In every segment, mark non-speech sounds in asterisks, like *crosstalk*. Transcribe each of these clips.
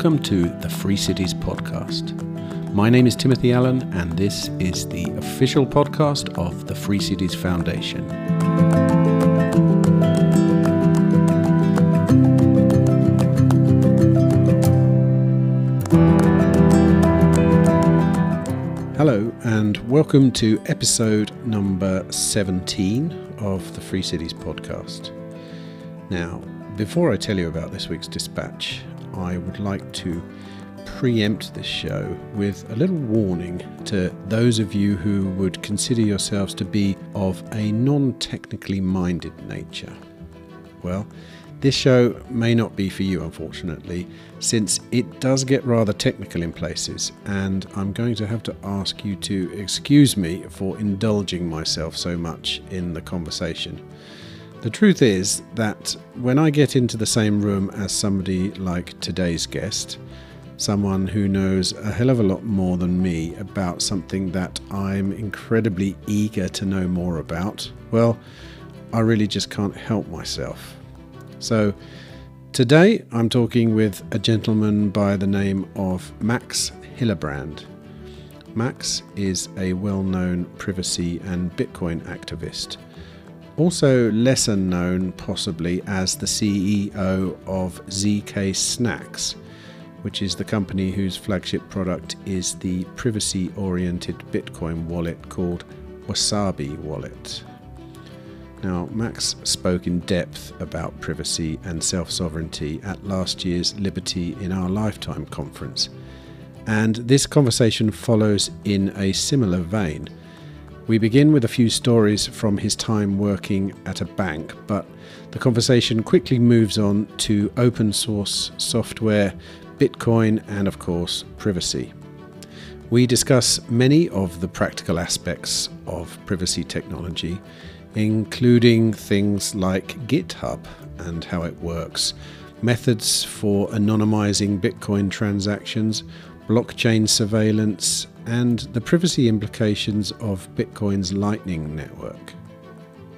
Welcome to the Free Cities Podcast. My name is Timothy Allen, and this is the official podcast of the Free Cities Foundation. Hello, and welcome to episode number 17 of the Free Cities Podcast. Now, before I tell you about this week's dispatch, I would like to preempt this show with a little warning to those of you who would consider yourselves to be of a non technically minded nature. Well, this show may not be for you, unfortunately, since it does get rather technical in places, and I'm going to have to ask you to excuse me for indulging myself so much in the conversation. The truth is that when I get into the same room as somebody like today's guest, someone who knows a hell of a lot more than me about something that I'm incredibly eager to know more about, well, I really just can't help myself. So, today I'm talking with a gentleman by the name of Max Hillebrand. Max is a well known privacy and Bitcoin activist also lesser known possibly as the CEO of zkSNACKs, which is the company whose flagship product is the privacy oriented Bitcoin wallet called Wasabi Wallet. Now, Max spoke in depth about privacy and self sovereignty at last year's Liberty in Our Lifetime conference, and this conversation follows in a similar vein we begin with a few stories from his time working at a bank, but the conversation quickly moves on to open source software, Bitcoin, and of course, privacy. We discuss many of the practical aspects of privacy technology, including things like GitHub and how it works, methods for anonymizing Bitcoin transactions, blockchain surveillance, and the privacy implications of Bitcoin's Lightning Network.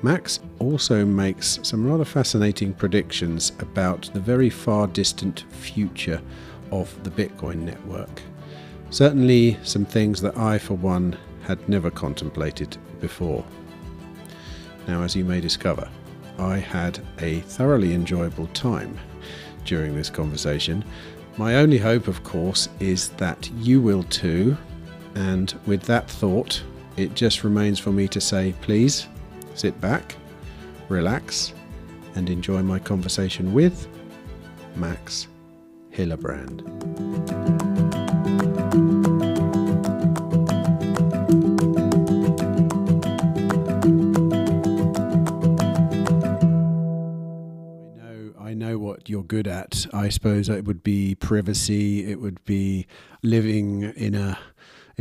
Max also makes some rather fascinating predictions about the very far distant future of the Bitcoin network. Certainly, some things that I, for one, had never contemplated before. Now, as you may discover, I had a thoroughly enjoyable time during this conversation. My only hope, of course, is that you will too, and with that thought, it just remains for me to say please sit back, relax, and enjoy my conversation with Max Hillebrand. I know what you're good at. I suppose it would be privacy. It would be living in a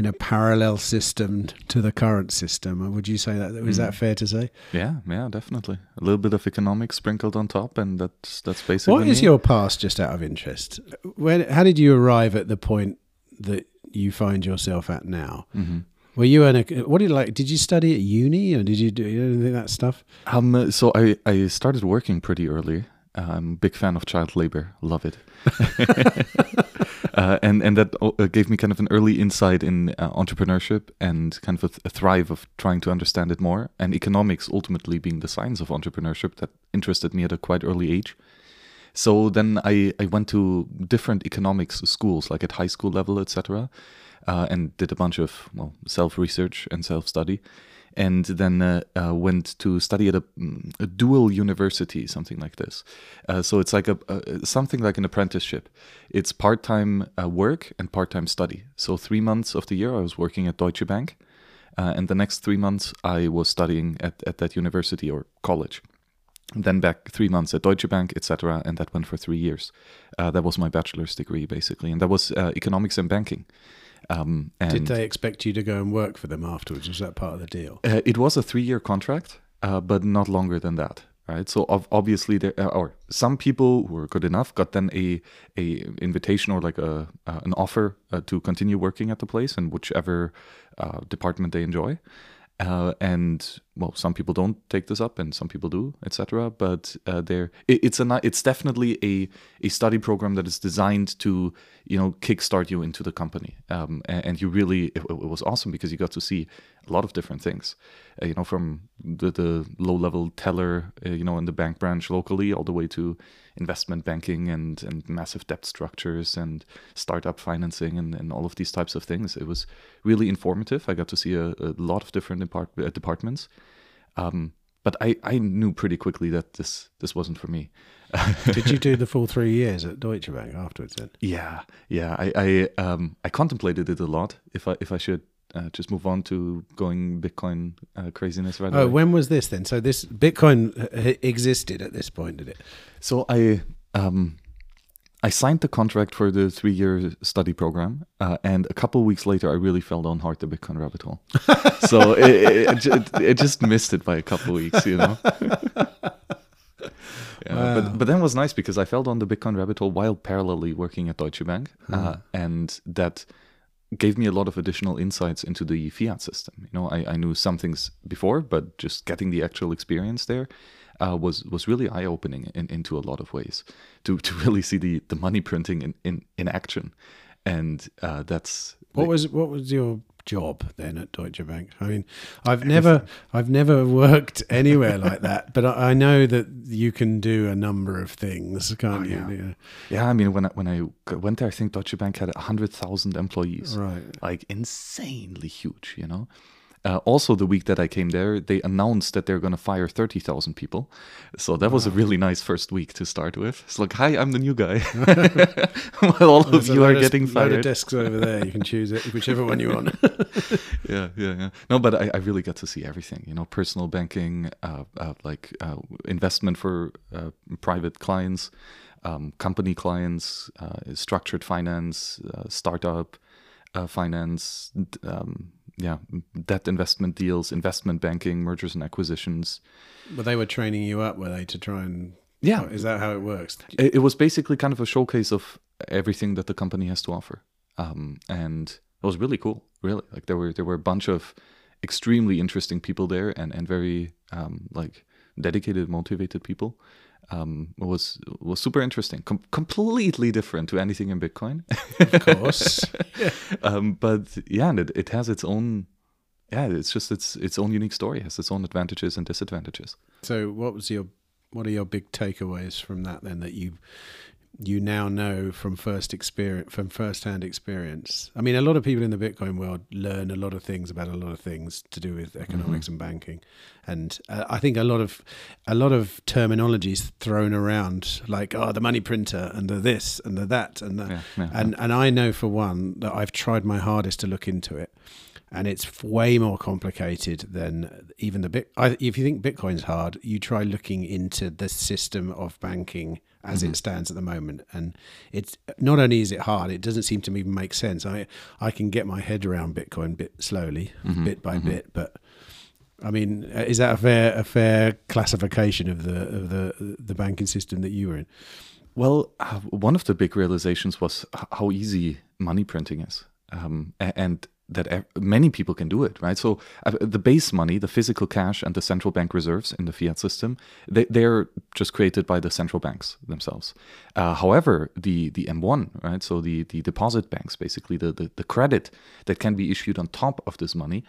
in a parallel system to the current system. Would you say that? Is that mm. fair to say? Yeah, yeah, definitely. A little bit of economics sprinkled on top, and that's that's basically. What is me. your past, just out of interest? When, how did you arrive at the point that you find yourself at now? Mm-hmm. Were you in a what did you like? Did you study at uni or did you do anything of that stuff? Um, so I I started working pretty early. I'm a big fan of child labor. Love it. *laughs* *laughs* uh, and and that uh, gave me kind of an early insight in uh, entrepreneurship and kind of a, a, thrive of trying to understand it more. And economics ultimately being the science of entrepreneurship that interested me at a quite early age. So then I, I went to different economics schools, like at high school level, etc., uh, and did a bunch of well self research and self study and then uh, uh, went to study at a, a, dual university, something like this. Uh, so it's like a, a, something like an apprenticeship. It's part-time uh, work and part-time study. So three months of the year I was working at Deutsche Bank, uh, and the next three months I was studying at, at that university or college. Then back three months at Deutsche Bank, etc., and that went for three years. Uh, that was my bachelor's degree, basically, and that was economics and banking. Um, Did they expect you to go and work for them afterwards? Was that part of the deal? Uh, it was a three-year contract, uh, but not longer than that. Right. So obviously, there uh, or some people who were good enough got then a a invitation or like a uh, an offer uh, to continue working at the place in whichever uh, department they enjoy. And well, some people don't take this up, and some people do, etc. But uh, there, it, it's a it's definitely a a study program that is designed to you know kickstart you into the company, um, and, and you really it, it was awesome because you got to see a lot of different things, uh, you know, from the the low level teller, uh, you know, in the bank branch locally, all the way to investment banking and and massive debt structures and startup financing and, and all of these types of things. It was really informative. I got to see a, a lot of different depart- uh, departments. Um, but I, I knew pretty quickly that this this wasn't for me. *laughs* Did you do the full three years at Deutsche Bank afterwards? Then Yeah, yeah. I I um I contemplated it a lot if I if I should uh, just move on to going Bitcoin uh, craziness right oh, away. when was this then? So this Bitcoin uh, existed at this point, did it? So I um I signed the contract for the three year study program, uh, and a couple weeks later, I really fell down hard the Bitcoin rabbit hole. *laughs* so it, it, it, it just missed it by a couple weeks, you know. *laughs* Yeah, Wow. but but then it was nice because I fell down the Bitcoin rabbit hole while parallelly working at Deutsche Bank, uh, and that gave me a lot of additional insights into the fiat system. You know, I, I knew some things before, but just getting the actual experience there uh, was was really eye opening in, into a lot of ways to to *laughs* really see the the money printing in in, in action, and uh, that's What was what was your job then at Deutsche Bank? I mean, I've never *laughs* I've never worked anywhere like that, but I, I know that you can do a number of things, can't oh, you? yeah. Know, yeah. I mean, when I, when I went there, I think Deutsche Bank had hundred thousand employees. Right. like insanely huge, you know. Uh, also, the week that I came there, they announced that they're going to fire 30,000 people. So that was a really nice first week to start with. It's like, hi, I'm the new guy. *laughs* *laughs* While all of There's a you are of- getting load of fired. desks over there. You can choose it, whichever one you want. *laughs* yeah, yeah, yeah. No, but I, I really got to see everything. You know, personal banking, uh, uh, like uh, investment for uh, private clients, um, company clients, uh, structured finance, uh, startup uh, finance, um, yeah, debt investment deals, investment banking, mergers and acquisitions. but they were training you up, were they, to try and? Yeah. Oh, is that how it works? It, it was basically kind of a showcase of everything that the company has to offer, um, and it was really cool. Really, like there were there were a bunch of extremely interesting people there, and and very um, like dedicated, motivated people. Um, was was super interesting, Com- completely different to anything in Bitcoin. Of course. *laughs* um, but yeah, and it, it has its own. Yeah, it's just its its own unique story. It has its own advantages and disadvantages. So, what was your what are your big takeaways from that then that you you now know from first experience from first hand experience? I mean, a lot of people in the Bitcoin world learn a lot of things about a lot of things to do with economics and banking, and uh, I think a lot of a lot of terminologies thrown around like oh the money printer and the this and the that and the, Yeah, yeah, and and I know for one that I've tried my hardest to look into it and it's way more complicated than even the bit. If you think Bitcoin's hard, you try looking into the system of banking as it stands at the moment, and it's not only is it hard, it doesn't seem to even make sense. I I can get my head around Bitcoin bit slowly, bit by bit, but. I mean, uh, is that a fair a fair classification of the of the the banking system that you were in? Well, uh, one of the big realizations was how easy money printing is, um, and that many people can do it, right? So uh, the base money, the physical cash, and the central bank reserves in the fiat system, they, they're just created by the central banks themselves. Uh, however, the the M1, right? So the the deposit banks, basically the, the the credit that can be issued on top of this money,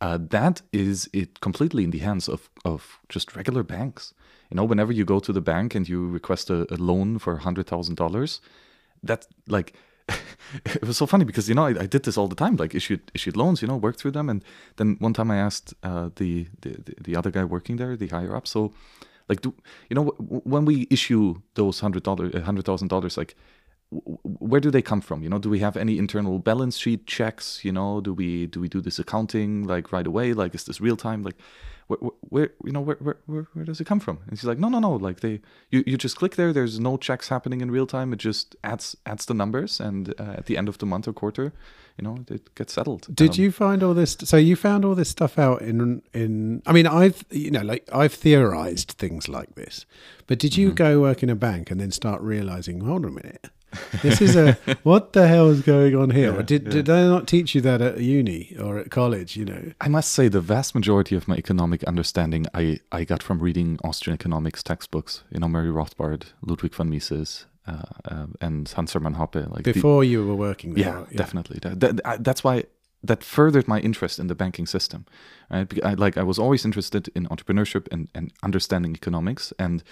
uh, that is it completely in the hands of of just regular banks. You know, whenever you go to the bank and you request a, a loan for hundred thousand dollars, that's like *laughs* it was so funny because you know I, I did this all the time, like issued issued loans, you know, worked through them, and then one time I asked uh, the, the the other guy working there, the higher up, so like do you know when we issue those hundred dollar hundred thousand dollars, like where do they come from? You know do we have any internal balance sheet checks? You know do we do we do this accounting like right away? Like is this real time? Like where, where you know where, where where where does it come from and she's like no no no like they you, you just click there there's no checks happening in real time it just adds adds the numbers and uh, at the end of the month or quarter you know it gets settled Did Um, you find all this? So you found all this stuff out in in. I mean, I've you know like I've theorized things like this, but did Mm-hmm. you go work in a bank and then start realizing, hold on a minute, This is a *laughs* what the hell is going on here? Yeah, did yeah. did they not teach you that at uni or at college? You know, I must say, the vast majority of my economic understanding I, I got from reading Austrian economics textbooks. You know, Murray Rothbard, Ludwig von Mises, uh, uh, and Hans Hermann Hoppe. Like the- before you were working there. yeah, definitely. That, that, I- that's why that furthered my interest in the banking system. Right? I, like I was always interested in entrepreneurship and, and understanding economics, and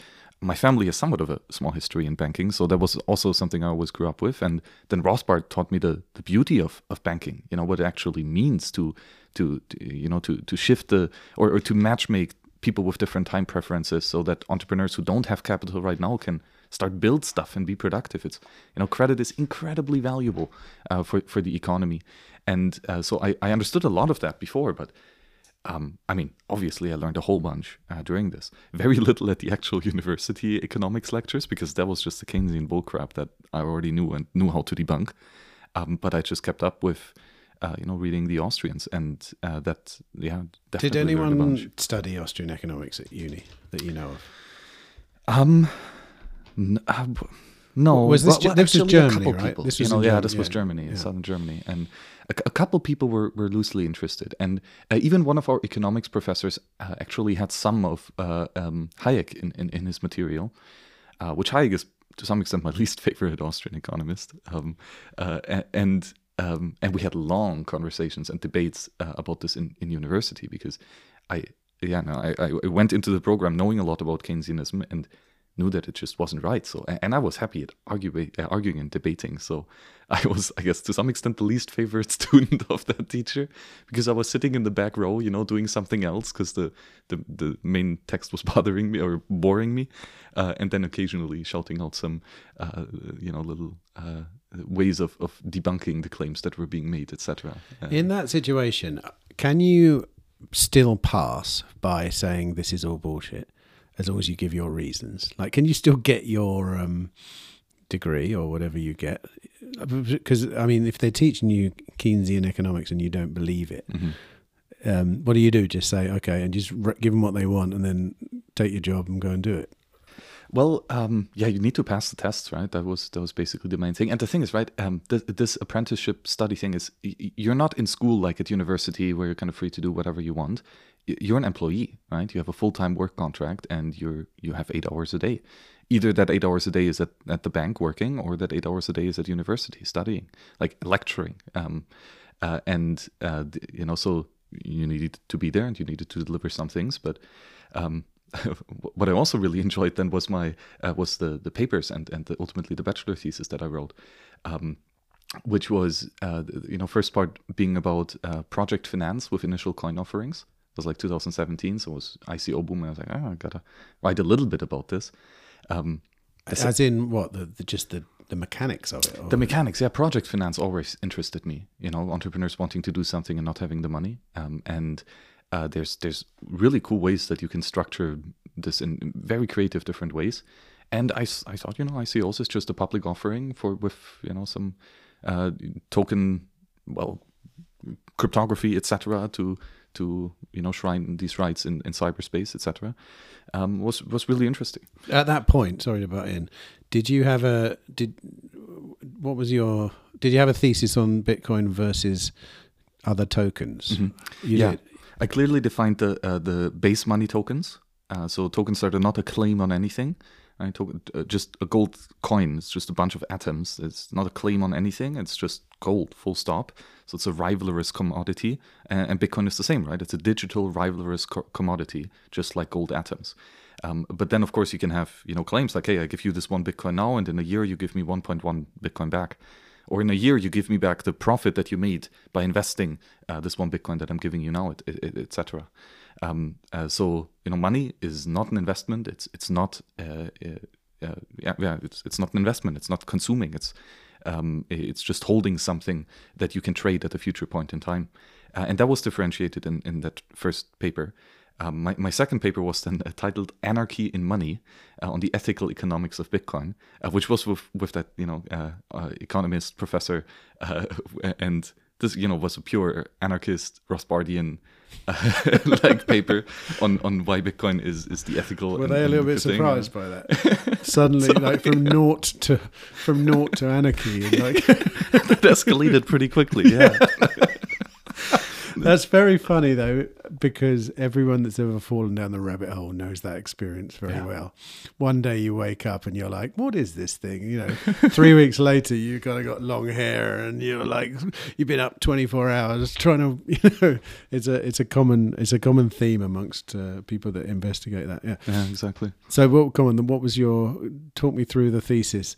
my family has somewhat of a small history in banking, so that was also something I always grew up with. And then Rothbard taught me the, the beauty of, of banking. You know what it actually means to to, to you know to to shift the or, or to match make people with different time preferences so that entrepreneurs who don't have capital right now can start build stuff and be productive it's you know credit is incredibly valuable uh, for for the economy and uh, so I, I understood a lot of that before but um, I mean, obviously, I learned a whole bunch uh, during this. Very little at the actual *laughs* university economics lectures because that was just the Keynesian bullcrap that I already knew and knew how to debunk. Um, but I just kept up with, uh, you know, reading the Austrians, and uh, that, yeah, definitely Did learned a bunch. anyone study Austrian economics at uni that you know of? Um, n- uh, no. Was this well, well, this was actually, a Germany, couple right? people, This you was know, yeah, Germ- this was yeah, Germany, yeah. southern Germany, and a, a couple people were, were loosely interested, and uh, even one of our economics professors uh, actually had some of uh, um, Hayek in, in, in his material, uh, which Hayek is to some extent my *laughs* least favorite Austrian economist, um, uh, and um, and we had long conversations and debates uh, about this in, in university because I yeah no I, I went into the program knowing a lot about Keynesianism and knew that it just wasn't right. So and I was happy at arguing, uh, arguing and debating. So *laughs* I was, I guess, to some extent, the least favorite *laughs* student of that teacher because I was sitting in the back row, you know, doing something else because the, the the main text was *laughs* bothering me or boring me, uh, and then occasionally shouting out some, uh, you know, little uh, ways of of debunking the claims that were being made, etc. Uh, In that situation, can you still pass by saying this is all bullshit as long as you give your reasons? Like, can you still get your um, degree or whatever you get? Because, I mean, if they're teaching you Keynesian economics and you don't believe it, mhm. um, what do you do? Just say, okay, and just re- give them what they want and then take your job and go and do it. Well, um, yeah, you need to pass the tests, right? That was that was basically the main thing. And the thing is, right, um, this, this apprenticeship study thing is y- you're not in school like at university where you're kind of free to do whatever you want. You're an employee, right? You have a full time work contract, and you're you have eight hours a day. Either that eight hours a day is at, at the bank working, or that eight hours a day is at university studying, like lecturing. Um, uh, and uh, you know, so you needed to be there, and you needed to deliver some things, but. Um, *laughs* what I also really enjoyed then was my uh, was the the papers and and the, ultimately the bachelor thesis that I wrote, um, which was uh, you know first part being about uh, project finance with initial coin offerings. It was like 2017, so it was ICO boom, and I was like, oh, I gotta write a little bit about this. Um, the As in what? The, the Just the, the mechanics of it? or- the mechanics, yeah, project finance always interested me. You know, entrepreneurs wanting to do something and not having the money. Um, and uh, there's there's really cool ways that you can structure this in in very creative different ways. And I, I thought, you know, ICOs is just a public offering for with you know some uh, token, well, cryptography, etc. To to you know shrine these rights in, in cyberspace, etc. Um, was was really interesting. At that point, sorry to butt in, did you have a did what was your did you have a thesis on Bitcoin versus other tokens? You yeah, did. I clearly defined the uh, the base money tokens. Uh, so tokens that are not a claim on anything. Right? Token, uh, just a gold coin. It's just a bunch of atoms. It's not a claim on anything. It's just gold. Full stop. So it's a rivalrous commodity, and, and Bitcoin is the same, right? It's a digital rivalrous co- commodity, just like gold atoms. Um, but then, of course, you can have you know claims like, "Hey, I give you this one Bitcoin now, and in a year you give me 1.1 Bitcoin back." or in a year you give me back the profit that you made by investing uh, this one bitcoin that i'm giving you now etc um, uh, so you know money is not an investment. It's it's not uh, uh, uh, yeah, yeah it's, it's not an investment. It's not consuming. It's um, it's just holding something that you can trade at a future point in time. Uh, and that was differentiated in, in that first paper. Um, my, my second paper was then uh, titled "Anarchy in Money" uh, on the ethical economics of Bitcoin, uh, which was with, with that you know uh, economist professor, *laughs* and this you know was a pure anarchist Rothbardian uh, *laughs* like paper on on why Bitcoin is is the ethical. Were and- they a little bit thing. surprised by that? *laughs* Suddenly, like from naught to from naught to anarchy, and like *laughs* that escalated pretty quickly. Yeah. That's very funny though, because everyone that's ever fallen down the rabbit hole knows that experience very Yeah. well. One day you wake up and you're like, "What is this thing?" You know. Three *laughs* weeks later, you kind of got long hair and you're like, you've been up 24 hours trying to, *laughs* you know, it's a it's a common it's a common theme amongst uh, people that investigate that. Yeah. yeah, exactly. So, what, come on, then what was your talk me through the thesis?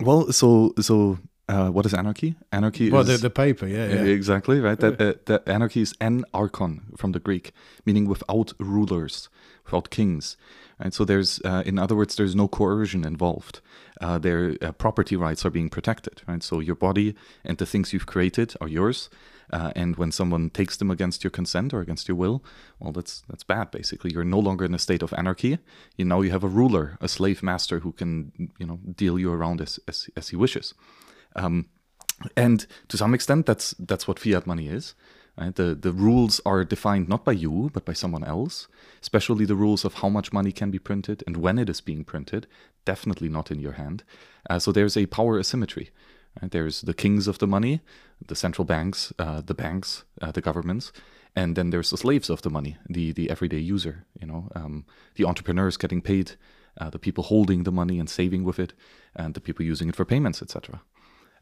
Well, so so uh, what is anarchy? Anarchy Well, is the, the paper, yeah, Yeah. Exactly right. That uh, that anarchy is an archon from the Greek, meaning without rulers, without kings. And So there's, uh, in other words, there's no coercion involved. Uh, their uh, property rights are being protected. Right. So your body and the things you've created are yours. Uh, and when someone takes them against your consent or against your will, well, that's that's bad. Basically, you're no longer in a state of anarchy. You now you have a ruler, a slave master who can you know deal you around as as, as he wishes. Um, and to some extent, that's that's what fiat money is. Right? The the rules are defined not by you but by someone else. Especially the rules of how much money can be printed and when it is being printed. Definitely not in your hand. Uh, so there's a power asymmetry. Right? There's the kings of the money, the central banks, uh, the banks, uh, the governments, and then there's the slaves of the money, the the everyday user. You know, um, the entrepreneurs getting paid, uh, the people holding the money and saving with it, and the people using it for payments, etc.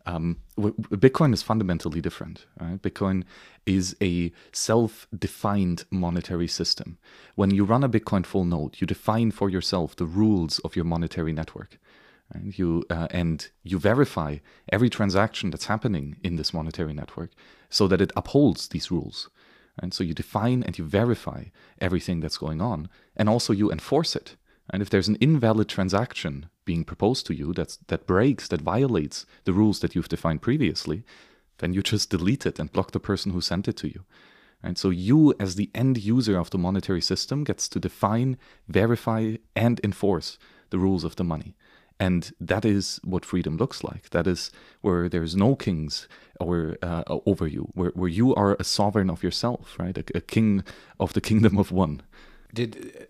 Um, Bitcoin is fundamentally different. Right? Bitcoin is a self-defined monetary system. When you run a Bitcoin full node, you define for yourself the rules of your monetary network. right? You uh, and you verify every transaction that's happening in this monetary network so that it upholds these rules. And so you define and you verify everything that's going on, and also you enforce it. And if there's an invalid transaction being proposed to you that's, that breaks, that violates the rules that you've defined previously, then you just delete it and block the person who sent it to you. And so you, as the end user of the monetary system, gets to define, verify, and enforce the rules of the money. And that is what freedom looks like. That is where there's no kings or uh, over you, where, where you are a sovereign of yourself, right? A, a king of the kingdom of one. Did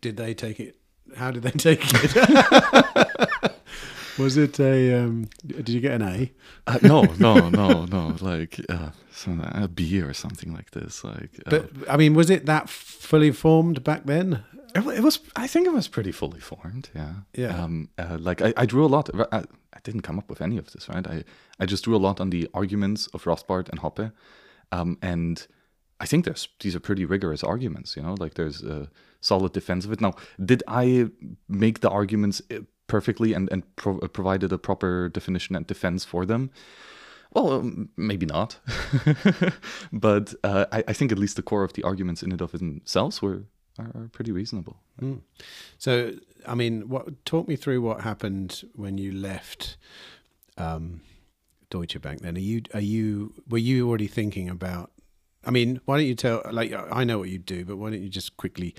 did they take it? How did they *laughs* take it? *laughs* Was it a? Um, did you get an A? Uh, no, no, no, no. Like uh, some, a B or something like this. Like, uh, But I mean, was it that fully formed back then? it, it was. I think it was pretty fully formed. Yeah. Yeah. Um. Uh, like I, I drew a lot. I, I didn't come up with any of this, right? I, I just drew a lot on the arguments of Rothbard and Hoppe, um, and I think there's these are pretty rigorous arguments. You know, like there's a solid defense of it. Now, did I make the arguments uh, perfectly and and pro- uh, provided a proper definition and defense for them? Well, um, maybe not, *laughs* but uh, I, I think at least the core of the arguments in and of themselves were are, are pretty reasonable. So, I mean, what talk me through what happened when you left um, Deutsche Bank? Then are you are you were you already thinking about? I mean, why don't you tell? Like, I know what you do, but why don't you just quickly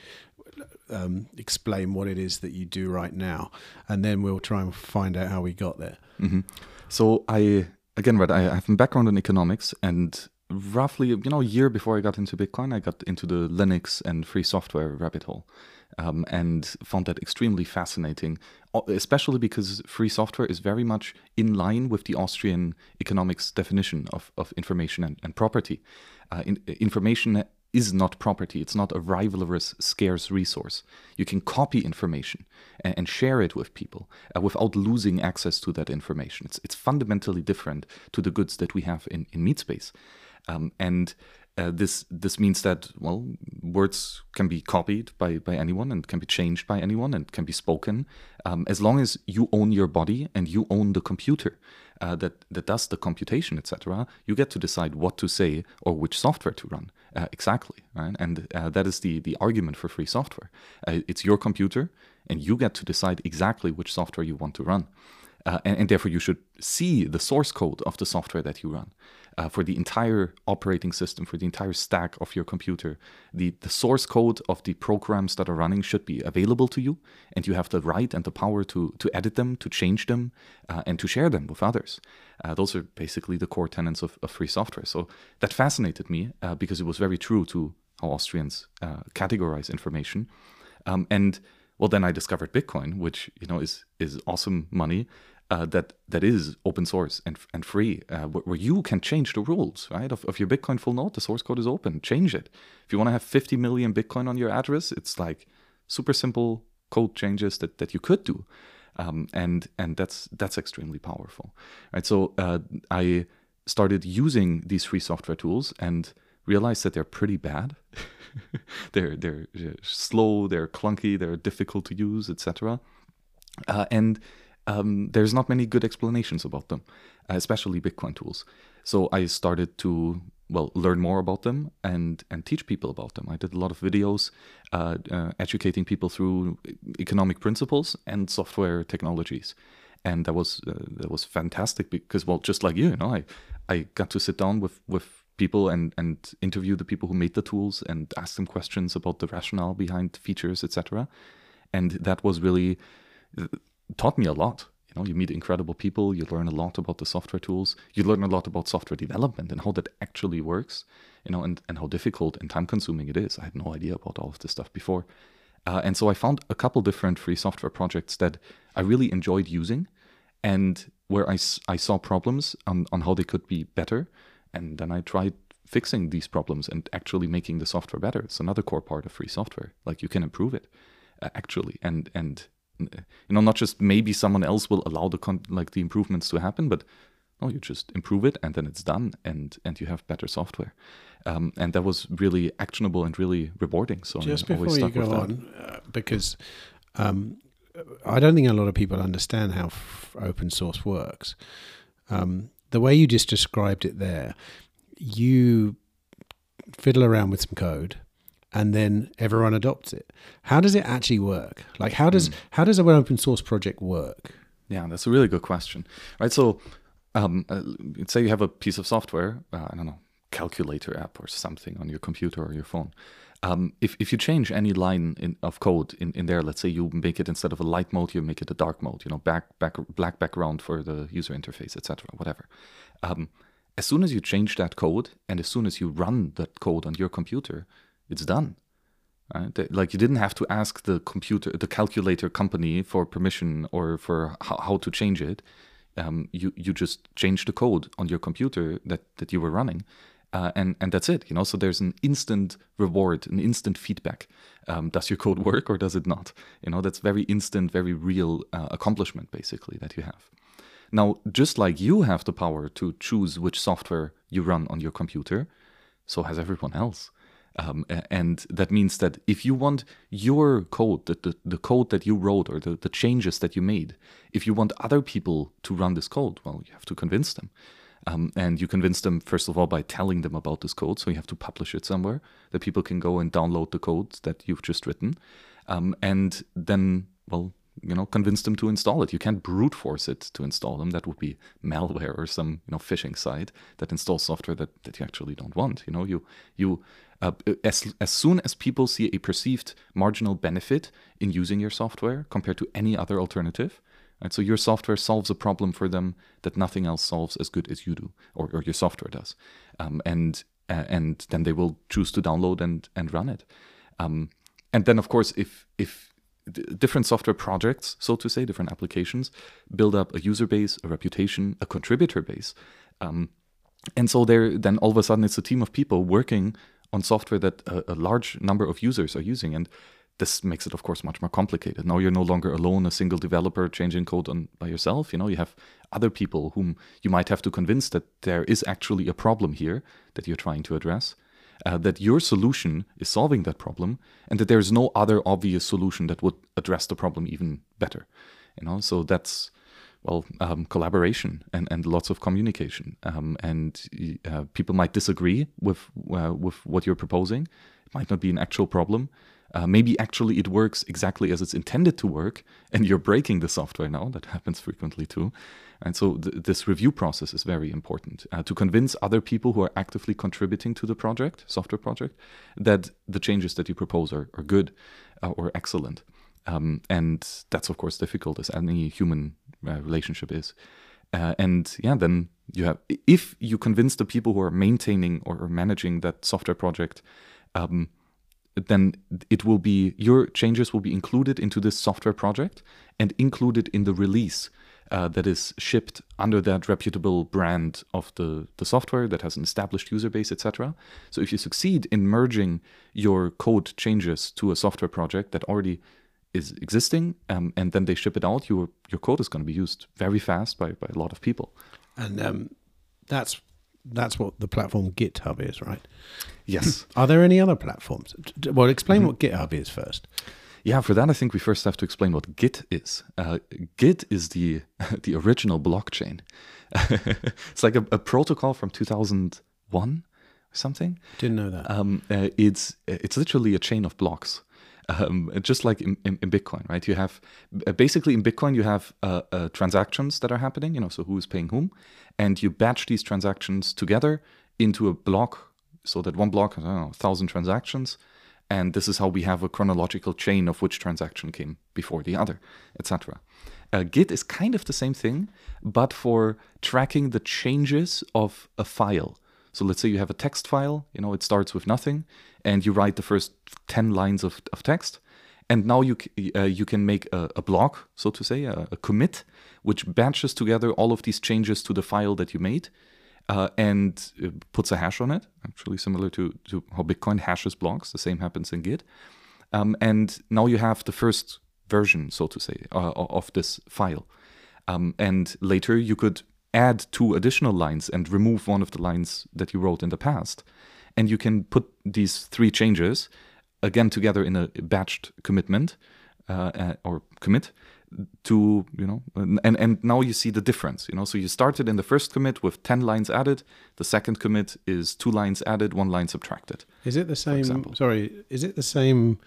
um, explain what it is that you do right now, and then we'll try and find out how we got there. hmm So I again, right, I have a background in economics, and roughly, you know, a year before I got into Bitcoin, I got into the Linux and free software rabbit hole, um, and found that extremely fascinating, especially because free software is very much in line with the Austrian economics definition of of information and, and property. Uh, in, information is not property. It's not a rivalrous, scarce resource. You can copy information and, and share it with people uh, without losing access to that information. It's, it's fundamentally different to the goods that we have in, in meat space. Um, and uh, this this means that well, words can be copied by, by anyone and can be changed by anyone and can be spoken um, as long as you own your body and you own the computer uh, that that does the computation, etc. You get to decide what to say or which software to run uh, exactly, right? And uh, that is the the argument for free software. Uh, it's your computer, and you get to decide exactly which software you want to run. Uh, and, and therefore, you should see the source code of the software that you run. Uh, for the entire operating system, for the entire stack of your computer. The, the source code of the programs that are running should be available to you, and you have the right and the power to, to edit them, to change them, uh, and to share them with others. Uh, those are basically the core tenets of, of free software. So that fascinated me uh, because it was very true to how Austrians uh, categorize information. Um, and well, then I discovered Bitcoin, which you know is is awesome money, uh, that that is open source and and free, uh, where, you can change the rules, right? Of, of your Bitcoin full node, the source code is open. Change it. If you want to have 50 million Bitcoin on your address, it's like super simple code changes that that you could do, um, and and that's that's extremely powerful, right? So uh, I started using these free software tools and realized that they're pretty bad. *laughs* they're they're slow, they're clunky, they're difficult to use, etc. Uh, and um, there's not many good explanations about them, especially Bitcoin tools. So I started to well learn more about them and and teach people about them. I did a lot of videos uh, uh, educating people through economic principles and software technologies, and that was uh, that was fantastic because well just like you, you know, I I got to sit down with with people and and interview the people who made the tools and ask them questions about the rationale behind features, etc. And that was really taught me a lot. You know, you meet incredible people, you learn a lot about the software tools, you learn a lot about software development and how that actually works, you know, and, and how difficult and time consuming it is. I had no idea about all of this stuff before. Uh, and so I found a couple different free software projects that I really enjoyed using and where I, I saw problems on, on how they could be better. And then I tried fixing these problems and actually making the software better. It's another core part of free software. Like you can improve it uh, actually. And, and you know not just maybe someone else will allow the con- like the improvements to happen but no you just improve it and then it's done and and you have better software. Um, and that was really actionable and really rewarding so just I before you go on uh, because um, I don't think a lot of people understand how f- open source works. Um, the way you just described it there you fiddle around with some code and then everyone adopts it. How does it actually work? Like how does mm. how does an open source project work? Yeah, that's a really good question. Right, so um, uh, say you have a piece of software, uh, I don't know, calculator app or something on your computer or your phone. Um, if, if you change any line in, of code in, in there, let's say you make it instead of a light mode, you make it a dark mode, you know, back, back black background for the user interface, etc., whatever. Um, as soon as you change that code and as soon as you run that code on your computer, it's done. Right? Like you didn't have to ask the computer, the calculator company for permission or for how, how to change it. Um, you you just change the code on your computer that that you were running, uh, and and that's it. You know, so there's an instant reward, an instant feedback. Um, does your code work or does it not? You know, that's very instant, very real uh, accomplishment basically that you have. Now, just like you have the power to choose which software you run on your computer, so has everyone else. Um, and that means that if you want your code, the, the, the code that you wrote or the, the changes that you made, if you want other people to run this code, well, you have to convince them. Um, and you convince them, first of all, by telling them about this code. So you have to publish it somewhere that people can go and download the code that you've just written. Um, and then, well, you know convince them to install it. You can't brute force it to install them. That would be malware or some you know phishing site that installs software that, that you actually don't want you know? You you uh, as, as soon as people see a perceived marginal benefit in using your software compared to any other alternative, right, so your software solves a problem for them that nothing else solves as good as you do, or, or your software does, um, and uh, and then they will choose to download and and run it. Um, and then, of course, if if different software projects, so to say, different applications, build up a user base, a reputation, a contributor base. Um, and so there, then all of a sudden, it's a team of people working on software that a, a, large number of users are using. And this makes it, of course, much more complicated. Now you're no longer alone, a single developer changing code on by yourself. You know, you have other people whom you might have to convince that there is actually a problem here that you're trying to address. Uh, that your solution is solving that problem, and that there is no other obvious solution that would address the problem even better. You know, so that's well, um, collaboration and, and lots of communication. Um, and uh, people might disagree with uh, with what you're proposing. It might not be an actual problem, Uh, maybe actually it works exactly as it's intended to work, and you're breaking the software now. That happens frequently too. And so th- this review process is very important uh, to convince other people who are actively contributing to the project, software project, that the changes that you propose are, are good uh, or excellent. Um, and that's of course difficult as any human uh, relationship is. Uh, and yeah, then you have if you convince the people who are maintaining or managing that software project. Um, then it will be your changes will be included into this software project and included in the release uh, that is shipped under that reputable brand of the, the software that has an established user base, etc. So if you succeed in merging your code changes to a software project that already is existing um, and then they ship it out, your your code is going to be used very fast by, by a lot of people. And um, that's that's what the platform GitHub is, right? Yes. Are there any other platforms? Well, explain mm-hmm. what GitHub is first. Yeah, for that I think we first have to explain what Git is. Uh, Git is the *laughs* the original blockchain. *laughs* it's like a, a, protocol from 2001 or something. Didn't know that. Um, uh, it's it's literally a chain of blocks. Um, just like in, in, in, Bitcoin, right? You have uh, basically in Bitcoin you have uh, uh, transactions that are happening, you know, so who is paying whom, and you batch these transactions together into a block, so that one block has I don't know, thousand transactions, and this is how we have a chronological chain of which transaction came before the other, etc. Uh, Git is kind of the same thing, but for tracking the changes of a file. So let's say you have a text file, you know, it starts with nothing, and you write the first 10 lines of, of text. And now you, uh, you can make a, a block, so to say, a, a commit, which batches together all of these changes to the file that you made uh, and puts a hash on it, actually similar to, to how Bitcoin hashes blocks. The same happens in Git. Um, and now you have the first version, so to say, uh, of this file. Um, and later you could add two additional lines and remove one of the lines that you wrote in the past. And you can put these three changes again together in a batched commitment uh, uh or commit to you know and and now you see the difference you know so you started in the first commit with 10 lines added the second commit is two lines added one line subtracted is it the same sorry is it the same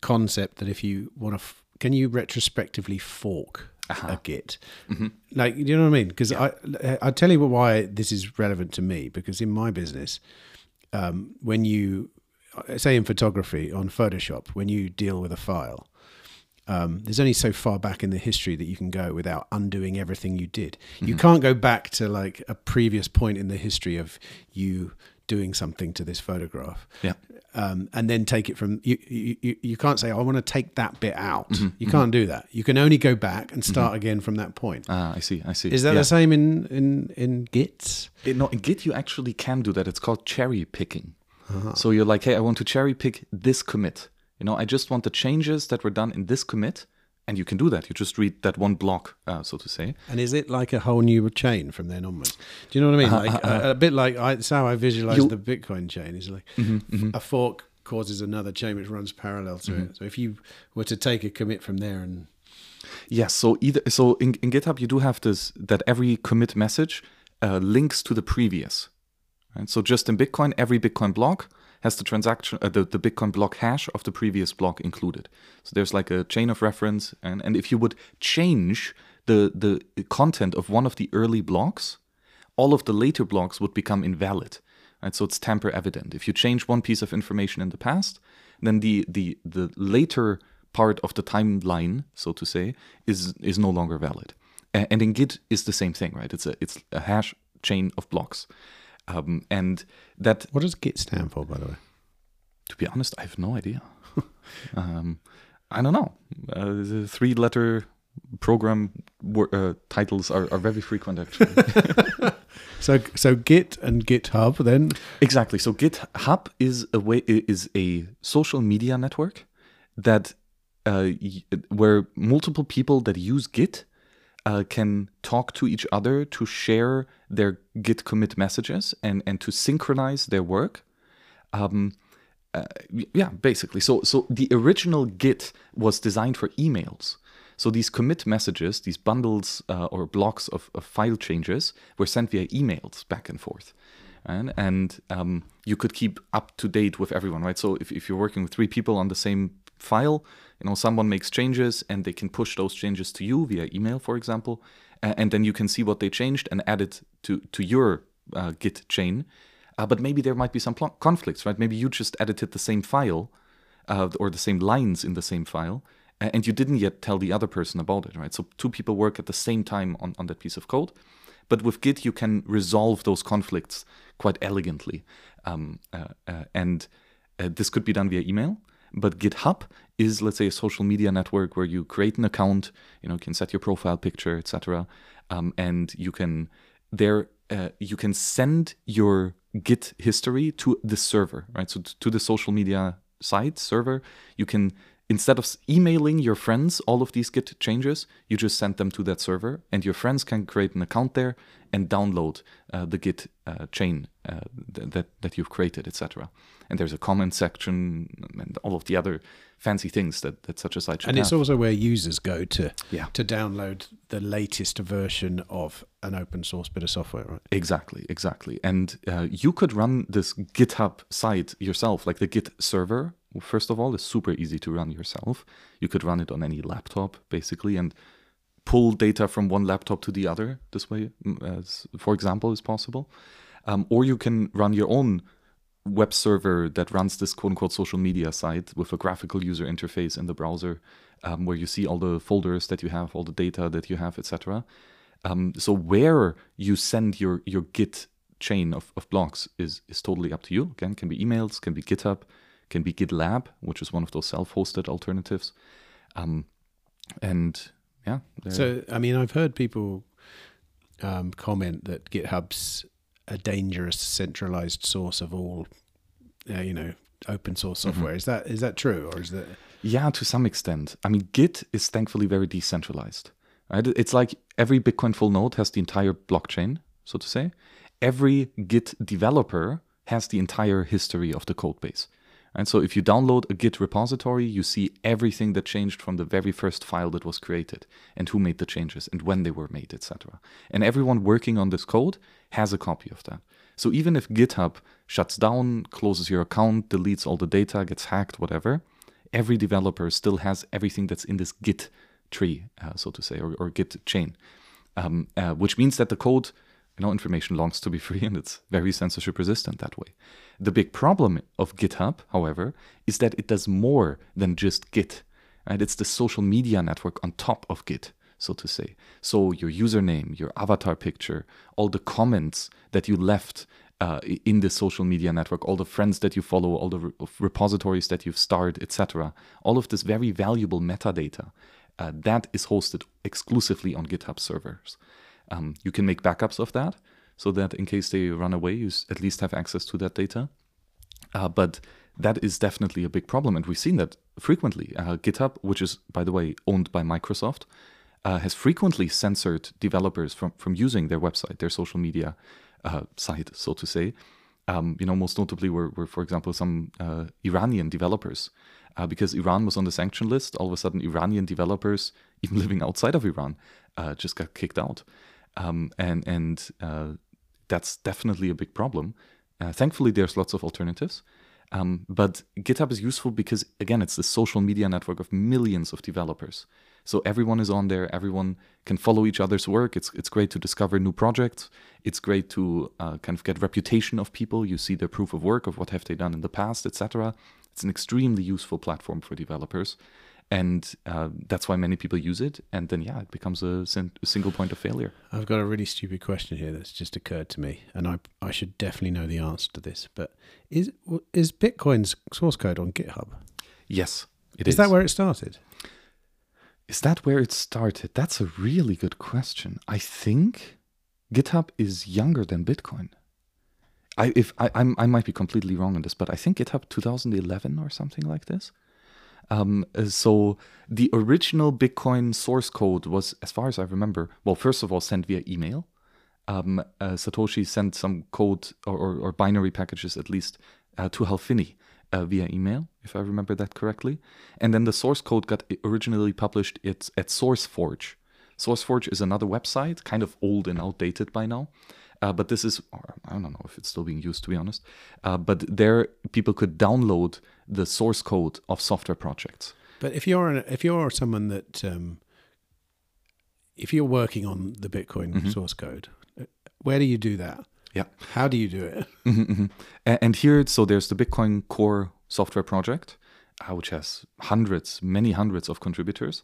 concept that if you want to f- can you retrospectively fork uh-huh. a git mm-hmm. like you know what i mean because yeah. i i tell you why this is relevant to me because in my business um, when you say in photography on photoshop when you deal with a file um, there's only so far back in the history that you can go without undoing everything you did. Mm-hmm. You can't go back to like a previous point in the history of you doing something to this photograph. Yeah. Um, and then take it from you, you. You can't say, oh, "I want to take that bit out." Mm-hmm. You can't do that. You can only go back and start mm-hmm. again from that point. Ah, I see. I see. Is that yeah. the same in in in Git? It, no, in Git you actually can do that. It's called cherry picking. Uh-huh. So you're like, "Hey, I want to cherry pick this commit." You know, I just want the changes that were done in this commit, and you can do that. You just read that one block, uh, so to say. And is it like a whole new chain from then onwards? Do you know what I mean? Uh, like uh, a, a, bit like I, that's how I visualize the Bitcoin chain. Is like mm-hmm, mm-hmm. a fork causes another chain which runs parallel to mm-hmm. it. So if you were to take a commit from there and yes, so either so in, in GitHub you do have this that every commit message uh, links to the previous. Right? So just in Bitcoin, every Bitcoin block has the transaction uh, the, the Bitcoin block hash of the previous block included. So there's like a chain of reference, and, and if you would change the the content of one of the early blocks, all of the later blocks would become invalid. Right? So it's tamper evident. If you change one piece of information in the past, then the the the later part of the timeline, so to say, is is no longer valid. And in Git is the same thing, right? It's a it's a hash chain of blocks. Um, and that. What does Git stand for, by the way? To be honest, I have no idea. *laughs* um, I don't know. Uh, the three letter program uh, titles are, are very frequent, actually. *laughs* so, so Git and GitHub then? Exactly. So GitHub is a way is a social media network that uh, where multiple people that use Git uh, can talk to each other to share their Git commit messages and, and to synchronize their work. Um, uh, yeah, basically. So, so the original Git was designed for emails. So these commit messages, these bundles uh, or blocks of, of, file changes, were sent via emails back and forth. and, and um, you could keep up to date with everyone, right? So if, if you're working with three people on the same file, you know, someone makes changes and they can push those changes to you via email, for example, and then you can see what they changed and add it to to your uh, Git chain. Uh, but maybe there might be some pl- conflicts, right? Maybe you just edited the same file uh, or the same lines in the same file, and you didn't yet tell the other person about it, right? So two people work at the same time on, on that piece of code. But with Git, you can resolve those conflicts quite elegantly. Um, uh, uh, and uh, this could be done via email. But GitHub is, let's say, a social media network where you create an account, you know, you can set your profile picture, etc., um, and you can there uh, you can send your Git history to the server, right? So to the social media site server, you can instead of emailing your friends all of these Git changes, you just send them to that server, and your friends can create an account there and download uh, the Git uh, chain uh, th- that that you've created, etc. And there's a comment section and all of the other fancy things that, that such a site should and have. it's also where users go to Yeah. to download the latest version of an open source bit of software, right? Exactly, exactly. And uh, you could run this GitHub site yourself, like the Git server. First of all, is super easy to run yourself. You could run it on any laptop, basically, and pull data from one laptop to the other. This way, mm, as for example, is possible. Um, or you can run your own web server that runs this quote unquote social media site with a graphical user interface in the browser, um, where you see all the folders that you have, all the data that you have, etc. Um, so where you send your your Git chain of, of blocks is is totally up to you. Again, can be emails, can be GitHub, can be GitLab, which is one of those self-hosted alternatives. Um, and yeah, So, I mean, I've heard people um, comment that GitHub's a dangerous centralized source of all, uh, you know, open source software. Is that is that true, or is that? Yeah, to some extent. I mean, Git is thankfully very decentralized. Right? It's like every Bitcoin full node has the entire blockchain, so to say. Every Git developer has the entire history of the code base. And so if you download a Git repository, you see everything that changed from the very first file that was created and who made the changes and when they were made, etc. And everyone working on this code has a copy of that. So even if GitHub shuts down, closes your account, deletes all the data, gets hacked, whatever, every developer still has everything that's in this Git tree, uh, so to say, or, or Git chain, um, uh, which means that the code, you know, information longs to be free *laughs* and it's very censorship resistant that way. The big problem of GitHub, however, is that it does more than just Git. Right? It's the social media network on top of Git, so to say. So your username, your avatar picture, all the comments that you left uh, in the social media network, all the friends that you follow, all the re- repositories that you've starred, etc. All of this very valuable metadata uh, that is hosted exclusively on GitHub servers. Um, you can make backups of that so that in case they run away, you at least have access to that data. Uh, but that is definitely a big problem, and we've seen that frequently. Uh, GitHub, which is, by the way, owned by Microsoft, uh, has frequently censored developers from, from using their website, their social media uh, site, so to say. Um, you know, most notably were, were for example, some uh, Iranian developers. Uh, because Iran was on the sanction list, all of a sudden, Iranian developers, *laughs* even living outside of Iran, just got kicked out. Um, and and uh, that's definitely a big problem. Uh, thankfully, there's lots of alternatives. Um, but GitHub is useful because, again, it's the social media network of millions of developers. So everyone is on there. Everyone can follow each other's work. It's it's great to discover new projects. It's great to uh, kind of get reputation of people. You see their proof of work of what have they done in the past, etc. It's an extremely useful platform for developers, and uh, that's why many people use it. And then yeah, it becomes a, sin- a single point of failure. I've got a really stupid question here that's just occurred to me, and I I should definitely know the answer to this. But is is Bitcoin's source code on GitHub? Yes, it is is that where it started? Is that where it started? That's a really good question. I think GitHub is younger than Bitcoin. I if I I'm, I might be completely wrong on this, but I think GitHub 2011 or something like this. Um, uh, so the original Bitcoin source code was, as far as I remember, well, first of all, sent via email. Um, uh, Satoshi sent some code or, or, or binary packages at least uh, to Hal Finney uh, via email, if I remember that correctly. And then the source code got originally published at, at SourceForge. SourceForge is another website, kind of old and outdated by now, Uh, but this is, or I don't know if it's still being used to be honest. Uh, but there, people could download the source code of software projects. But if you're an, if you're someone that um, if you're working on the Bitcoin Mm-hmm. source code, uh, where do you do that? Yeah. How do you do it? *laughs* Mhm, mhm. And here, so there's the Bitcoin Core software project, uh, which has hundreds, many hundreds of contributors,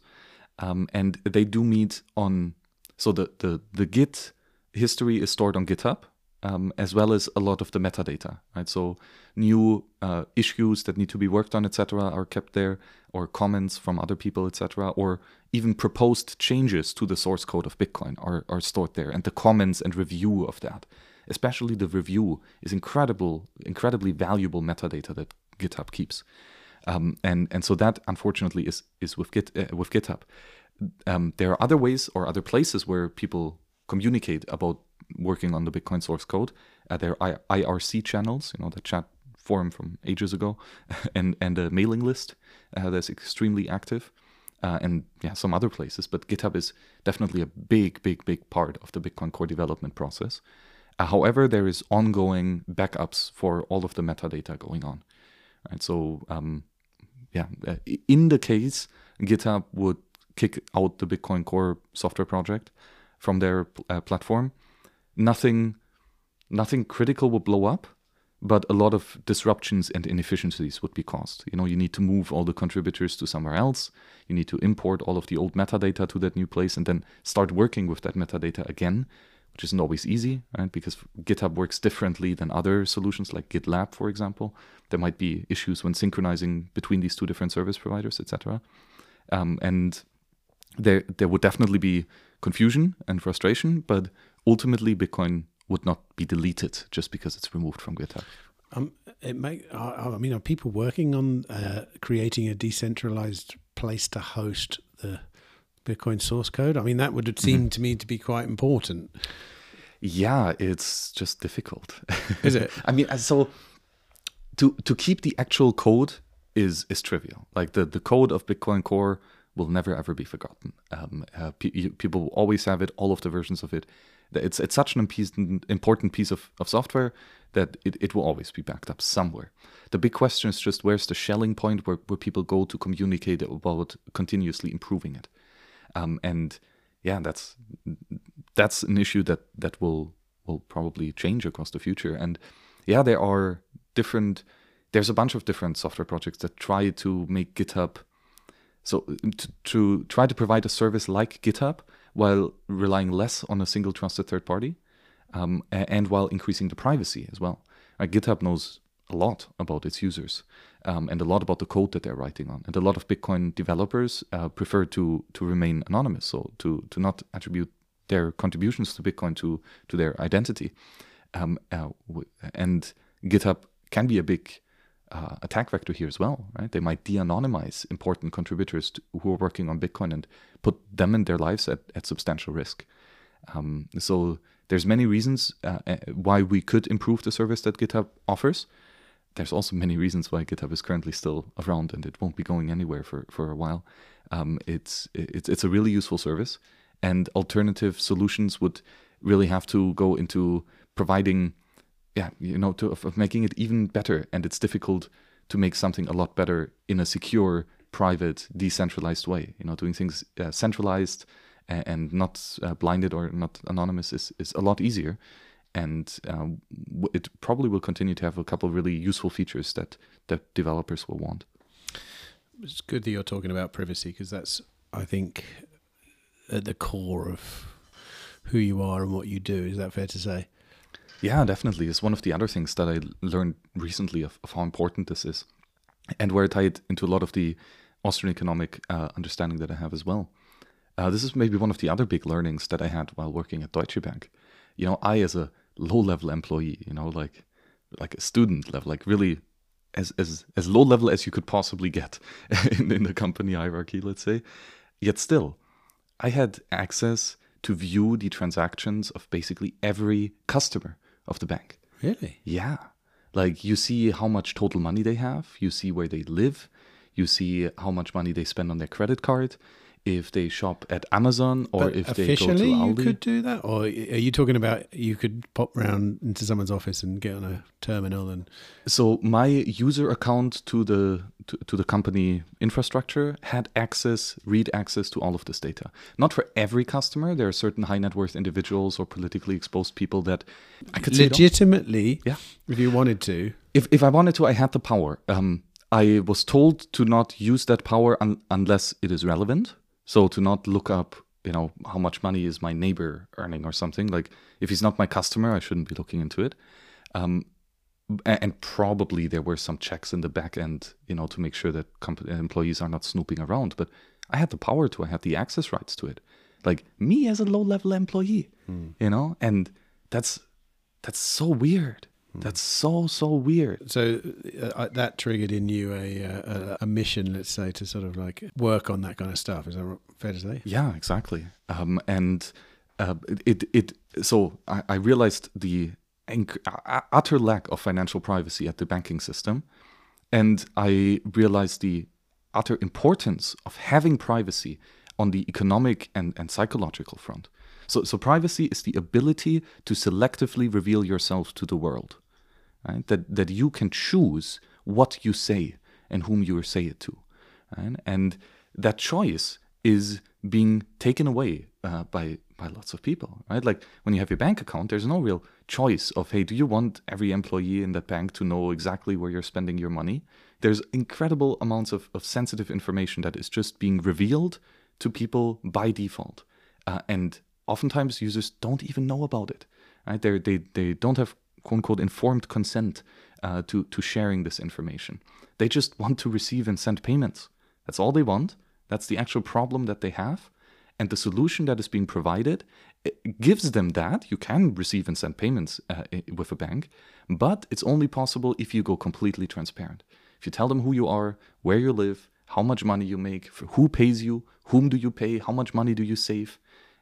um, and they do meet on. So the the the Git history is stored on GitHub, um, as well as a lot of the metadata. Right, so new uh, issues that need to be worked on, etc., are kept there, or comments from other people, etc., or even proposed changes to the source code of Bitcoin are are stored there, and the comments and review of that especially the review is incredible incredibly valuable metadata that github keeps um, and and so that unfortunately is is with git uh, with github um, there are other ways or other places where people communicate about working on the bitcoin source code there are I- irc channels you know the chat forum from ages ago *laughs* and and a mailing list uh, that's extremely active uh, and yeah, some other places. But GitHub is definitely a big, big, big part of the Bitcoin core development process. Uh, however, there is ongoing backups for all of the metadata going on. and so um, yeah, uh, in the case GitHub would kick out the Bitcoin Core software project from their uh, platform, nothing, nothing critical would blow up, but a lot of disruptions and inefficiencies would be caused. You know, you need to move all the contributors to somewhere else. You need to import all of the old metadata to that new place and then start working with that metadata again, which isn't always easy, right? Because GitHub works differently than other solutions like GitLab, for example. There might be issues when synchronizing between these two different service providers, etc. Um, and there there would definitely be confusion and frustration, but ultimately Bitcoin would not be deleted just because it's removed from GitHub. Um, it may. I I mean, are people working on uh, creating a decentralized place to host the Bitcoin source code? I mean, that would seem to me to be quite important. Yeah, it's just difficult. Is it? *laughs* I mean, uh, so to to keep the actual code is is trivial. Like the the code of Bitcoin Core will never ever be forgotten. Um, uh, pe- people will always have it, all of the versions of it. It's it's such an important important piece of, of software that it, it will always be backed up somewhere. The big question is just where's the Schelling point where, where people go to communicate about continuously improving it. Um, and yeah, that's that's an issue that that will will probably change across the future. And yeah, there are different. There's a bunch of different software projects that try to make GitHub so to, to try to provide a service like GitHub while relying less on a single trusted third party, um, and while increasing the privacy as well. GitHub knows a lot about its users um, and a lot about the code that they're writing on, and a lot of Bitcoin developers uh, prefer to to remain anonymous, so to to not attribute their contributions to Bitcoin to to their identity. Um, uh, and GitHub can be a big uh, attack vector here as well, right? They might de-anonymize important contributors to, who are working on Bitcoin and put them and their lives at, at substantial risk. Um, so there's many reasons uh, uh, why we could improve the service that GitHub offers. There's also many reasons why GitHub is currently still around and it won't be going anywhere for, for a while. Um, it's it's it's a really useful service, and alternative solutions would really have to go into providing yeah, you know, to, of, of making it even better. And it's difficult to make something a lot better in a secure, private, decentralized way. You know, doing things uh, centralized and, and not uh, blinded or not anonymous is, is a lot easier. And um, it probably will continue to have a couple of really useful features that, that developers will want. It's good that you're talking about privacy because that's, I think, at the core of who you are and what you do. Is that fair to say? Yeah, definitely. It's one of the other things that I learned recently of, of how important this is, and where it into a lot of the Austrian economic uh, understanding that I have as well. Uh, this is maybe one of the other big learnings that I had while working at Deutsche Bank. You know, I as a low-level employee, you know, like like a student level, like really as as as low level as you could possibly get *laughs* in, in the company hierarchy, let's say. Yet still, I had access to view the transactions of basically every customer of the bank. Really? Yeah. Like you see how much total money they have, you see where they live, you see how much money they spend on their credit card. If they shop at Amazon or But if they go to officially, you could do that, or are you talking about you could pop round into someone's office and get on a terminal and So my user account to the to, to the company infrastructure had access, read access to all of this data. Not for every customer. There are certain high net worth individuals or politically exposed people that I could say legitimately, Yeah. if you wanted to, if if I wanted to, I had the power. Um, I was told to not use that power un- unless it is relevant. So to not look up, you know, how much money is my neighbor earning or something. Like if he's not my customer, I shouldn't be looking into it. Um, and probably there were some checks in the back end, you know, to make sure that employees are not snooping around. But I had the power to. I had the access rights to it. Like me as a low level employee, you know, and that's that's so weird. That's so so weird. so uh, that triggered in you a, uh, a a mission, let's say, to sort of like work on that kind of stuff. Is that fair to say? Yeah, exactly. Um, and uh, it, it so I, I realized the inc- uh, utter lack of financial privacy at the banking system, and I realized the utter importance of having privacy on the economic and, and psychological front. So, so privacy is the ability to selectively reveal yourself to the world, right? That that you can choose what you say and whom you say it to, right? and that choice is being taken away uh, by by lots of people, right? Like when you have your bank account, there's no real choice of hey, do you want every employee in that bank to know exactly where you're spending your money? There's incredible amounts of, of sensitive information that is just being revealed to people by default, uh, and oftentimes users don't even know about it. Right? They they they don't have quote unquote informed consent uh, to to sharing this information. They just want to receive and send payments. That's all they want. That's the actual problem that they have. And the solution that is being provided gives them that. You can receive and send payments uh, with a bank, but it's only possible if you go completely transparent. If you tell them who you are, where you live, how much money you make, who pays you, whom do you pay, how much money do you save,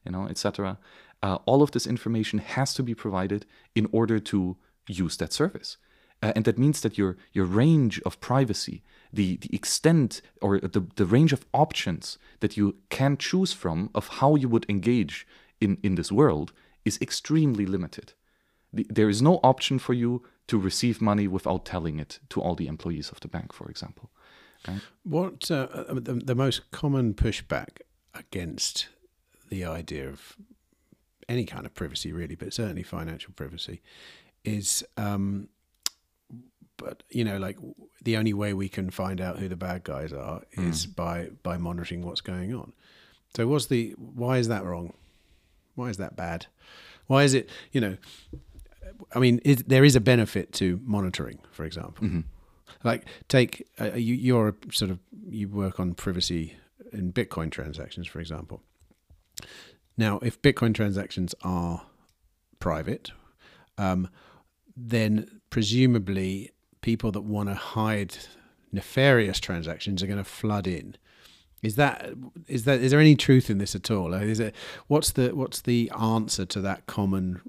you know, etc. Uh, all of this information has to be provided in order to use that service. Uh, and that means that your your range of privacy, the the extent or the, the range of options that you can choose from of how you would engage in, in this world is extremely limited. The, there is no option for you to receive money without telling it to all the employees of the bank, for example. What uh, uh, the, the most common pushback against the idea of any kind of privacy, really, but certainly financial privacy, is, um, but you know, like the only way we can find out who the bad guys are is by by monitoring what's going on. So, what's the why is that wrong? Why is that bad? Why is it? You know, I mean, is, there is a benefit to monitoring, for example. Like, take uh, you, you're sort of you work on privacy in Bitcoin transactions, for example. Now, if Bitcoin transactions are private, um, then presumably people that want to hide nefarious transactions are going to flood in. Is that is that is there any truth in this at all? Is it what's the what's the answer to that common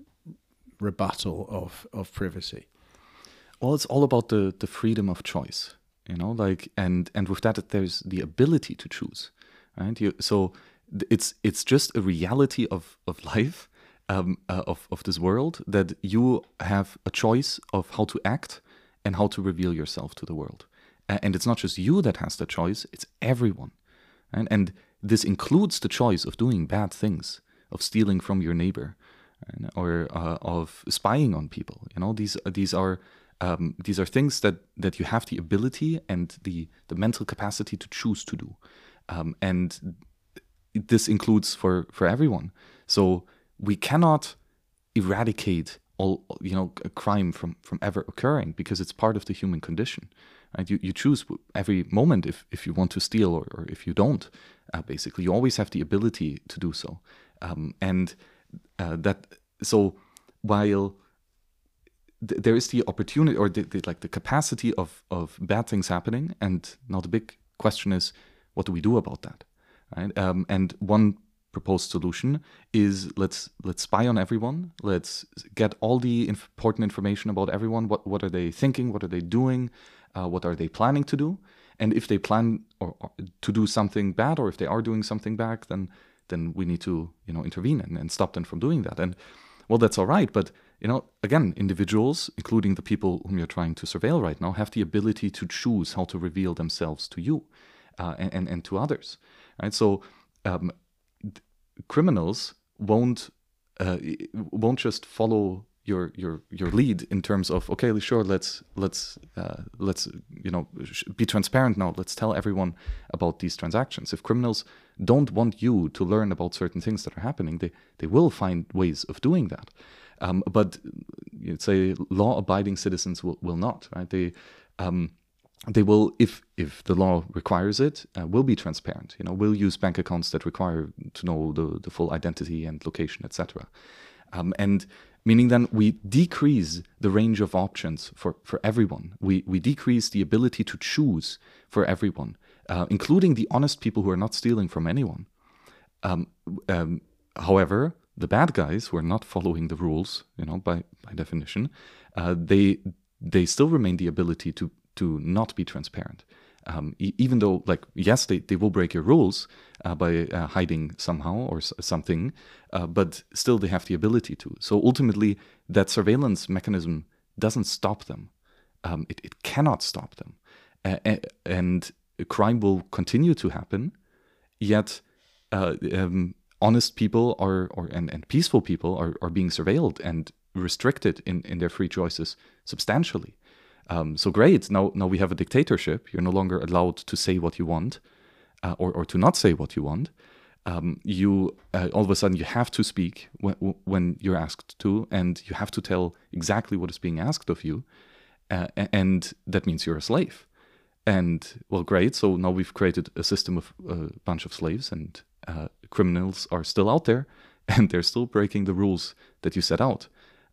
rebuttal of of privacy? Well, it's all about the the freedom of choice, you know, like and and with that there's the ability to choose, right? You, so it's it's just a reality of of life, um, uh, of of this world that you have a choice of how to act and how to reveal yourself to the world, and it's not just you that has the choice; it's everyone, and and this includes the choice of doing bad things, of stealing from your neighbor, or uh, of spying on people. You know, these these are um, these are things that that you have the ability and the the mental capacity to choose to do, um, and this includes for for everyone. So we cannot eradicate all you know crime from from ever occurring because it's part of the human condition. Right? You you choose every moment if if you want to steal or, or if you don't. Uh, basically, you always have the ability to do so, um, and uh, that so while th- there is the opportunity or the, the, like the capacity of of bad things happening and now the big question is what do we do about that right? Um, and one proposed solution is let's let's spy on everyone. Let's get all the inf- important information about everyone. What what are they thinking? What are they doing? Uh, what are they planning to do? And if they plan or, or to do something bad, or if they are doing something bad, then then we need to you know intervene and, and stop them from doing that. And well, that's all right, but you know, again, individuals, including the people whom you're trying to surveil right now, have the ability to choose how to reveal themselves to you uh, and, and, and to others. Right? So um, criminals won't uh, won't just follow your your your lead in terms of okay sure let's let's uh, let's you know be transparent now let's tell everyone about these transactions if criminals don't want you to learn about certain things that are happening they they will find ways of doing that um, but you'd say law-abiding citizens will, will not, right? They um, they will, if if the law requires it, uh, will be transparent. You know, will use bank accounts that require to know the, the full identity and location, etc. Um, and meaning then we decrease the range of options for, for everyone. We we decrease the ability to choose for everyone, uh, including the honest people who are not stealing from anyone. Um, um, however, the bad guys who are not following the rules, you know, by by definition, uh, they they still remain the ability to to not be transparent. Um, e- even though, like, yes, they, they will break your rules uh, by uh, hiding somehow or s- something, uh, but still they have the ability to. So ultimately, that surveillance mechanism doesn't stop them. Um, it, it cannot stop them. and crime will continue to happen, yet uh, um, honest people are or and, and peaceful people are, are being surveilled and restricted in, in their free choices substantially. Um, so great, now now we have a dictatorship. You're no longer allowed to say what you want, uh, or or to not say what you want. Um, you uh, all of a sudden you have to speak when, when you're asked to, and you have to tell exactly what is being asked of you, uh, and that means you're a slave. And well, great. So now we've created a system of a bunch of slaves, and uh, criminals are still out there *laughs* and they're still breaking the rules that you set out.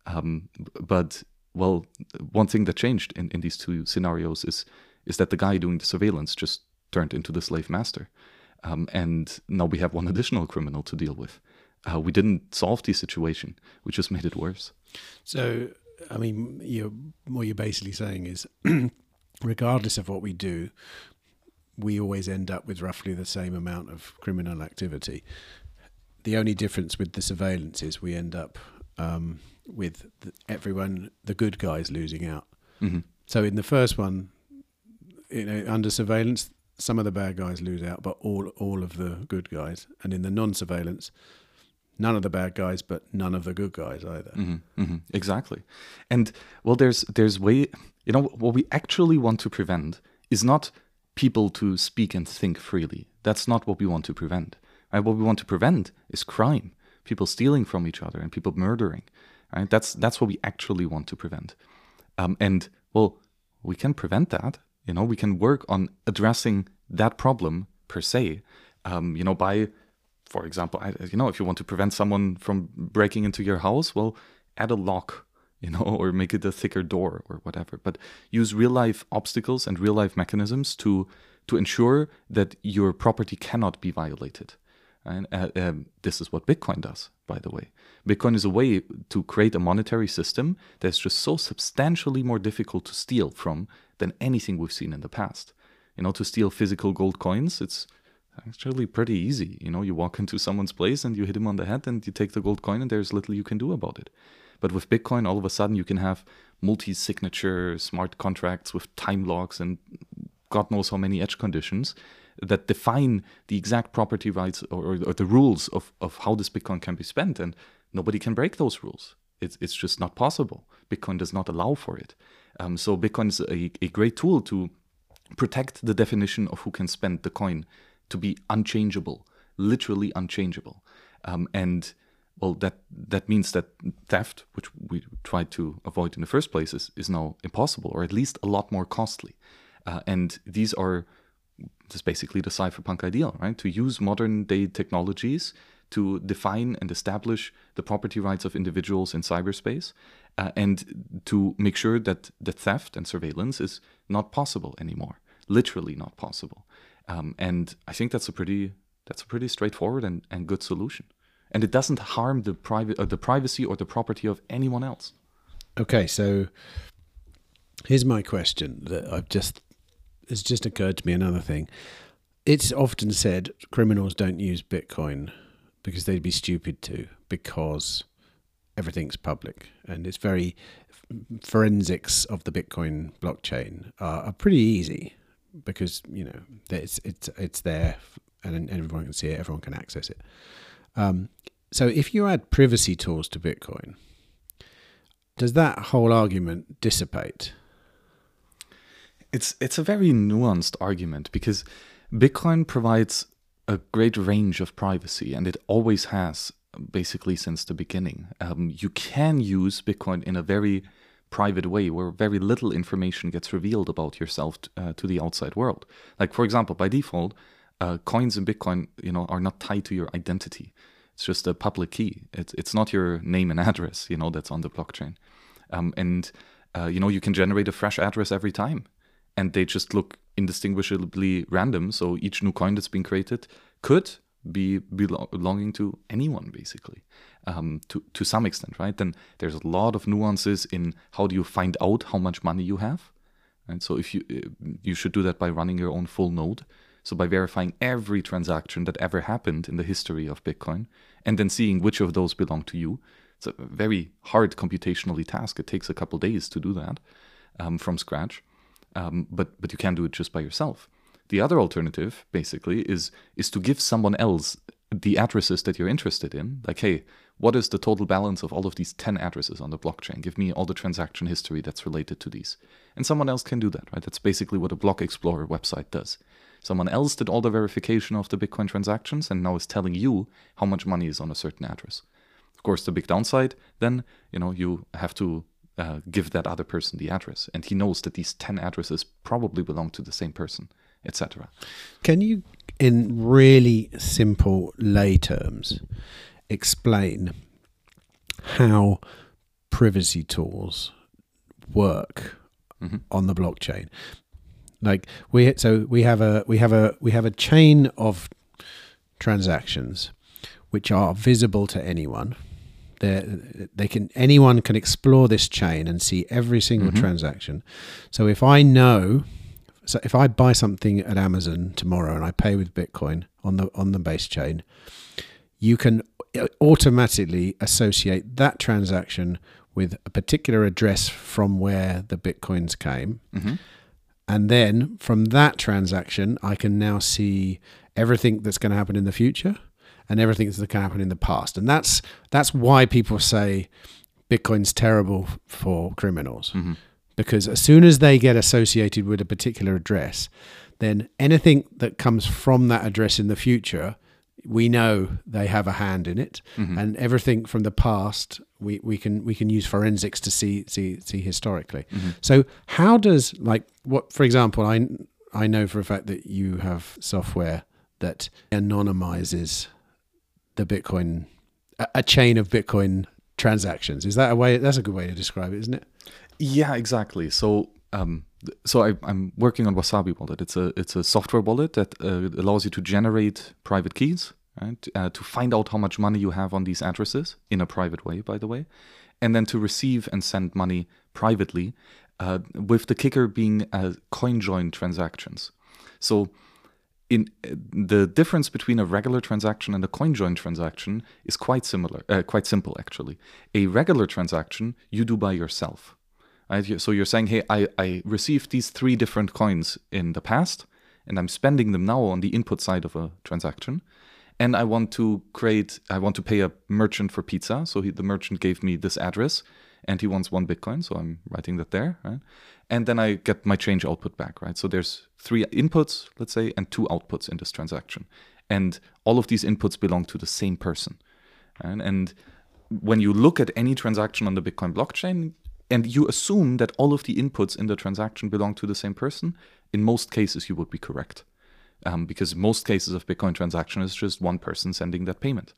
Um, but well, one thing that changed in, in these two scenarios is is that the guy doing the surveillance just turned into the slave master, um, and now we have one *laughs* additional criminal to deal with. Uh, we didn't solve the situation; we just made it worse. So, I mean, you're, what you're basically saying is, *clears throat* regardless of what we do, we always end up with roughly the same amount of criminal activity. The only difference with the surveillance is we end up um, with the, everyone, the good guys, losing out. Mm-hmm. So in the first one, you know, under surveillance, some of the bad guys lose out, but all all of the good guys. And in the non-surveillance, none of the bad guys, but none of the good guys either. Mm-hmm, mm-hmm, exactly. And well, there's there's way you know what we actually want to prevent is not people to speak and think freely. That's not what we want to prevent. Right? What we want to prevent is crime, people stealing from each other and people murdering. Right? That's that's what we actually want to prevent. Um, and well, we can prevent that. You know, we can work on addressing that problem per se. Um, you know, by, for example, I, you know, if you want to prevent someone from breaking into your house, well, add a lock you know, *laughs* or make it a thicker door or whatever. But use real life obstacles and real life mechanisms to to ensure that your property cannot be violated. And uh, um, this is what Bitcoin does, by the way. Bitcoin is a way to create a monetary system that's just so substantially more difficult to steal from than anything we've seen in the past. You know, to steal physical gold coins, it's actually pretty easy. You know, you walk *laughs* into someone's place and you hit him on the head and you take the gold coin, and there's little you can do about it. But with Bitcoin, all of a sudden you can have multi-signature smart contracts with time locks and God knows how many edge conditions that define the exact property rights or, or, the rules of, of how this Bitcoin can be spent. And nobody can break those rules. It's, it's just not possible. Bitcoin does not allow for it. Um, so Bitcoin is a, a great tool to protect the definition of who can spend the coin to be unchangeable, literally unchangeable. Um, and well, that that means that theft, which we tried to avoid in the first place, is, is now impossible, or at least a lot more costly. Uh, and these are is basically the cypherpunk ideal, right? To use modern day technologies to define and establish the property rights of individuals in cyberspace, uh, and to make sure that the theft and surveillance is not possible anymore, literally not possible. Um, and I think that's a pretty that's a pretty straightforward and, and good solution and it doesn't harm the private, uh, the privacy or the property of anyone else. Okay, so here's my question that I've just it's just occurred to me another thing. It's often said criminals don't use Bitcoin because they'd be stupid to, because everything's public and it's very forensics of the Bitcoin blockchain are, are pretty easy because you know it's it's it's there and everyone can see it, everyone can access it. Um, so if you add privacy tools to Bitcoin, does that whole argument dissipate? It's it's a very nuanced argument because Bitcoin provides a great range of privacy, and it always has, basically since the beginning. Um, you can use Bitcoin in a very private way where very little information gets revealed about yourself t- uh, to the outside world. Like for example, by default, uh, coins in Bitcoin, you know, are not tied to your identity. It's just a public key. It's it's not your name and *laughs* address, you know, that's on the blockchain. Um, and uh, you know, you can generate a fresh address every time, and they just look indistinguishably random. So each new coin that's been created could be belonging to anyone, basically, um, to to some extent, right? Then there's a lot of nuances in how do you find out how much money you have, and so if you uh, you should do that by running your own full node so by verifying every transaction that ever happened in the history of Bitcoin and then seeing which of those belong to you, it's a very hard computationally task. It takes a couple days to do that um, from scratch, um, but but you can't do it just by yourself. The other alternative, basically, is is to give someone else the addresses that you're interested in. Like, hey, what is the total balance of all of these 10 addresses on the blockchain? Give me all the transaction history that's related to these. And someone else can do that, right? That's basically what a Block Explorer website does. Someone else did all the verification of the Bitcoin transactions and now is telling you how much money is on a certain address. Of course, the big downside then, you know, you have to uh, give that other person the address, and he knows that these 10 addresses probably belong to the same person, etc. Can you, in really simple lay terms, explain how privacy tools work mm-hmm. on the blockchain? Like we so we have a we have a we have a chain of transactions which are visible to anyone. They they can anyone can explore this chain and see every single mm-hmm. transaction. So if I know so if I buy something at Amazon tomorrow and I pay with Bitcoin on the on the base chain, you can automatically associate that transaction with a particular address from where the bitcoins came. Mm-hmm. And then from that transaction, I can now see everything that's going to happen in the future and everything that's going to happen in the past. And that's that's why people say Bitcoin's terrible for criminals. Mm-hmm. Because as soon as they get associated with a particular address, then anything that comes from that address in the future we know they have a hand in it, mm-hmm. and everything from the past we, we can we can use forensics to see see see historically. Mm-hmm. So how does like what for example I I know for a fact that you have software that anonymizes the Bitcoin a, chain of Bitcoin transactions. Is that a way? That's a good way to describe it, isn't it? Yeah, exactly. So um, so I, am working on Wasabi Wallet. It's a it's a software wallet that uh, allows you to generate private keys, right? Uh, to find out how much money you have on these addresses in a private way, by the way, and then to receive and send money privately, uh, with the kicker being uh, CoinJoin transactions. So. In the difference between a regular transaction and a CoinJoin transaction is quite similar, uh, quite simple actually. A regular transaction you do by yourself, Right? So you're saying, hey, I, I received these three different coins in the past, and I'm spending them now on the input side of a transaction. And I want to create, I want to pay a merchant for pizza. So he, the merchant gave me this address, and he wants one Bitcoin. So I'm writing that there, right? And then I get my change output back, right? So there's three inputs, let's say, and two outputs in this transaction. And all of these inputs belong to the same person. Right? And when you look at any transaction on the Bitcoin blockchain, and you assume that all of the inputs in the transaction belong to the same person, in most cases you would be correct. Um, because most cases of Bitcoin transaction is just one person sending that payment.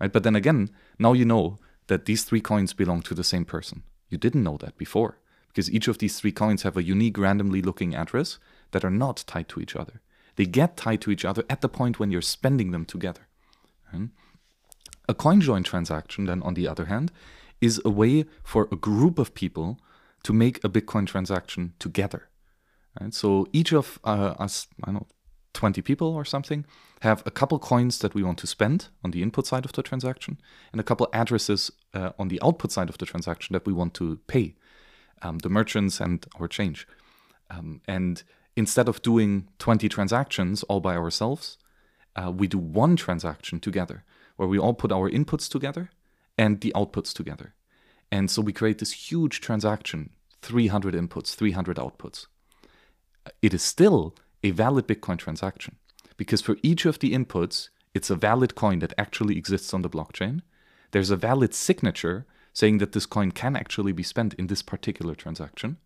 Right? But then again, now you know that these three coins belong to the same person. You didn't know that before, because each of these three coins have a unique randomly looking address that are not tied to each other. They get tied to each other at the point when you're spending them together. Right? A CoinJoin transaction, then, on the other hand, is a way for a group of people to make a Bitcoin transaction together. Right? So each of uh, us, I don't know, 20 people or something, have a couple coins that we want to spend on the input side of the transaction and a couple addresses uh, on the output side of the transaction that we want to pay um, the merchants and our change. Um, and instead of doing 20 transactions all by ourselves, uh, we do one transaction together where we all put our inputs together and the outputs together. And so we create this huge transaction 300 inputs, 300 outputs. It is still a valid Bitcoin transaction because for each of the inputs, it's a valid coin that actually exists on the blockchain. There's a valid signature saying that this coin can actually be spent in this particular transaction.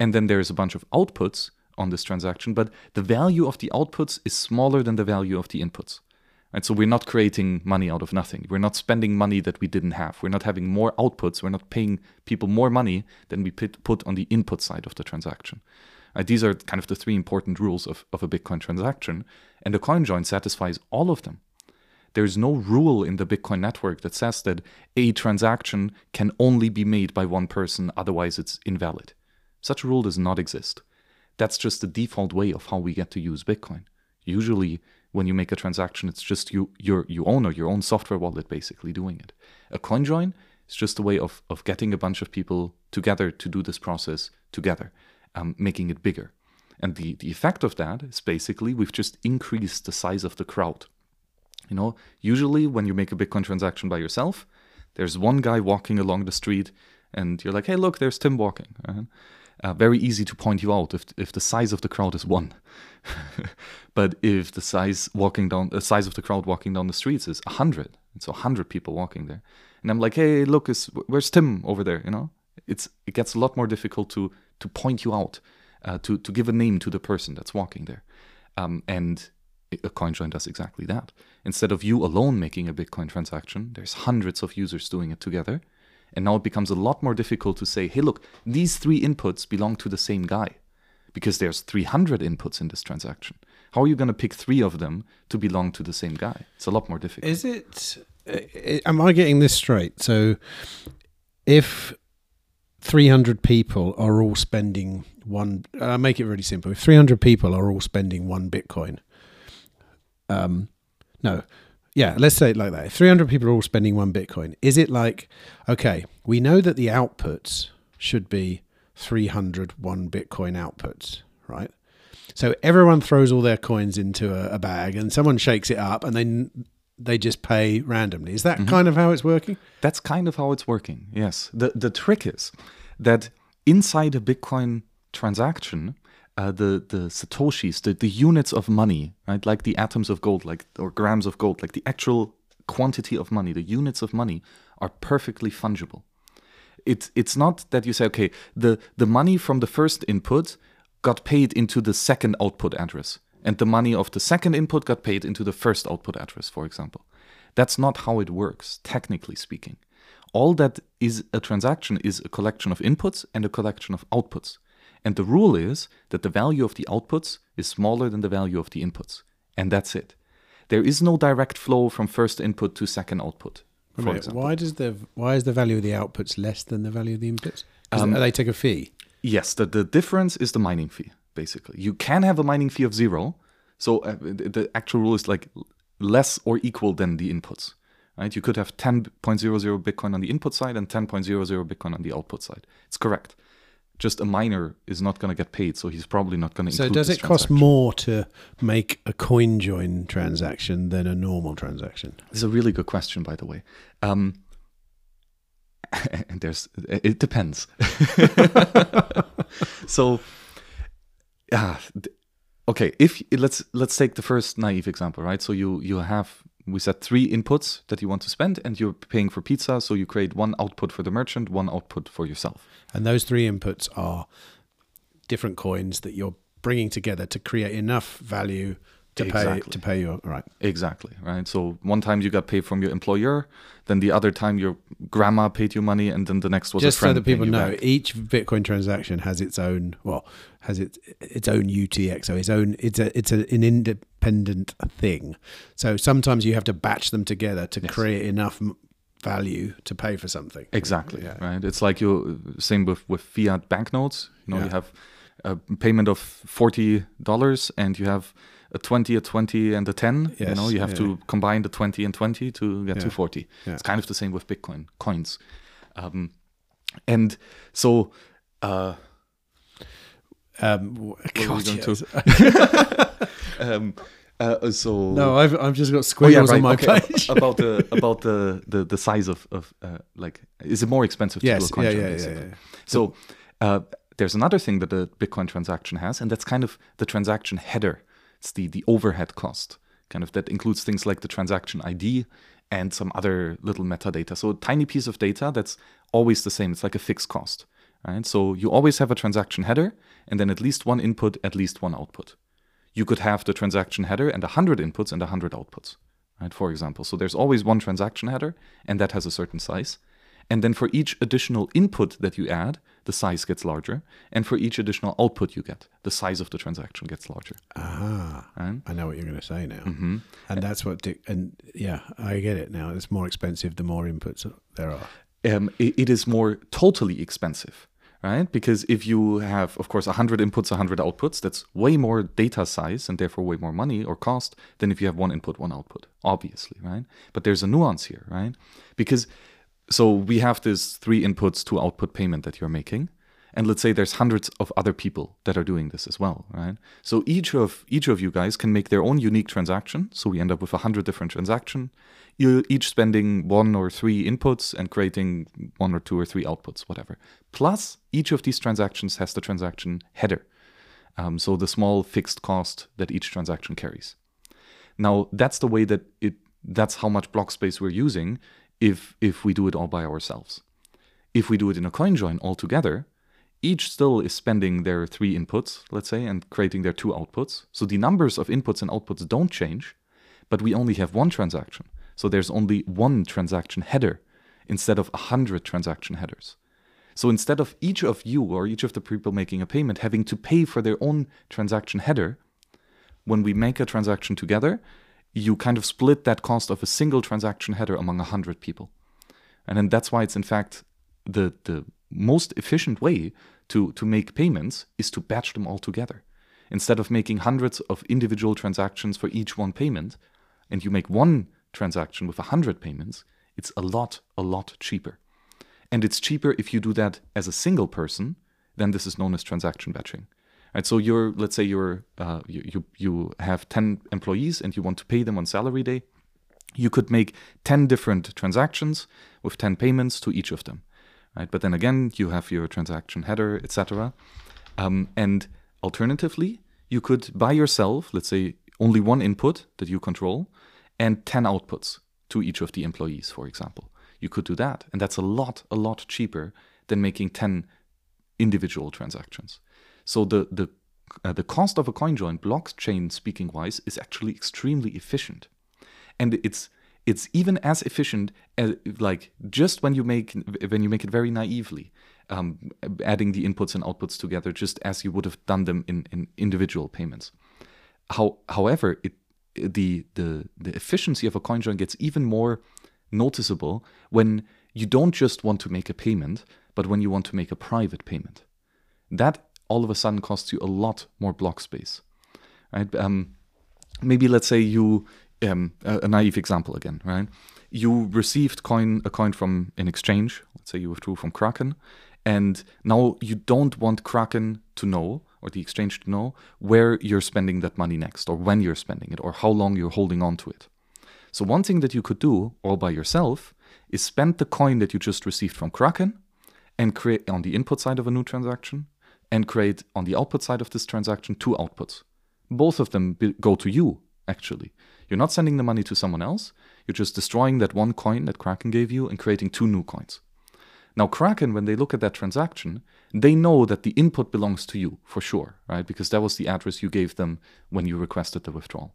And then there's a bunch of outputs on this transaction, but the value of the outputs is smaller than the value of the inputs. And So we're not creating money out of nothing. We're not spending money that we didn't have. We're not having more outputs. We're not paying people more money than we put on the input side of the transaction. Right? These are kind of the three important rules of, of a Bitcoin transaction, and the CoinJoin satisfies all of them. There's no rule in the Bitcoin network that says that a transaction can only be made by one person, otherwise it's invalid. Such a rule does not exist. That's just the default way of how we get to use Bitcoin. Usually, when you make a transaction, it's just you, your, you own or your own software wallet basically doing it. A CoinJoin is just a way of, of getting a bunch of people together to do this process together, um, making it bigger. And the, the effect of that is basically we've just increased the size of the crowd. You know, usually when you make a Bitcoin transaction by yourself, there's one guy walking along the street, and you're like, "Hey, look, there's Tim walking." Right? Uh, very easy to point you out if if the size of the crowd is one. *laughs* but if the size walking down the size of the crowd walking down the streets is hundred, it's a hundred people walking there, and I'm like, "Hey, look, is where's Tim over there?" You know, it's it gets a lot more difficult to to point you out, uh, to to give a name to the person that's walking there, um, and a CoinJoin does exactly that. Instead of you alone making a Bitcoin transaction, there's hundreds of users doing it together. And now it becomes a lot more difficult to say, hey, look, these three inputs belong to the same guy because there's 300 inputs in this transaction. How are you going to pick three of them to belong to the same guy? It's a lot more difficult. Is it, am I getting this straight? So if 300 people are all spending one, I uh, make it really simple. If 300 people are all spending one Bitcoin, um, no, yeah, let's say it like that. If 300 people are all spending one Bitcoin, is it like, okay, we know that the outputs should be 300 one Bitcoin outputs, right? So everyone throws all their coins into a, a bag and someone shakes it up and then they just pay randomly. Is that mm-hmm. kind of how it's working? That's kind of how it's working, yes. The, the trick is that inside a Bitcoin transaction, uh, the the satoshis, the, the units of money, right? Like the atoms of gold, like or grams of gold, like the actual quantity of money, the units of money are perfectly fungible. It's it's not that you say, okay, the the money from the first input got paid into the second output address, and the money of the second input got paid into the first output address, for example. That's not how it works, technically speaking. All that is a transaction is a collection of inputs and a collection of outputs. And the rule is that the value of the outputs is smaller than the value of the inputs. And that's it. There is no direct flow from first input to second output. why does the why is the value of the outputs less than the value of the inputs? Um, they take a fee. Yes, the, the difference is the mining fee, basically. You can have a mining fee of zero. So uh, the actual rule is like less or equal than the inputs. Right? You could have 10.00 Bitcoin on the input side and 10.00 Bitcoin on the output side. It's correct just a miner is not going to get paid, so he's probably not going to. So does it cost more to make a CoinJoin transaction than a normal transaction? It's a really good question, by the way. Um, and *laughs* there's it depends. *laughs* so, yeah, okay. If let's let's take the first naive example, right? So you you have we set three inputs that you want to spend and you're paying for pizza so you create one output for the merchant one output for yourself and those three inputs are different coins that you're bringing together to create enough value to exactly. pay to pay your right exactly right so one time you got paid from your employer then the other time your grandma paid you money and then the next was just so that people know back. each bitcoin transaction has its own well has its its own utxo its own it's a it's a, an independent thing so sometimes you have to batch them together to yes. create enough value to pay for something exactly yeah. right it's like you same with with fiat banknotes you know yeah. you have a payment of forty dollars, and you have a twenty, a twenty, and a ten. you know, you have yeah. to combine the twenty and twenty to get Yeah, to forty. yeah. It's kind of the same with Bitcoin coins, um, and so. Uh, Um, w- were we God, going yes. *laughs* *laughs* um, uh, so no, I've I've just got Oh, squiggles on my okay. page. *laughs* about the about the, the the size of of uh, like is it more expensive to yes, do a coin yeah, yeah, yeah, basically? yeah. So uh, there's another thing that a Bitcoin transaction has, and that's kind of the transaction header. It's the the overhead cost, kind of that includes things like the transaction ID and some other little metadata. So a tiny piece of data that's always the same. It's like a fixed cost, right? So you always have a transaction header, and then at least one input, at least one output. You could have the transaction header and 100 inputs and 100 outputs, right? For example. So there's always one transaction header, and that has a certain size. And then for each additional input that you add, the size gets larger. And for each additional output you get, the size of the transaction gets larger. Ah? I know what you're going to say now, Mm-hmm. and that's what. Dick, and yeah, I get it now. It's more expensive the more inputs there are. um, it, it is more totally expensive, right? Because if you have, of course, 100 inputs, 100 outputs, that's way more data size and therefore way more money or cost than if you have one input, one output, obviously, right? But there's a nuance here, right? Because so we have this three inputs, to output payment that you're making. And let's say there's hundreds of other people that are doing this as well, right? So each of each of you guys can make their own unique transaction. So we end up with a hundred different transaction. You're each spending one or three inputs and creating one or two or three outputs, whatever. Plus, each of these transactions has the transaction header. Um, so the small fixed cost that each transaction carries. Now that's the way that it that's how much block space we're using if if we do it all by ourselves. If we do it in a coin join all together, each still is spending their three inputs, let's say, and creating their two outputs. So the numbers of inputs and outputs don't change, but we only have one transaction. So there's only one transaction header instead of a hundred transaction headers. So instead of each of you or each of the people making a payment having to pay for their own transaction header, when we make a transaction together, you kind of split that cost of a single transaction header among a hundred people. And then that's why it's in fact the the most efficient way to, to make payments is to batch them all together. Instead of making hundreds of individual transactions for each one payment, and you make one transaction with a hundred payments, it's a lot, a lot cheaper. And it's cheaper if you do that as a single person, then this is known as transaction batching. Right, so you're, let's say you're, uh, you, you, you have 10 employees and you want to pay them on salary day. You could make 10 different transactions with 10 payments to each of them. Right? But then again, you have your transaction header, etc. Um, and alternatively, you could by yourself, let's say only one input that you control, and 10 outputs to each of the employees, for example. You could do that. And that's a lot, a lot cheaper than making 10 individual transactions. So the, the, uh, the cost of a coin join, blockchain speaking wise, is actually extremely efficient. And it's it's even as efficient as like just when you make when you make it very naively um, adding the inputs and outputs together just as you would have done them in, in individual payments How, however it the, the the efficiency of a coin join gets even more noticeable when you don't just want to make a payment but when you want to make a private payment that all of a sudden costs you a lot more block space right um, maybe let's say you um, a, a naive example again, right? You received coin a coin from an exchange. Let's say you withdrew from Kraken, and now you don't want Kraken to know or the exchange to know where you're spending that money next, or when you're spending it, or how long you're holding on to it. So one thing that you could do all by yourself is spend the coin that you just received from Kraken and create on the input side of a new transaction and create on the output side of this transaction two outputs. Both of them go to you actually. You're not sending the money to someone else. You're just destroying that one coin that Kraken gave you and creating two new coins. Now, Kraken, when they look at that transaction, they know that the input belongs to you for sure, right? Because that was the address you gave them when you requested the withdrawal.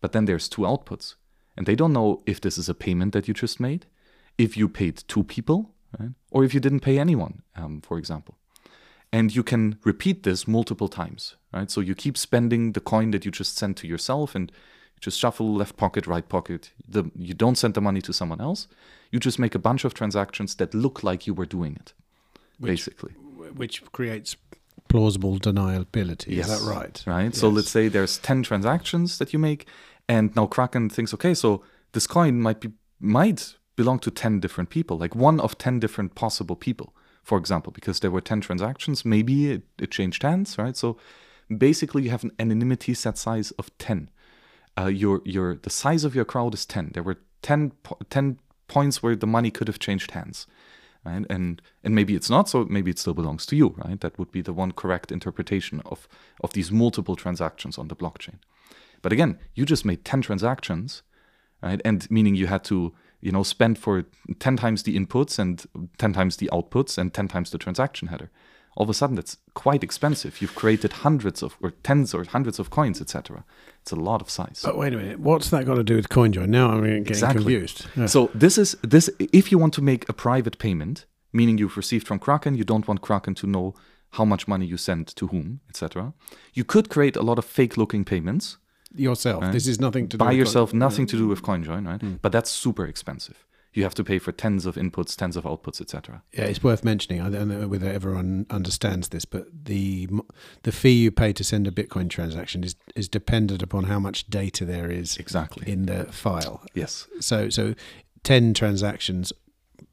But then there's two outputs, and they don't know if this is a payment that you just made, if you paid two people, right? Or if you didn't pay anyone, um, for example. And you can repeat this multiple times, right? So you keep spending the coin that you just sent to yourself and you just shuffle left pocket, right pocket. The, you don't send the money to someone else. You just make a bunch of transactions that look like you were doing it, Which- basically. which creates plausible deniability. Is that right? right? So let's say there's 10 transactions that you make, and now Kraken thinks, okay, so this coin might be might belong to 10 different people, like one of 10 different possible people, for example, because there were 10 transactions, maybe it, it changed hands, right? So basically you have an anonymity set size of 10. Uh, your your the size of your crowd is 10. There were 10, po- 10 points where the money could have changed hands. Right? And and maybe it's not, so maybe it still belongs to you, right? That would be the one correct interpretation of of these multiple transactions on the blockchain. But again, you just made 10 transactions, right? And meaning you had to, you know, spend for 10 times the inputs and 10 times the outputs and 10 times the transaction header. All of a sudden, that's quite expensive. You've created hundreds of, or tens or hundreds of coins, etc. It's a lot of size. But wait a minute, what's that got to do with CoinJoin? Now I'm getting Exactly. confused. Yeah. So this is this if you want to make a private payment, meaning you've received from Kraken, you don't want Kraken to know how much money you sent to whom, etc. You could create a lot of fake looking payments yourself. Right. This is nothing to do by yourself, Coin- nothing to do with CoinJoin, right? Hmm. But that's super expensive. You have to pay for tens of inputs, tens of outputs, etc. Yeah, it's worth mentioning. I don't know whether everyone understands this, but the the fee you pay to send a Bitcoin transaction is is dependent upon how much data there is Exactly. in the file. yes. So so ten transactions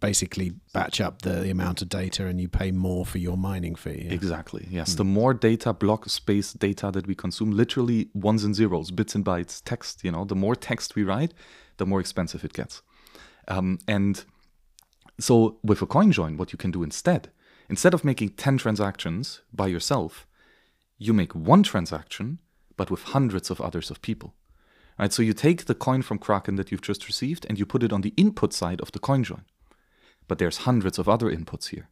basically batch up the, the amount of data, and you pay more for your mining fee. yeah. Exactly. Yes. The more data, block space data that we consume, literally ones and zeros, bits and bytes, text, you know, the more text we write, the more expensive it gets. Um, and so with a coin join, what you can do instead, instead of making 10 transactions by yourself, you make one transaction, but with hundreds of others of people. Right? So you take the coin from Kraken that you've just received and you put it on the input side of the coin join. But there's hundreds of other inputs here.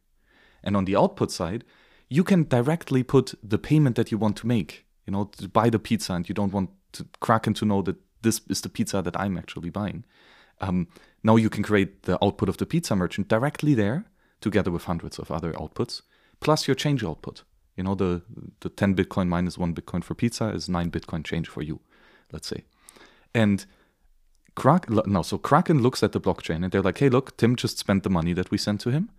And on the output side, you can directly put the payment that you want to make. You know, to buy the pizza, and you don't want to Kraken to know that this is the pizza that I'm actually buying. Um, now you can create the output of the pizza merchant directly there, together with hundreds of other outputs, plus your change output. You know, the the 10 Bitcoin minus one Bitcoin for pizza is nine Bitcoin change for you, let's say. And No, so Kraken looks at the blockchain and they're like, hey, look, Tim just spent the money that we sent to him,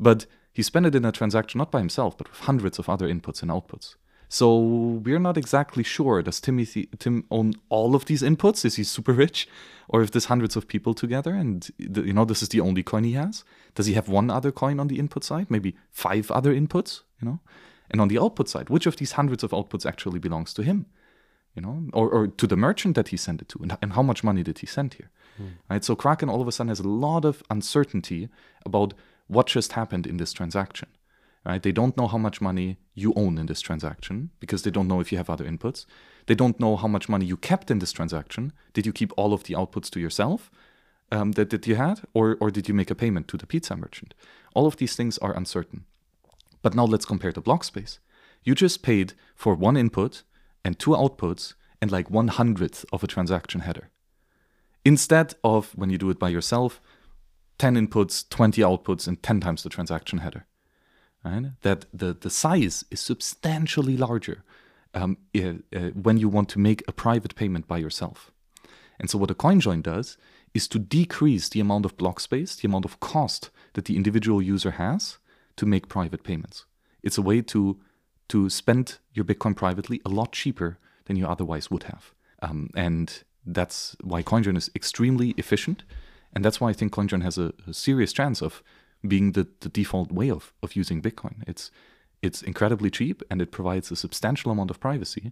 but he spent it in a transaction not by himself, but with hundreds of other inputs and outputs. So we're not exactly sure. Does Timothy, Tim own all of these inputs? Is he super rich, or if there's hundreds of people together and the, you know this is the only coin he has? Does he have one other coin on the input side? Maybe five other inputs? You know, and on the output side, which of these hundreds of outputs actually belongs to him? You know, or, or to the merchant that he sent it to, and, and how much money did he send here, right? So Kraken all of a sudden has a lot of uncertainty about what just happened in this transaction, right? They don't know how much money you own in this transaction because they don't know if you have other inputs. They don't know how much money you kept in this transaction. Did you keep all of the outputs to yourself um, that, that you had, or or did you make a payment to the pizza merchant? All of these things are uncertain. But now let's compare the block space. You just paid for one input and two outputs and like one hundredth of a transaction header. Instead of when you do it by yourself, 10 inputs, 20 outputs, and 10 times the transaction header. Right? That the, the size is substantially larger um, uh, uh, when you want to make a private payment by yourself. And so, what a CoinJoin does is to decrease the amount of block space, the amount of cost that the individual user has to make private payments. It's a way to to spend your Bitcoin privately a lot cheaper than you otherwise would have. Um, and that's why CoinJoin is extremely efficient. And that's why I think CoinJoin has a, a serious chance of being the, the default way of, of using Bitcoin. It's it's incredibly cheap and it provides a substantial amount of privacy.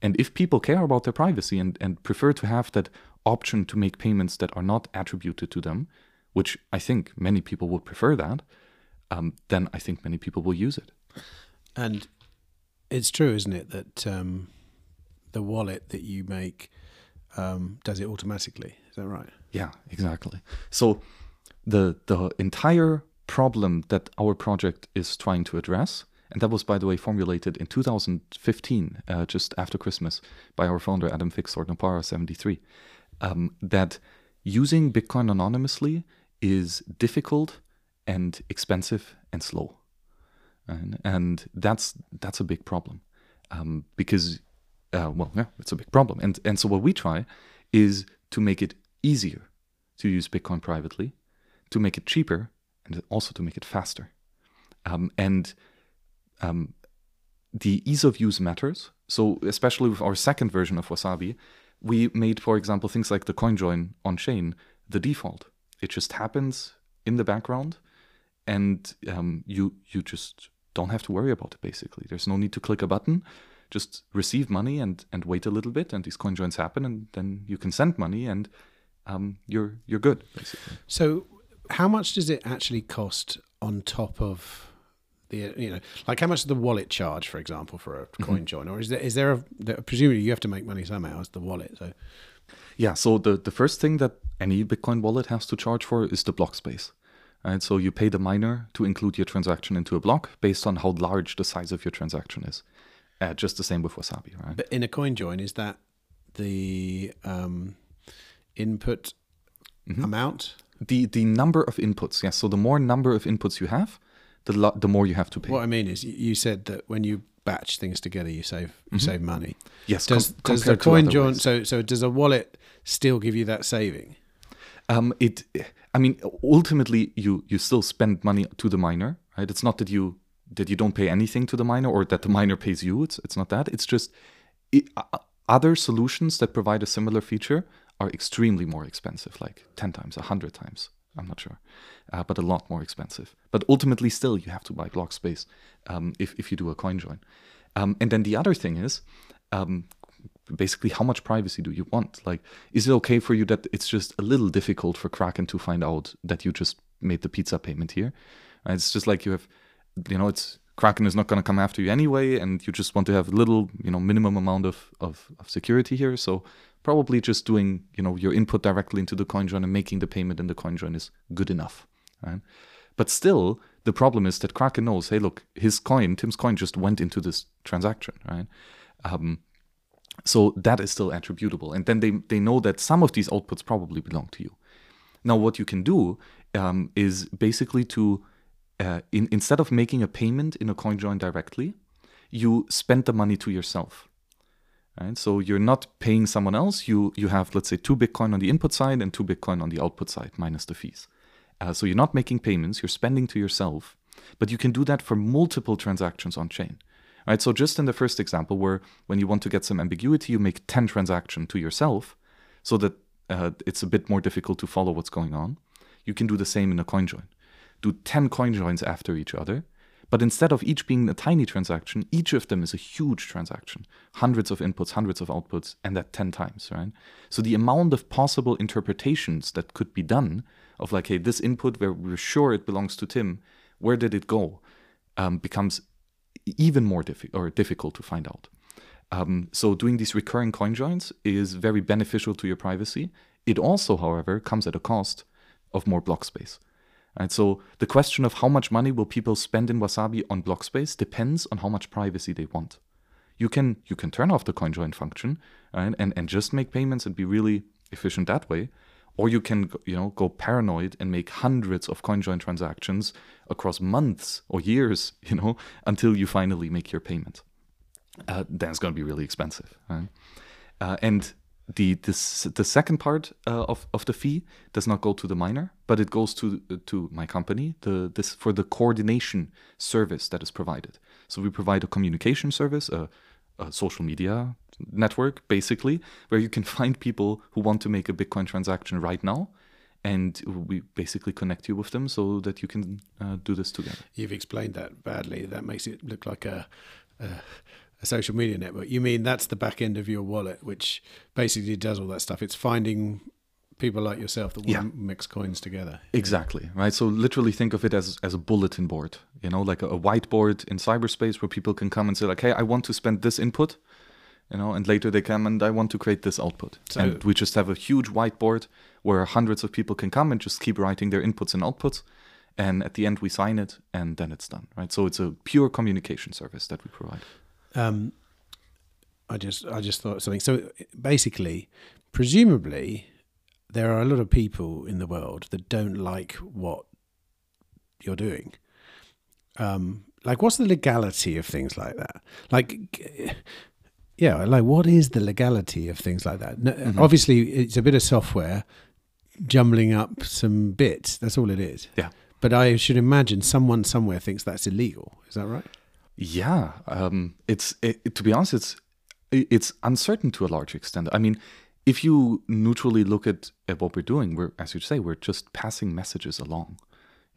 And if people care about their privacy and, and prefer to have that option to make payments that are not attributed to them, which I think many people would prefer that, um, then I think many people will use it. And it's true, isn't it, that um, the wallet that you make um, does it automatically? Is that right? Yeah, exactly. So the the entire problem that our project is trying to address, and that was by the way formulated in 2015, uh, just after Christmas, by our founder Adam Ficsor Nopara 73, um, that using Bitcoin anonymously is difficult and expensive and slow, and, and that's that's a big problem um, because uh, well, yeah, it's a big problem. And and so what we try is to make it easier to use Bitcoin privately, to make it cheaper, and also to make it faster. Um, and um, the ease of use matters. So especially with our second version of Wasabi, we made, for example, things like the coin join on chain the default. It just happens in the background, and um, you you just don't have to worry about it. Basically, there's no need to click a button. Just receive money and and wait a little bit, and these coin joins happen, and then you can send money, and um, you're you're good basically. So, how much does it actually cost on top of the you know like how much does the wallet charge, for example, for a coin mm-hmm. join, or is there is there a presumably you have to make money somehow as the wallet? So, yeah. So the the first thing that any Bitcoin wallet has to charge for is the block space. Right, so you pay the miner to include your transaction into a block based on how large the size of your transaction is. Uh, just the same with Wasabi, right? But in a coin join, is that the um, input mm-hmm. amount? The the number of inputs, yes. So the more number of inputs you have, the lo- the more you have to pay. What I mean is, you said that when you batch things together, you save you mm-hmm. save money. Yes. Does, com- does the coin join? So so does a wallet still give you that saving? Um, it. I mean, ultimately, you you still spend money to the miner, right? It's not that you that you don't pay anything to the miner or that the miner pays you. It's it's not that. It's just it, uh, other solutions that provide a similar feature are extremely more expensive, like 10 times, 100 times. I'm not sure, uh, but a lot more expensive. But ultimately, still, you have to buy block space um, if, if you do a coin join. Um, and then the other thing is um, basically how much privacy do you want? Like, is it okay for you that it's just a little difficult for Kraken to find out that you just made the pizza payment here? Uh, it's just like you have, you know, it's Kraken is not going to come after you anyway, and you just want to have a little, you know, minimum amount of, of, of security here. So probably just doing you know your input directly into the CoinJoin and making the payment in the CoinJoin is good enough right but still the problem is that kraken knows hey look his coin tim's coin just went into this transaction right um, so that is still attributable and then they, they know that some of these outputs probably belong to you now what you can do um, is basically to uh, in, instead of making a payment in a CoinJoin directly you spend the money to yourself Right? So you're not paying someone else. You you have let's say two Bitcoin on the input side and two Bitcoin on the output side minus the fees. Uh, so you're not making payments. You're spending to yourself, but you can do that for multiple transactions on chain. Right? So just in the first example, where when you want to get some ambiguity, you make ten transactions to yourself, so that uh, it's a bit more difficult to follow what's going on. You can do the same in a coin join. Do ten coin joins after each other but instead of each being a tiny transaction, each of them is a huge transaction. Hundreds of inputs, hundreds of outputs, and that 10 times, right? So the amount of possible interpretations that could be done of like, hey, this input where we're sure it belongs to Tim, where did it go? Um, becomes even more diffi- or difficult to find out. Um, so doing these recurring coin joins is very beneficial to your privacy. It also, however, comes at a cost of more block space. And So the question of how much money will people spend in Wasabi on block space depends on how much privacy they want. You can you can turn off the coin join function and and just make payments and be really efficient that way, or you can you know go paranoid and make hundreds of CoinJoin transactions across months or years, *laughs* you know, until you finally make your payment. Uh, then it's going to be really expensive. Right? Uh, and the this, the second part uh, of of the fee does not go to the miner, but it goes to to my company. The this for the coordination service that is provided. So we provide a communication service, a, a social media network, basically, where you can *laughs* find people who want to make a Bitcoin transaction right now, and we basically connect you with them so that you can uh, do this together. You've explained that badly. That makes it look like a, a a social media network. You mean that's the back end of your wallet, which basically does all that stuff. It's finding people like yourself that want yeah. to mix coins together. Exactly, right? So literally think of it as as a bulletin board, you know, like a, a, whiteboard in cyberspace where people can come and say like, "Hey, I want to spend this input." You know, and later they come and I want to create this output. So, and we just have a huge whiteboard where hundreds of people can come and just keep writing their inputs and outputs. And at the end, we sign it and then it's done, right? So it's a pure communication service that we provide. Um, I just I just thought something. So basically, presumably, there are a lot of people in the world that don't like what you're doing. Um, like, what's the legality of things like that? Like, yeah, like what is the legality of things like that? mm-hmm. Obviously, it's a bit of software jumbling up some bits. That's all it is. Yeah. But I should imagine someone somewhere thinks that's illegal. Is that right? Yeah, um, it's it, to be honest, it's it's uncertain to a large extent. I mean, if you neutrally look at, at what we're doing, we're as you say, we're just passing messages along.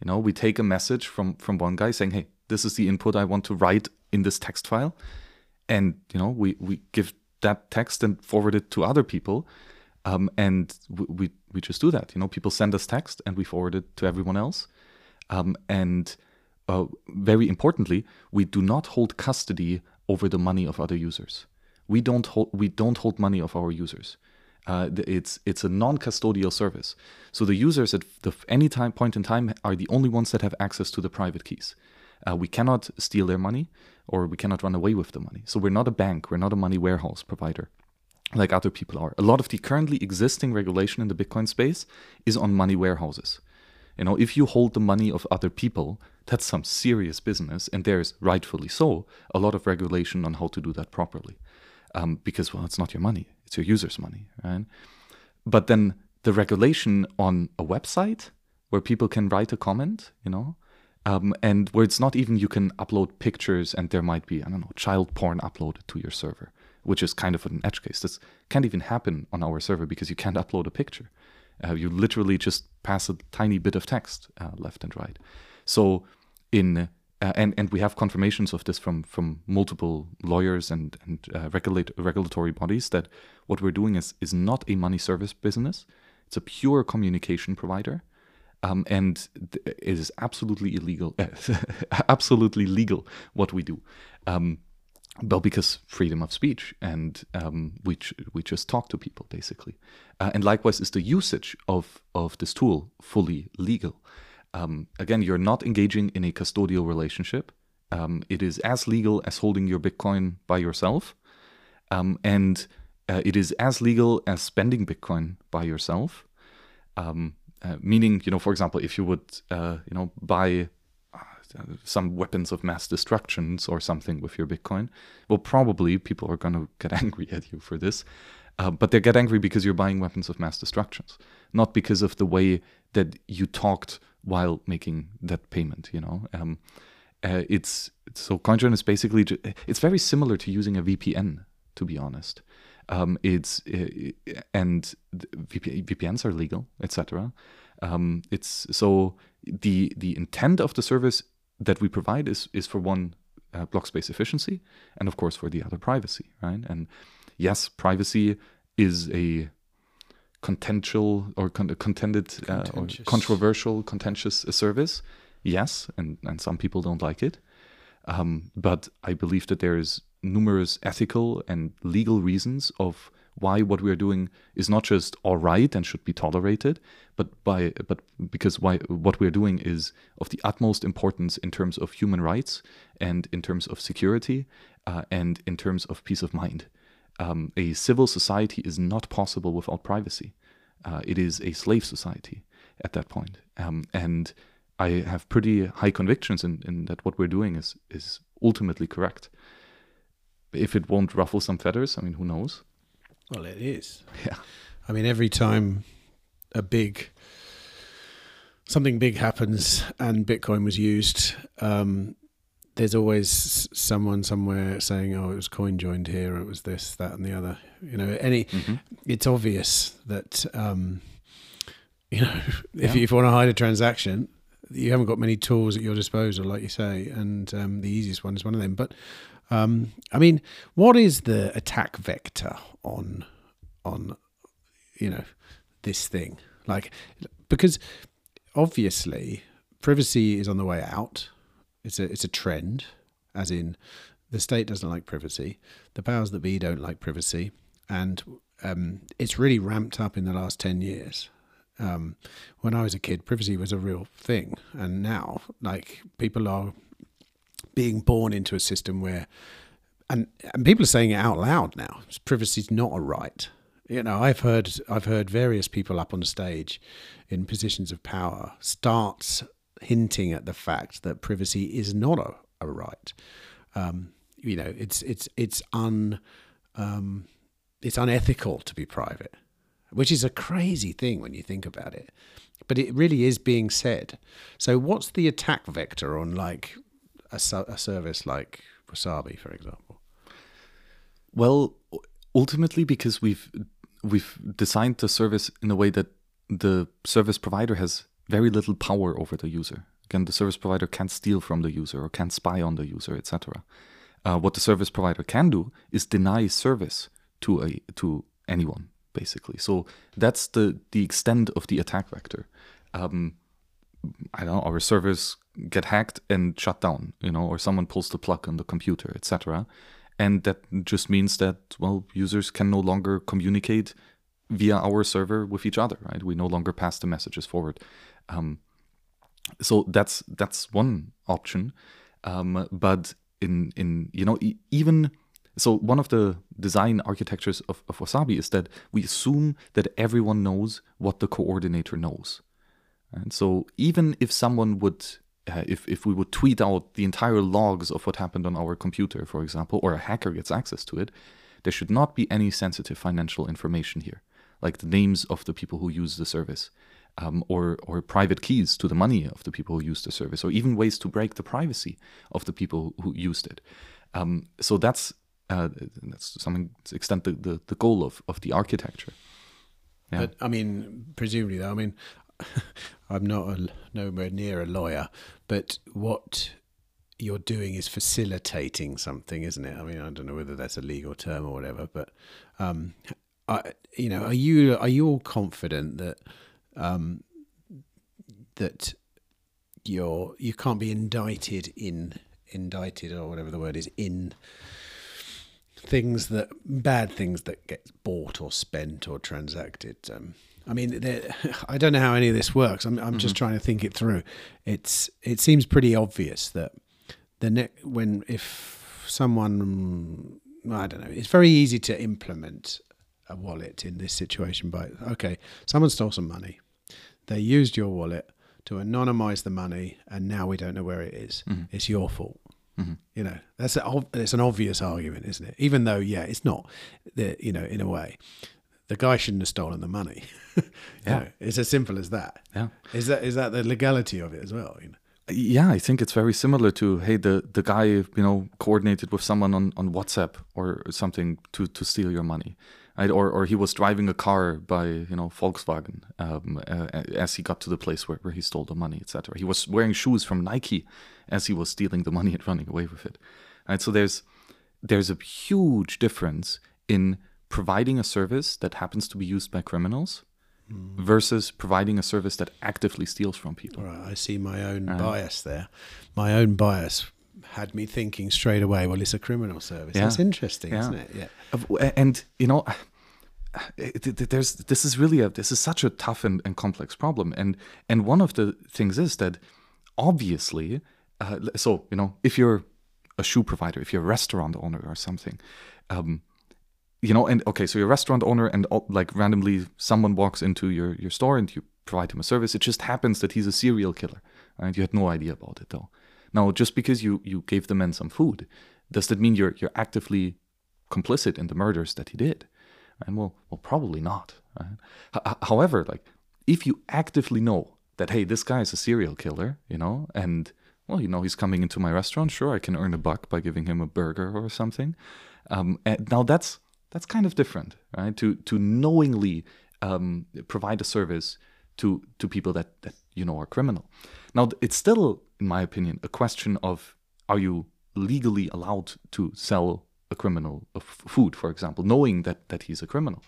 You know, we take a message from from one guy saying, "Hey, this is the input I want to write in this text file," and you know, we we give that text and forward it to other people, um, and we, we we just do that. You know, people send us text and we forward it to everyone else, um, and uh, very importantly, we do not hold custody over the money of other users. We don't hold we don't hold money of our users. Uh, it's it's a non-custodial service. So the users at the, any time point in time are the only ones that have access to the private keys. Uh, we cannot steal their money, or we cannot run away with the money. So we're not a bank. We're not a money warehouse provider, like other people are. A lot of the currently existing regulation in the Bitcoin space is on money warehouses. You know, if you hold the money of other people, that's some serious business, and there's rightfully so a lot of regulation on how to do that properly, um, because well, it's not your money; it's your users' money, right? But then the regulation on a website where people can write a comment, you know, um, and where it's not even you can upload pictures and there might be I don't know child porn uploaded to your server, which is kind of an edge case. This can't even happen on our server because you can't *laughs* upload a picture. Uh, you literally just pass a tiny bit of text uh, left and right. So in uh, and and we have confirmations of this from from multiple lawyers and and uh, regulate, regulatory bodies that what we're doing is is not a money service business. It's a pure communication provider, um, and th- it is absolutely illegal, *laughs* absolutely legal what we do. Um, well, because freedom of speech, and um, we ch- we just talk to people basically, uh, and likewise is the usage of of this tool fully legal. Um, again, you're not engaging in a custodial relationship. Um, it is as legal as holding your Bitcoin by yourself, um, and uh, it is as legal as spending Bitcoin by yourself. Um, uh, meaning, you know, for example, if you would, uh, you know, buy some weapons of mass destructions or something with your Bitcoin, well, probably people are going *laughs* to get angry at you for this. Uh, but they get angry because you're buying weapons of mass destructions, not because of the way that you talked while making that payment. You know, um, uh, it's so CoinJoin is basically it's very similar to using a VPN, to be honest. Um, it's uh, and VP, VPNs are legal, etc. Um, it's so the the intent of the service that we provide is is for one uh, block space efficiency and of course for the other privacy right? And yes privacy is a contentious or con- contended uh, or controversial contentious service. Yes and and some people don't like it. Um, but i believe that there is numerous ethical and legal reasons of why what we are doing is not just all right and should be tolerated, but by but because why what we are doing is of the utmost importance in terms of human rights and in terms of security uh, and in terms of peace of mind. Um, a civil society is not possible without privacy. Uh, it is a slave society at that point, um, and I have pretty high convictions in, in that what we're doing is is ultimately correct. If it won't ruffle some feathers, I mean, who knows? Well, it is. Yeah. I mean, every time a big something big happens and Bitcoin was used, um, there's always someone somewhere saying, "Oh, it was coin joined here. It was this, that, and the other." You know, any. Mm-hmm. It's obvious that um, *laughs* you know if, yeah. you, if you want to hide a transaction, you haven't got many tools at your disposal, like you say, and um, the easiest one is one of them. But um, I mean, what is the attack vector on on you know this thing? Like, because obviously privacy is on the way out. It's a it's a trend, as in the state doesn't like privacy, the powers that be don't like privacy, and um, it's really ramped up in the last ten years. Um, when I was a kid, privacy was a real thing, and now, like, people are being born into a system where and and people are saying it out loud now privacy is not a right. You know i've heard i've heard various people up on the stage in positions of power start hinting at the fact that privacy is not a, a right. Um, you know it's it's it's un um, it's unethical to be private which is a crazy thing when you think about it. But it really is being said. So what's the attack vector on like a, a service like Wasabi, for example? Well, ultimately, because we've we've designed the service in a way that the service provider has very little power over the user. Again, the service provider can't steal from the user or can't spy on the user, etc. Uh, what the service provider can do is deny service to a to anyone, basically. So that's the the extent of the attack vector. Um, I don't know, our servers get hacked and shut down, you know, or someone pulls the plug on the computer, etc. And that just means that well, users can no longer communicate via our server with each other, right? We no longer pass the messages forward. Um, so that's that's one option. Um, but in in you know e- even so one of the design architectures of, of wasabi is that we assume that everyone knows what the coordinator knows and so even if someone would uh, if, if we would tweet out the entire logs of what happened on our computer for example or a hacker gets access to it there should not be any sensitive financial information here like the names of the people who use the service um, or or private keys to the money of the people who use the service, or even ways to break the privacy of the people who used it. Um, so that's uh, that's to some extent the, the, the goal of, of the architecture. Yeah. But I mean, presumably, though, I mean, *laughs* I'm not a, nowhere near a lawyer, but what you're doing is facilitating something, isn't it? I mean, I don't know whether that's a legal term or whatever, but um, I, you know, are you are you all confident that um, that you're you can't be indicted in indicted or whatever the word is in things that bad things that get bought or spent or transacted. Um, I mean, *laughs* I don't know how any of this works. I'm, I'm mm-hmm. just trying to think it through. It's it seems pretty obvious that the ne- when if someone I don't know, it's very easy to implement a wallet in this situation by okay, someone stole some money. They used your wallet to anonymize the money, and now we don't know where it is. Mm-hmm. It's your fault. Mm-hmm. You know, that's a, it's an obvious argument, isn't it? Even though, yeah, it's not. The, you know, in a way, the guy shouldn't have stolen the money. *laughs* yeah, know, it's as simple as that. Yeah, is that is that the legality of it as well? You know? Yeah, I think it's very similar to hey, the the guy you know coordinated with someone on on WhatsApp or something to to steal your money right? Or or he was driving a car by you know Volkswagen um, uh, as he got to the place where, where he stole the money, etc. He was wearing shoes from Nike as he was stealing the money and running away with it. Right? So there's there's a huge difference in providing a service that happens to be used by criminals mm. versus providing a service that actively steals from people. Right, I see my own uh, bias there. My own bias had me thinking straight away, well, it's a criminal service. Yeah. That's interesting, yeah. isn't it? Yeah. And, you know, *sighs* there's this is really a this is such a tough and, and complex problem and and one of the things is that obviously uh, so you know if you're a shoe provider if you're a restaurant owner or something um, you know and okay so you're a restaurant owner and like randomly someone walks into your your store and you provide him a service it just happens that he's a serial killer and you had no idea about it though now just because you you gave the man some food does that mean you're you're actively complicit in the murders that he did and well, well, probably not. Right? H- however, like if you actively know that hey, this guy is a serial killer, you know, and well, you know, he's coming into my restaurant. Sure, I can earn a buck by giving him a burger or something. Um, now that's that's kind of different, right? To to knowingly um, provide a service to to people that that you know are criminal. Now it's still, in my opinion, a question of are you legally allowed to sell a criminal of food, for example, knowing that, that he's a criminal.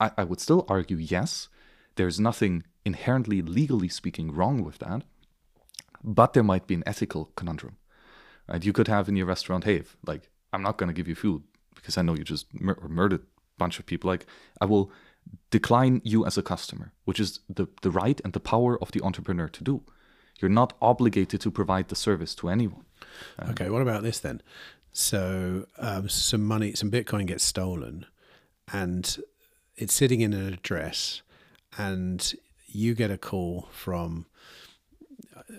I, I would still argue yes, there's nothing inherently, legally speaking, wrong with that, but there might be an ethical conundrum. Right? You could have in your restaurant, hey, if, like, I'm not going to give you food because I know you just mur- murdered a bunch of people. Like, I will decline you as a customer, which is the, the right and the power of the entrepreneur to do. You're not obligated to provide the service to anyone. Um, okay, what about this then? So um, some money, some Bitcoin gets stolen, and it's sitting in an address, and you get a call from,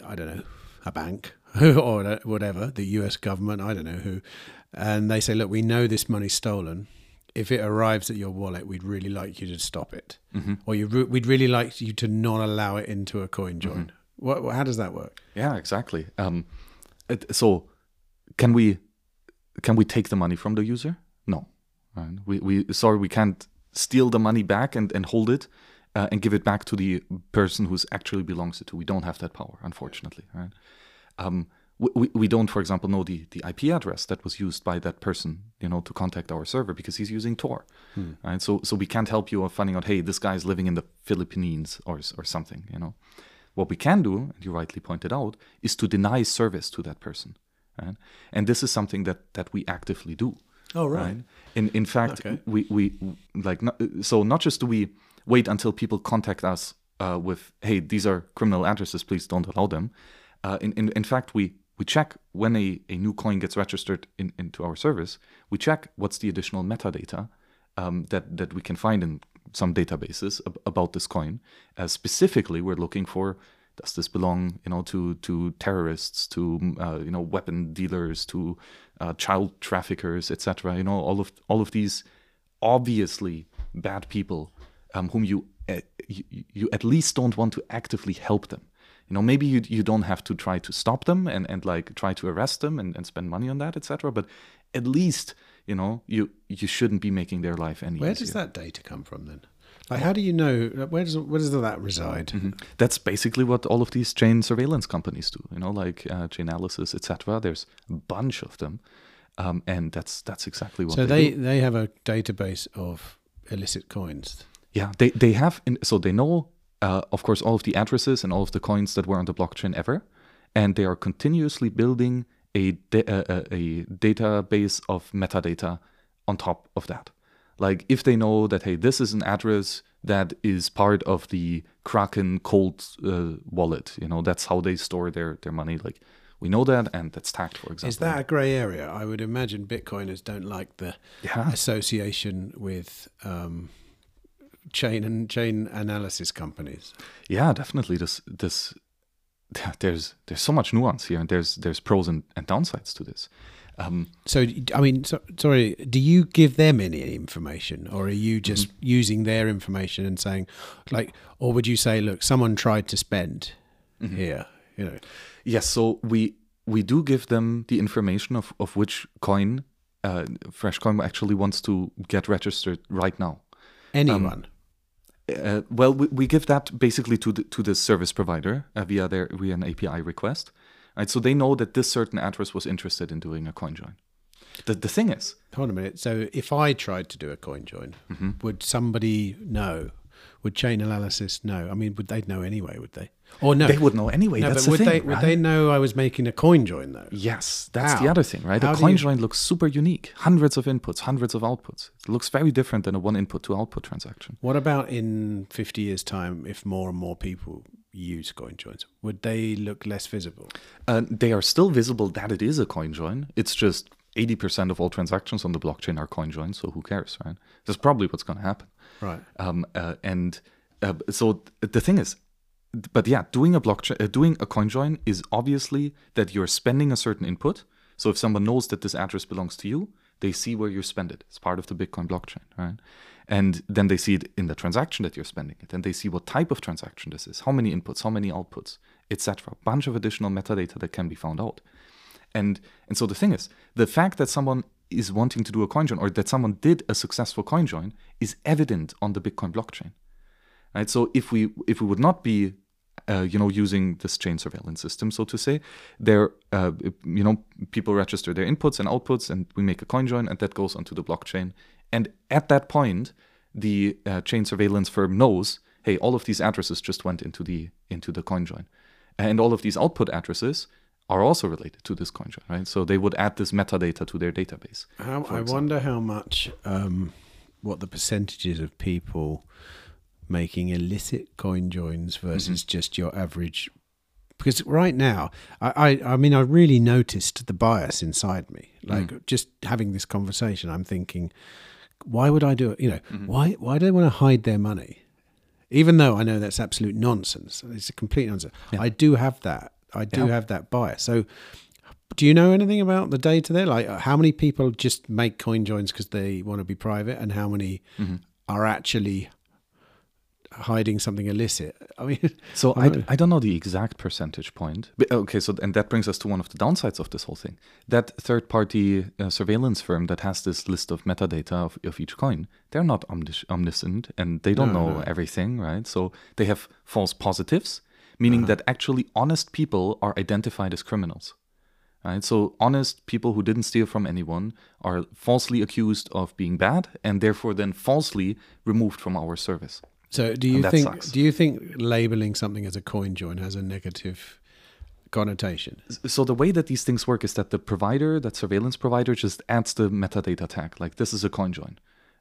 I don't know, a bank *laughs* or whatever, the U.S. government, I don't know who, and they say, look, we know this money's stolen. If it arrives at your wallet, we'd really like you to stop it, mm-hmm. or you re- we'd really like you to not allow it into a coin join. Mm-hmm. What, how does that work? Yeah, exactly. Um, it, so, can we can we take the money from the user? No. Right? We, we sorry we can't steal the money back and, and hold it uh, and give it back to the person who's actually belongs it to. We don't have that power, unfortunately. Right? Um, we, we don't, for example, know the, the IP address that was used by that person, you know, to contact our server because he's using Tor, hmm. right? So so we can't help you of finding out, hey, this guy's living in the Philippines or or something, you know. What we can do, and you rightly pointed out, is to deny service to that person, right? And this is something that that we actively do. Oh right. right? In in fact, okay. we we like so not just do we wait until people contact us uh, with, hey, these are criminal addresses, please don't allow them. Uh, in, in in fact, we we check when a, a new coin gets registered in, into our service, we check what's the additional metadata um, that, that we can find in some databases ab- about this coin. Uh, specifically, we're looking for does this belong, you know, to to terrorists, to uh, you know, weapon dealers, to uh, child traffickers, etc. You know, all of all of these obviously bad people um, whom you, uh, you you at least don't want to actively help them you know maybe you, you don't have to try to stop them and, and like try to arrest them and, and spend money on that etc but at least you know you you shouldn't be making their life any where easier. does that data come from then? Like how do you know where does where does that reside? Mm-hmm. that's basically what all of these chain surveillance companies do you know like uh, Chainalysis etc there's a bunch of them um, and that's that's exactly what so they they, they have a database of illicit coins. Yeah they they have in, so they know uh, of course, all of the addresses and all of the coins that were on the blockchain ever. And they are continuously building a, da- a, uh, uh, a database of metadata on top of that. Like if they know that, hey, this is an address that is part of the Kraken cold uh, wallet, you know, that's how they store their, their money. Like we know that, and that's tagged, for example. Is that a grey area? I would imagine Bitcoiners don't like the yeah. association with um, chain and chain analysis companies. Yeah, definitely. This this *laughs* there's there's so much nuance here, and there's there's pros and, and downsides to this. Um, so, I mean, so, sorry, do you give them any information, or are you just mm-hmm. using their information and saying, like, or would you say, look, someone tried to spend mm-hmm. here, you know? Yes. So we we do give them the information of of which coin uh, Freshcoin actually wants to get registered right now. Anyone. Um, uh, well, we, we, give that basically to the, to the service provider uh, via their via an API request, right? So they know that this certain address was interested in doing a coin join. The the thing is, hold on a minute. So if I tried to do a coin join, mm-hmm. would somebody know? Would Chainalysis know? I mean, would they know anyway? Would they? Or no? They would know anyway. No, that's but would the thing, they right? would they know I was making a coin join though? Yes, that's How? the other thing, right? How a coin you... join looks super unique. Hundreds of inputs, hundreds of outputs. It looks very different than a one input to output transaction. What about in fifty years' time, if more and more people use coin joins? Would they look less visible? Uh, they are still visible that it is a coin join. It's just 80% of all transactions on the blockchain are coin joins, so who cares, right? That's probably what's going to happen. Right. Um, uh, and uh, so the thing is, but yeah, doing a blockchain, uh, doing a coin join is obviously that you're spending a certain input. So if someone knows that this address belongs to you, they see where you spend it. It's part of the Bitcoin blockchain, right? And then they see it in the transaction that you're spending it. And they see what type of transaction this is, how many inputs, how many outputs, etc. A bunch of additional metadata that can be found out. And and so the thing is, the fact that someone is wanting to do a coin join or that someone did a successful coin join is evident on the Bitcoin blockchain. Right? So if we if we would not be uh, you know, using this chain surveillance system, so to say. There, uh, you know, people register their inputs and outputs, and we make a coin join, and that goes onto the blockchain. And at that point, the uh, chain surveillance firm knows, hey, all of these addresses just went into the into the coin join, and all of these output addresses are also related to this coin join, right? So they would add this metadata to their database. How, I wonder how much, um, what the percentages of people making illicit coin joins versus mm-hmm. just your average because right now I, I, I mean i really noticed the bias inside me like mm. just having this conversation i'm thinking why would i do it you know mm-hmm. why why do they want to hide their money even though i know that's absolute nonsense it's a complete nonsense yeah. i do have that i do yeah. have that bias so do you know anything about the data there like how many people just make coin joins because they want to be private and how many mm-hmm. are actually hiding something illicit. I mean, So I I. I don't know the exact percentage point. But, okay, so and that brings us to one of the downsides of this whole thing. That third-party uh, surveillance firm that has this list of metadata of, of each coin, they're not omnis- omniscient and they don't No, know no. everything, right? So they have false positives, meaning Uh-huh. that actually honest people are identified as criminals. Right? So honest people who didn't steal from anyone are falsely accused of being bad and therefore then falsely removed from our service. so do you think sucks. do you think labeling something as a coin join has a negative connotation? so the way that these things work is that the provider, that surveillance provider, just adds the metadata tag. Like this is a coin join.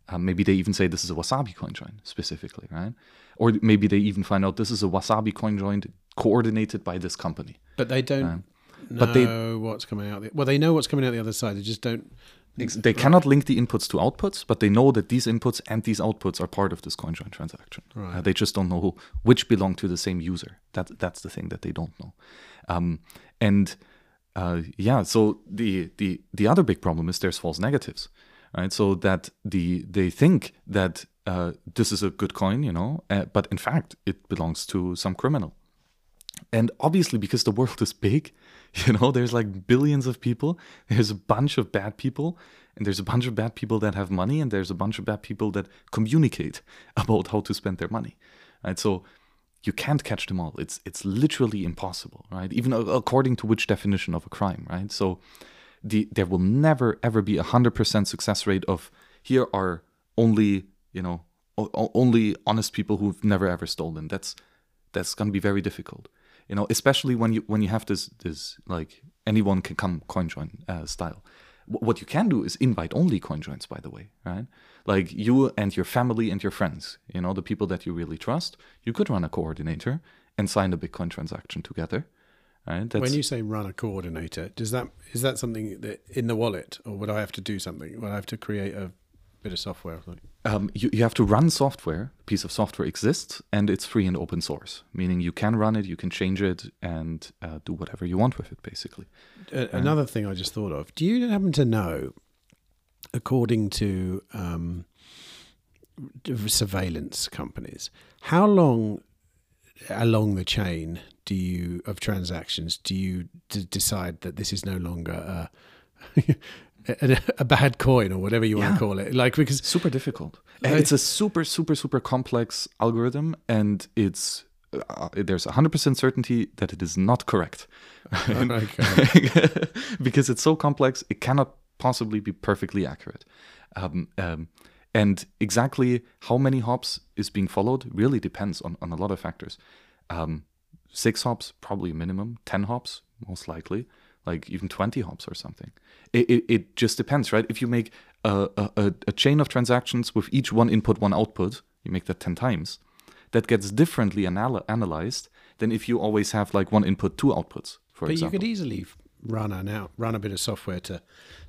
Um, maybe they even say this is a Wasabi coin join specifically, right? Or maybe they even find out this is a Wasabi coin join coordinated by this company. But they don't know but they- what's coming out. The, well, they know what's coming out the other side. They just don't. They cannot link the inputs to outputs, but they know that these inputs and these outputs are part of this coin join transaction. Right. Uh, they just don't know who, which belong to the same user. That that's the thing that they don't know. Um, and uh, yeah, so the the the other big problem is there's false negatives, right? So that the they think that uh, this is a good coin, you know, uh, but in fact it belongs to some criminal. And obviously, because the world is big, *laughs* you know, there's like billions of people. There's a bunch of bad people, and there's a bunch of bad people that have money, and there's a bunch of bad people that communicate *laughs* about how to spend their money, right? So you can't catch them all. It's it's literally impossible, right? Even according to which definition of a crime, right? So the there will never ever be a hundred percent success rate of here are only you know o- only honest people who've never ever stolen. That's that's to be very difficult. You know especially when you when you have this this like anyone can come coin join uh, style. Wh- what you can do is invite only coin joins by the way right? Like you and your family and your friends you know the people that you really trust you could run a coordinator and sign a bitcoin transaction together right that's when you say run a coordinator, does that is that something that in the wallet, or would I have to do something? Would I have to create a bit of software? um, you, you have to run software a piece of software exists and it's free and open source meaning you can run it you can change it and uh, do whatever you want with it basically Uh, another thing I just thought of. Do you happen to know, according to um, surveillance companies, how long along the chain do you of transactions do you d- decide that this is no longer a, *laughs* a, a bad coin or whatever you want to call it? Like because super difficult. It's a super, super, super complex algorithm, and it's uh, there's 100% certainty that it is not correct *laughs* okay. *laughs* because it's so complex it cannot possibly be perfectly accurate um, um, and exactly how many hops is being followed really depends on, on a lot of factors. Um, six hops probably minimum. 10 hops most likely. Like even 20 hops or something. It, it, it just depends right? If you make a, a, a- chain of transactions with each one input one output you make that 10 times that gets differently anal- analyzed than if you always have like one input two outputs for example. but you could easily run an out run a bit of software to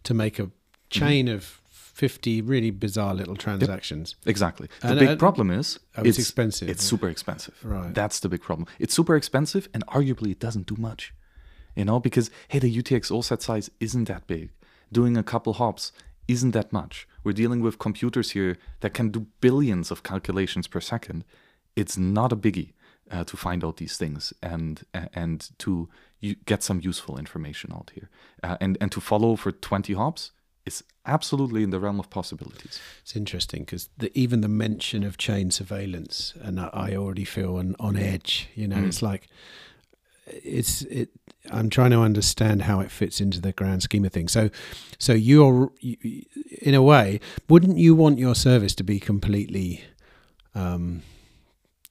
to make a chain of 50 really bizarre little transactions Exactly. The And, big uh, problem is oh, it's expensive, It's super expensive. Right. That's the big problem. It's super expensive, and arguably it doesn't do much. You know, because hey, the UTXO set size isn't that big. Doing a couple hops isn't that much. We're dealing with computers here that can do billions of calculations per second. It's not a biggie uh, to find out these things and and to you get some useful information out here. Uh, and and to follow for 20 hops is absolutely in the realm of possibilities. It's interesting because the, even the mention of chain surveillance, and I, I already feel on, on edge. You know, Mm. it's like it's it. I'm trying to understand how it fits into the grand scheme of things. So, so you're you, in a way, wouldn't you want your service to be completely, um,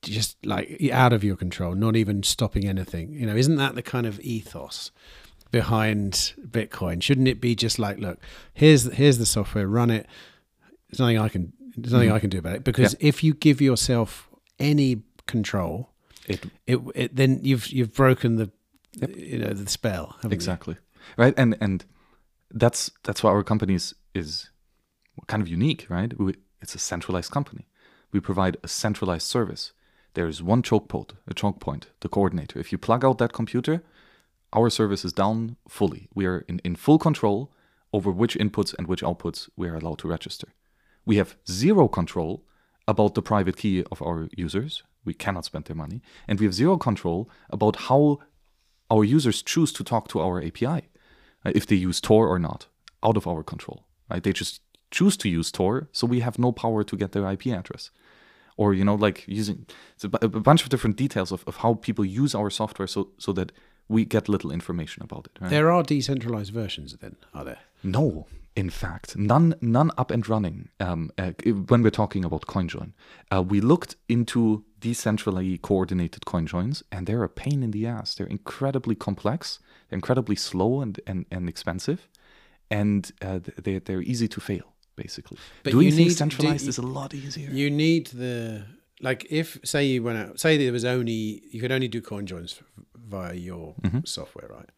just like out of your control, not even stopping anything? You know, isn't that the kind of ethos? Behind Bitcoin? Shouldn't it be just like, look, here's here's the software, run it. There's nothing I can there's nothing mm. I can do about it. Because if you give yourself any control, It it, it then you've you've broken the you know the spell. haven't you? exactly. Right? And and that's that's why our company is, is kind of unique right? We, it's a centralized company. We provide a centralized service. There is one choke point a choke point the coordinator. If you plug out that computer our service is down fully we are in, in full control over which inputs and which outputs we are allowed to register we have zero control about the private key of our users. We cannot spend their money. And we have zero control about how our users choose to talk to our API, uh, if they use Tor or not, out of our control. Right? They just choose to use Tor, so we have no power to get their IP address. Or, you know, like using a bunch of different details of, of how people use our software so, so that we get little information about it. Right? There are decentralized versions then, are there? No, in fact, none none up and running. Um, uh, when we're talking about CoinJoin, uh, we looked into decentrally coordinated CoinJoins, and they're a pain in the ass. They're incredibly complex, they're incredibly slow and and, and expensive, and uh, they're they're easy to fail. Basically, But doing you things need- centralized is a lot easier. You need the like if say you went out say there was only you could only do coin joins via your software, right?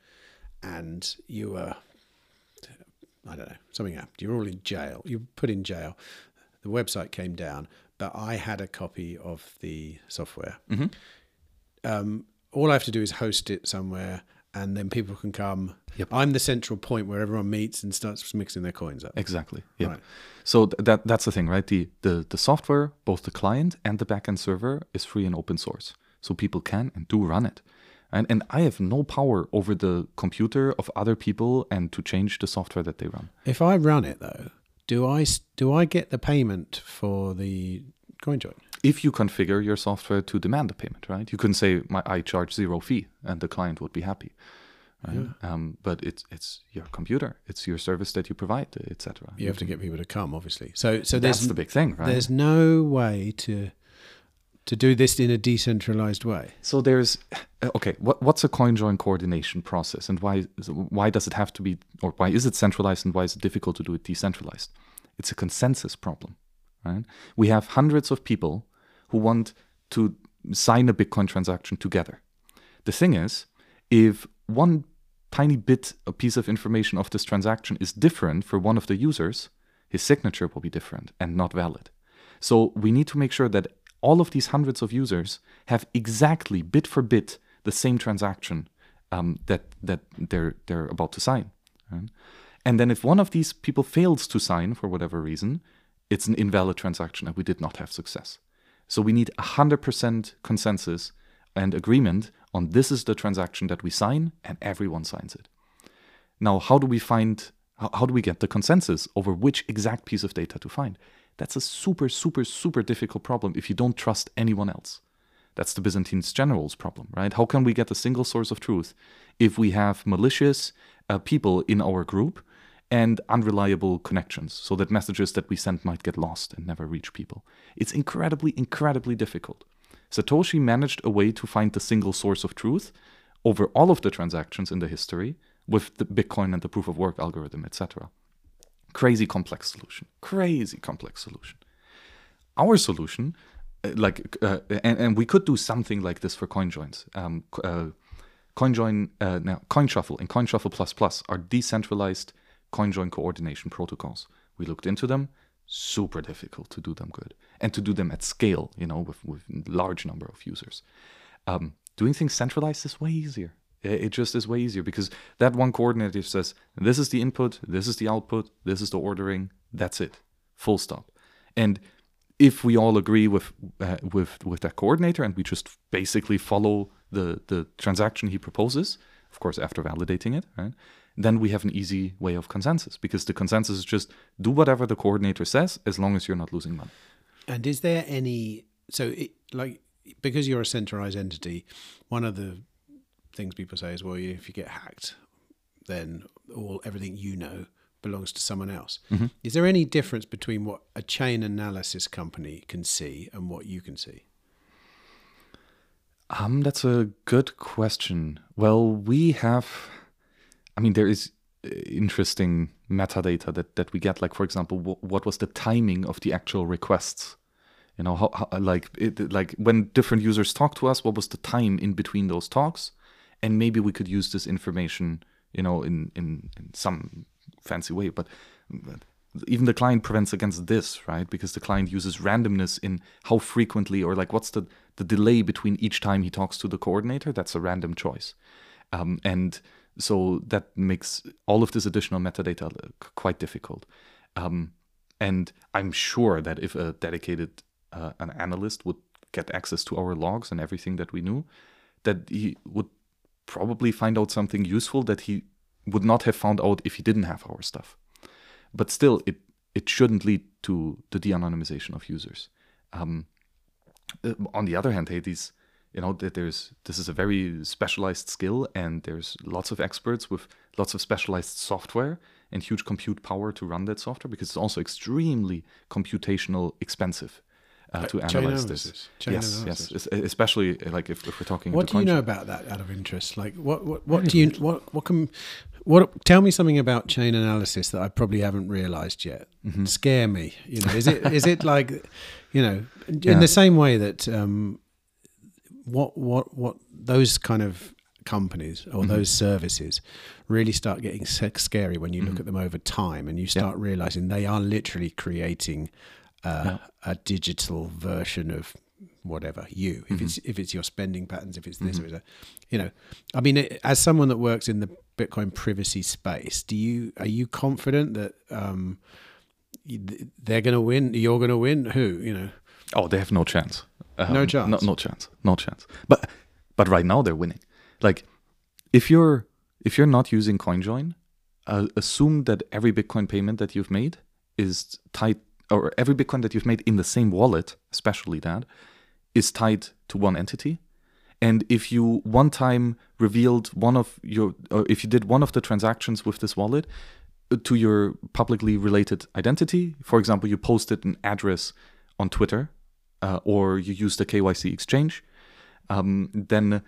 And you were I don't know something happened. You're all in jail. You were put in jail. The website came down, but I had a copy of the software. Um, all I have to do is host it somewhere, and then people can come. Yep. I'm the central point where everyone meets and starts mixing their coins up. Exactly. Yeah. Right. So th- that that's the thing, right? The, the the software, both the client and the backend server, is free and open source, so people can and do run it. And and I have no power over the computer of other people and to change the software that they run. If I run it though, do I do I get the payment for the coin join? If you configure your software to demand a payment, right? You can say, "My I charge zero fee," and the client would be happy. Right? Um, but it's it's your computer, it's your service that you provide, etc. You have to get people to come, obviously. So so there's That's the big thing, right? there's no way to to do this in a decentralized way. So there's uh, okay. What, what's a coin join coordination process, and why why does it have to be, or why is it centralized, and why is it difficult to do it decentralized? It's a consensus problem, right? We have hundreds of people who want to sign a Bitcoin transaction together. The thing is, if one tiny bit, a piece of information of this transaction is different for one of the users, his signature will be different and not valid. So we need to make sure that all of these hundreds of users have exactly bit for bit the same transaction um, that that they're they're about to sign. right? And then if one of these people fails to sign for whatever reason, it's an invalid transaction and we did not have success. So we need 100% consensus and agreement on this is the transaction that we sign and everyone signs it. Now, how do we find, how, do we get the consensus over which exact piece of data to find? That's a super, super, super difficult problem if you don't trust anyone else. That's the Byzantine generals problem, right? How can we get a single source of truth if we have malicious uh, people in our group and unreliable connections so that messages that we send might get lost and never reach people? It's incredibly, incredibly difficult. Satoshi managed a way to find the single source of truth over all of the transactions in the history with the Bitcoin and the proof of work algorithm, etc. Crazy complex solution. Crazy complex solution. Our solution, uh, like, uh, and, and we could do something like this for CoinJoins. Um, co- uh, CoinJoin, uh, now CoinShuffle and CoinShuffle Plus Plus are decentralized CoinJoin coordination protocols. We looked into them. Super difficult to do them good and to do them at scale. You know, with with large number of users. Um, doing things centralized is way easier. It just is way easier because that one coordinator says, this is the input, this is the output, this is the ordering, that's it, full stop. And if we all agree with uh, with with that coordinator and we just basically follow the the transaction he proposes, of course after validating it, right? Then we have an easy way of consensus because the consensus is just do whatever the coordinator says as long as you're not losing money. And is there any so it, like because you're a centralized entity, one of the things people say is, well, if you get hacked, then all everything you know belongs to someone else. Is there any difference between what a chain analysis company can see and what you can see? Um, that's a good question. Well, we have, I mean, there is uh, interesting metadata that, that we get. Like, for example, wh- what was the timing of the actual requests? You know, how, how like it, like when different users talk to us, what was the time in between those talks? And maybe we could use this information, you know, in in, in some fancy way. But, but even the client prevents against this, right? Because the client uses randomness in how frequently or like what's the the delay between each time he talks to the coordinator. That's a random choice, um, and so that makes all of this additional metadata quite difficult. Um, and I'm sure that if a dedicated uh, an analyst would get access to our logs and everything that we knew, that he would probably find out something useful that he would not have found out if he didn't have our stuff. But still, it it shouldn't lead to the de-anonymization of users. Um, uh, on the other hand, hey, these you know that there's this is a very specialized skill, and there's lots of experts with lots of specialized software and huge compute power to run that software because it's also extremely computational expensive uh, to Chain analyze analysis. this. Chain yes, analysis. yes, es- especially uh, like if, if we're talking. What do you know about that out of interest? Like what what, what do you *laughs* what what can what tell me something about chain analysis that I probably haven't realized yet. Mm-hmm. Scare me. You know, is it is it *laughs* like you know in Yeah. the same way that um what what what those kind of companies or Mm-hmm. those services really start getting scary when you Mm-hmm. look at them over time and you start realizing they are literally creating uh, a digital version of whatever you if it's Mm-hmm. if it's your spending patterns if it's this or that you know i mean it- as someone that works in the bitcoin privacy space do you are you confident that um they're going to win you're going to win who you know Oh, they have no chance. Um, No chance? No, no chance. No chance. But but right now they're winning. Like if you're if you're not using CoinJoin, uh, assume that every Bitcoin payment that you've made is tied, or every Bitcoin that you've made in the same wallet, especially that, is tied to one entity. And if you one time revealed one of your, or if you did one of the transactions with this wallet uh, to your publicly related identity, for example, you posted an address on Twitter uh, or you use the KYC exchange, um, then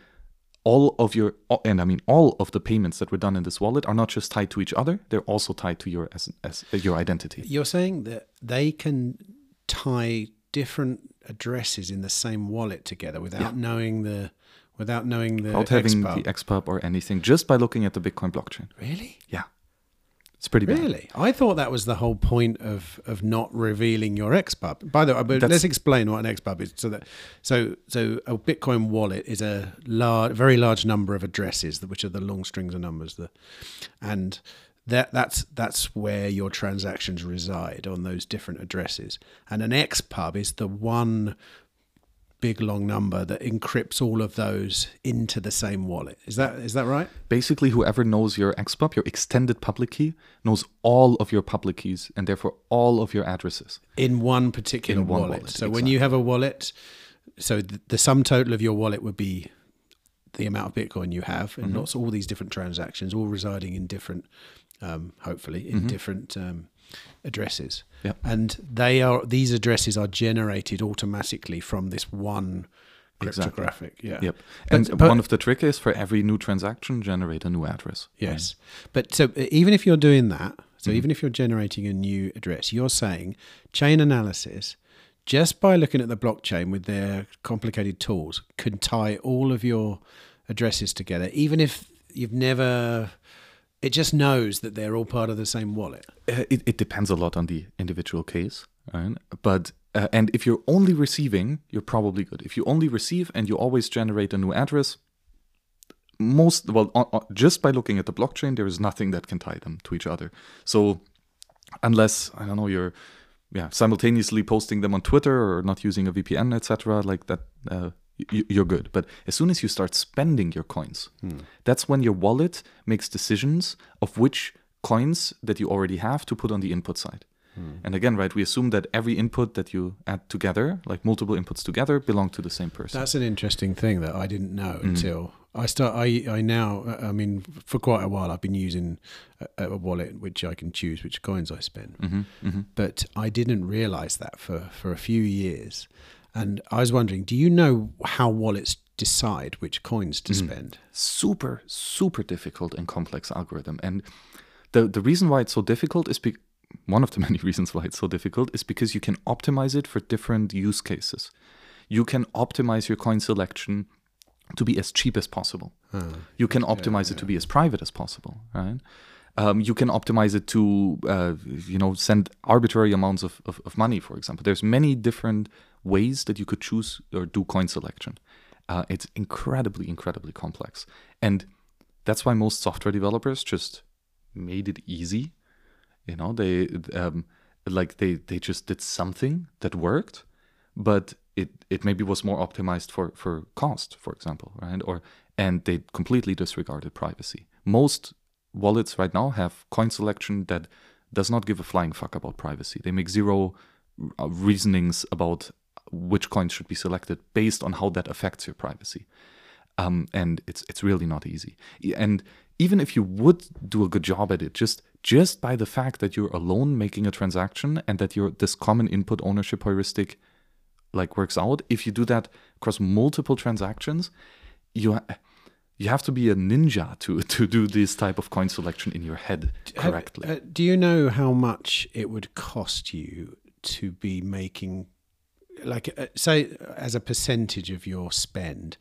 all of your, and I mean all of the payments that were done in this wallet are not just tied to each other; they're also tied to your as, as your identity. you're saying that they can tie different addresses in the same wallet together without knowing the without knowing the Without having the XPub or anything, just by looking at the Bitcoin blockchain. really Yeah, it's pretty bad. Really? I thought that was the whole point of of not revealing your XPub. By the way, but That's- let's explain what an XPub is. So that so so a Bitcoin wallet is a large, very large number of addresses, which are the long strings of numbers. The and that that's that's where your transactions reside on those different addresses. And an XPub is the one big long number that encrypts all of those into the same wallet. Is that is that right? Basically, whoever knows your XPub, your extended public key, knows all of your public keys and therefore all of your addresses. in one particular In one wallet. wallet, So when you have a wallet, so the, the sum total of your wallet would be the amount of Bitcoin you have, Mm-hmm. and lots all these different transactions, all residing in different, um, hopefully, in different um, addresses. Mm-hmm. Yep. And they are these addresses are generated automatically from this one Exactly. cryptographic. Yeah. Yep. And but- one of the trick is for every new transaction, generate a new address. Yes. But so uh, even if you're doing that, Mm-hmm. so even if you're generating a new address, you're saying chain analysis, just by looking at the blockchain with their complicated tools, can tie all of your addresses together, even if you've never. It just knows that they're all part of the same wallet. Uh, it, it depends a lot on the individual case, right? But uh, and if you're only receiving, you're probably good. If you only receive and you always generate a new address, most well, on, on- just by looking at the blockchain, there is nothing that can tie them to each other. So unless I don't know, you're yeah simultaneously posting them on Twitter or not using a VPN, etc., like that. Uh, you're good, but as soon as you start spending your coins, that's when your wallet makes decisions of which coins that you already have to put on the input side. And again, right, we assume that every input that you add together, like multiple inputs together, belong to the same person. That's an interesting thing that I didn't know Mm-hmm. until I start. I I now. I mean, for quite a while, I've been using a, a wallet which I can choose which coins I spend. Mm-hmm, But I didn't realize that for for a few years, and I was wondering, do you know how wallets decide which coins to spend? super super difficult and complex algorithm. And the the reason why it's so difficult is be- one of the *laughs* many reasons why it's so difficult is because you can optimize it for different use cases. You can optimize your coin selection to be as cheap as possible. You can optimize it to be as private as possible right? Um, you can optimize it to uh, you know send arbitrary amounts of, of, of money for example. There's many different ways that you could choose or do coin selection uh, it's incredibly incredibly complex and that's why most software developers just made it easy you know they um, like they they just did something that worked but it it maybe was more optimized for for cost, for example, right? Or and they completely disregarded privacy. Most wallets right now have coin selection that does not give a flying fuck about privacy. They make zero uh, reasonings about which coins should be selected based on how that affects your privacy. Um, and it's it's really not easy. And even if you would do a good job at it, just just by the fact that you're alone making a transaction and that your this common input ownership heuristic like works out, if you do that across multiple transactions, you ha- you have to be a ninja to *laughs* to do this type of coin selection in your head correctly. Have, uh, do you know how much it would cost you to be making, like, uh, say, as a percentage of your spend?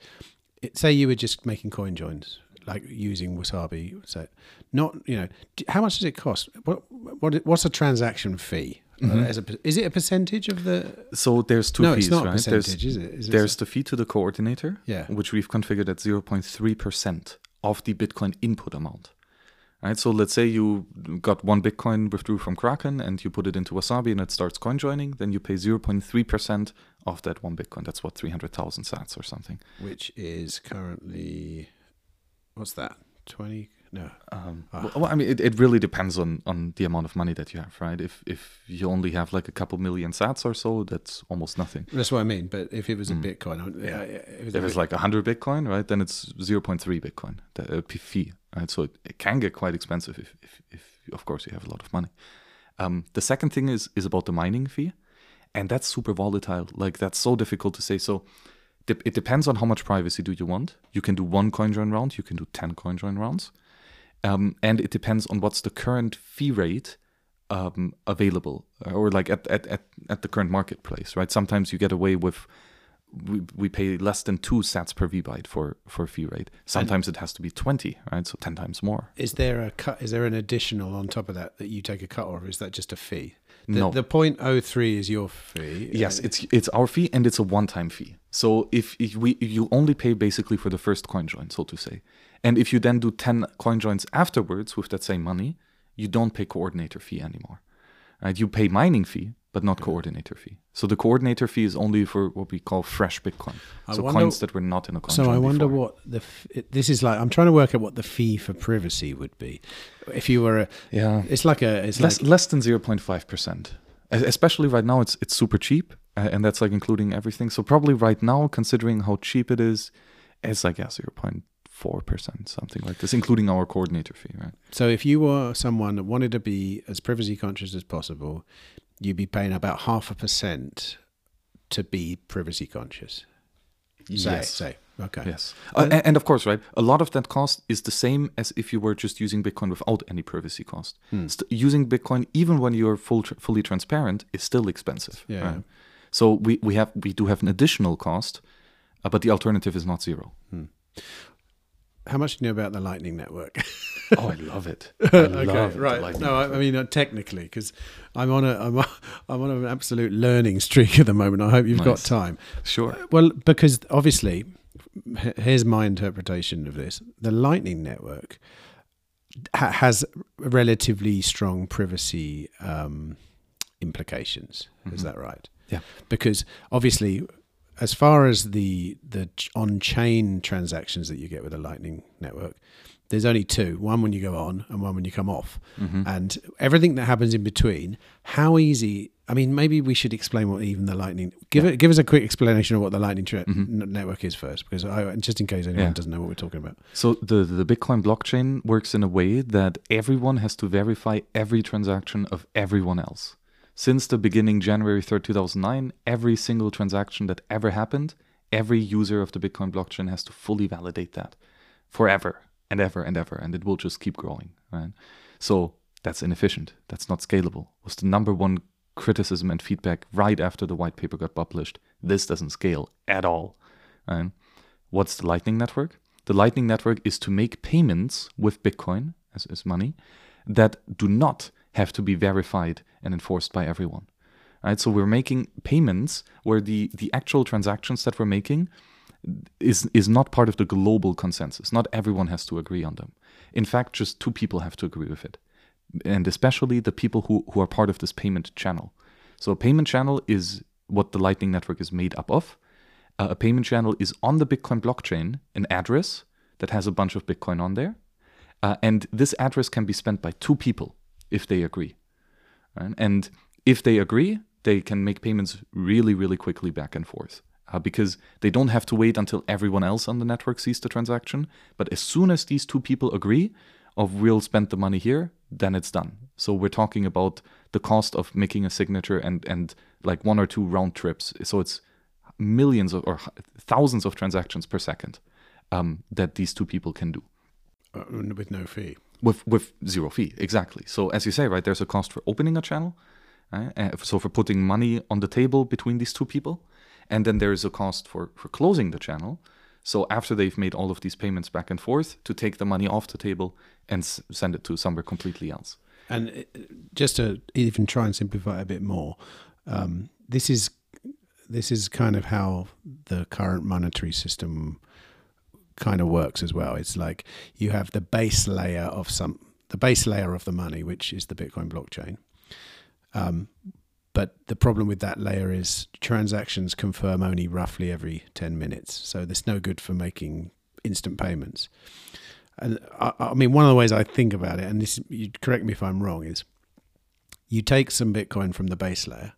It, say you were just making coin joins, like using Wasabi. So, not you know, how much does it cost? What what what's a transaction fee? Mm-hmm. as a, is it a percentage of the? So there's two no, fees, it's not right? percentage, there's, is it? Is there's the fee to the coordinator, yeah. which we've configured at 0.3 percent of the Bitcoin input amount. Right. So let's say you got one Bitcoin withdrew from Kraken and you put it into Wasabi and it starts coin joining, then you pay 0.3 percent of that one Bitcoin. That's what 300,000 Sats or something. Which is currently, what's that? 20 no. Um, ah. well, I mean, it, it really depends on, on the amount of money that you have, right? If if you only have like a couple million sats or so, that's almost nothing. That's what I mean. But if it was a mm. Bitcoin, yeah, if, if it's like 100 Bitcoin, right, then it's 0.3 Bitcoin, the uh, fee, right? So it, it, can get quite expensive if, if, if, of course, you have a lot of money. Um, the second thing is is about the mining fee, and that's super volatile. Like that's so difficult to say. So it depends on how much privacy do you want. You can do one coin join round, you can do 10 coin join rounds. Um, and it depends on what's the current fee rate um, available uh, or like at, at, at, at the current marketplace, right? Sometimes you get away with we, we pay less than two sats per vbyte for for fee rate. Sometimes and it has to be twenty, right? So ten times more. Is there a cut? Is there an additional on top of that that you take a cut, or is that just a fee? The, no, the point oh three is your fee. Yes, it's it's our fee and it's a one time fee. So if, if we you only pay basically for the first coin join, so to say. And if you then do 10 coin joins afterwards with that same money, you don't pay coordinator fee anymore. Right? You pay mining fee, but not coordinator fee. So the coordinator fee is only for what we call fresh Bitcoin. I so wonder, coins that were not in a coin. So I wonder before. what the f- it, this is like. I'm trying to work out what the fee for privacy would be if you were a yeah. It's like a it's less like, less than zero point five percent. Especially right now, it's it's super cheap, uh, and that's like including everything. So probably right now, considering how cheap it is, it's like yeah zero point 4%, something like this, including our coordinator fee, right? So if you were someone that wanted to be as privacy conscious as possible, you'd be paying about half a percent to be privacy conscious. Say, yes. Say. Okay. Yes. Uh, and, of course, right, a lot of that cost is the same as if you were just using Bitcoin without any privacy cost. Hmm. St- using Bitcoin, even when you're full tr- fully transparent, is still expensive. Yeah. Right? So we, we have we do have an additional cost, uh, but the alternative is not zero. Hmm. How much do you know about the Lightning Network? oh, I love it. *laughs* I okay, love right. No, I, I, mean uh, technically because I'm on a I'm a, *laughs* I'm on an absolute learning streak at the moment. I hope you've nice. got time. Sure. Well, because obviously, here's my interpretation of this: the Lightning Network ha- has relatively strong privacy um, implications. Mm-hmm. Is that right? Yeah. Because obviously, as far as the the on chain transactions that you get with a Lightning network, there's only two: one when you go on, and one when you come off. Mm-hmm. And everything that happens in between. How easy? I mean, maybe we should explain what even the Lightning. Give yeah. it. Give us a quick explanation of what the Lightning tra- mm-hmm. network is first, because I, just in case anyone yeah. doesn't know what we're talking about. So the the Bitcoin blockchain works in a way that everyone has to verify every transaction of everyone else. Since the beginning, January 3rd, 2009, every single transaction that ever happened, every user of the Bitcoin blockchain has to fully validate that forever and ever and ever, and it will just keep growing, right? So that's inefficient. That's not scalable. Was the number one criticism and feedback right after the white paper got published. This doesn't scale at all. Right? What's the Lightning Network? The Lightning Network is to make payments with Bitcoin as, as money that do not have to be verified and enforced by everyone. Right? So we're making payments where the, the actual transactions that we're making is is not part of the global consensus. Not everyone has to agree on them. In fact, just two people have to agree with it. And especially the people who, who are part of this payment channel. So a payment channel is what the Lightning Network is made up of. Uh, a payment channel is on the Bitcoin blockchain, an address that has a bunch of Bitcoin on there. Uh, and this address can be spent by two people if they agree. Right? And if they agree, they can make payments really, really quickly back and forth. Uh, because they don't have to wait until everyone else on the network sees the transaction. But as soon as these two people agree, of we'll spend the money here, then it's done. So we're talking about the cost of making a signature and and like one or two round trips. So it's millions of, or thousands of transactions per second um, that these two people can do uh, with no fee. With with zero fee, exactly. So as you say, right, there's a cost for opening a channel, right? uh, so for putting money on the table between these two people, and then there is a cost for for closing the channel. So after they've made all of these payments back and forth, to take the money off the table and s- send it to somewhere completely else. And uh, just to even try and simplify a bit more, um, this is this is kind of how the current monetary system kind of works as well. It's like you have the base layer of some the base layer of the money, which is the Bitcoin blockchain. Um, but the problem with that layer is transactions confirm only roughly every 10 minutes. So there's no good for making instant payments. And I, I mean, one of the ways I think about it, and this, you correct me if I'm wrong, is you take some Bitcoin from the base layer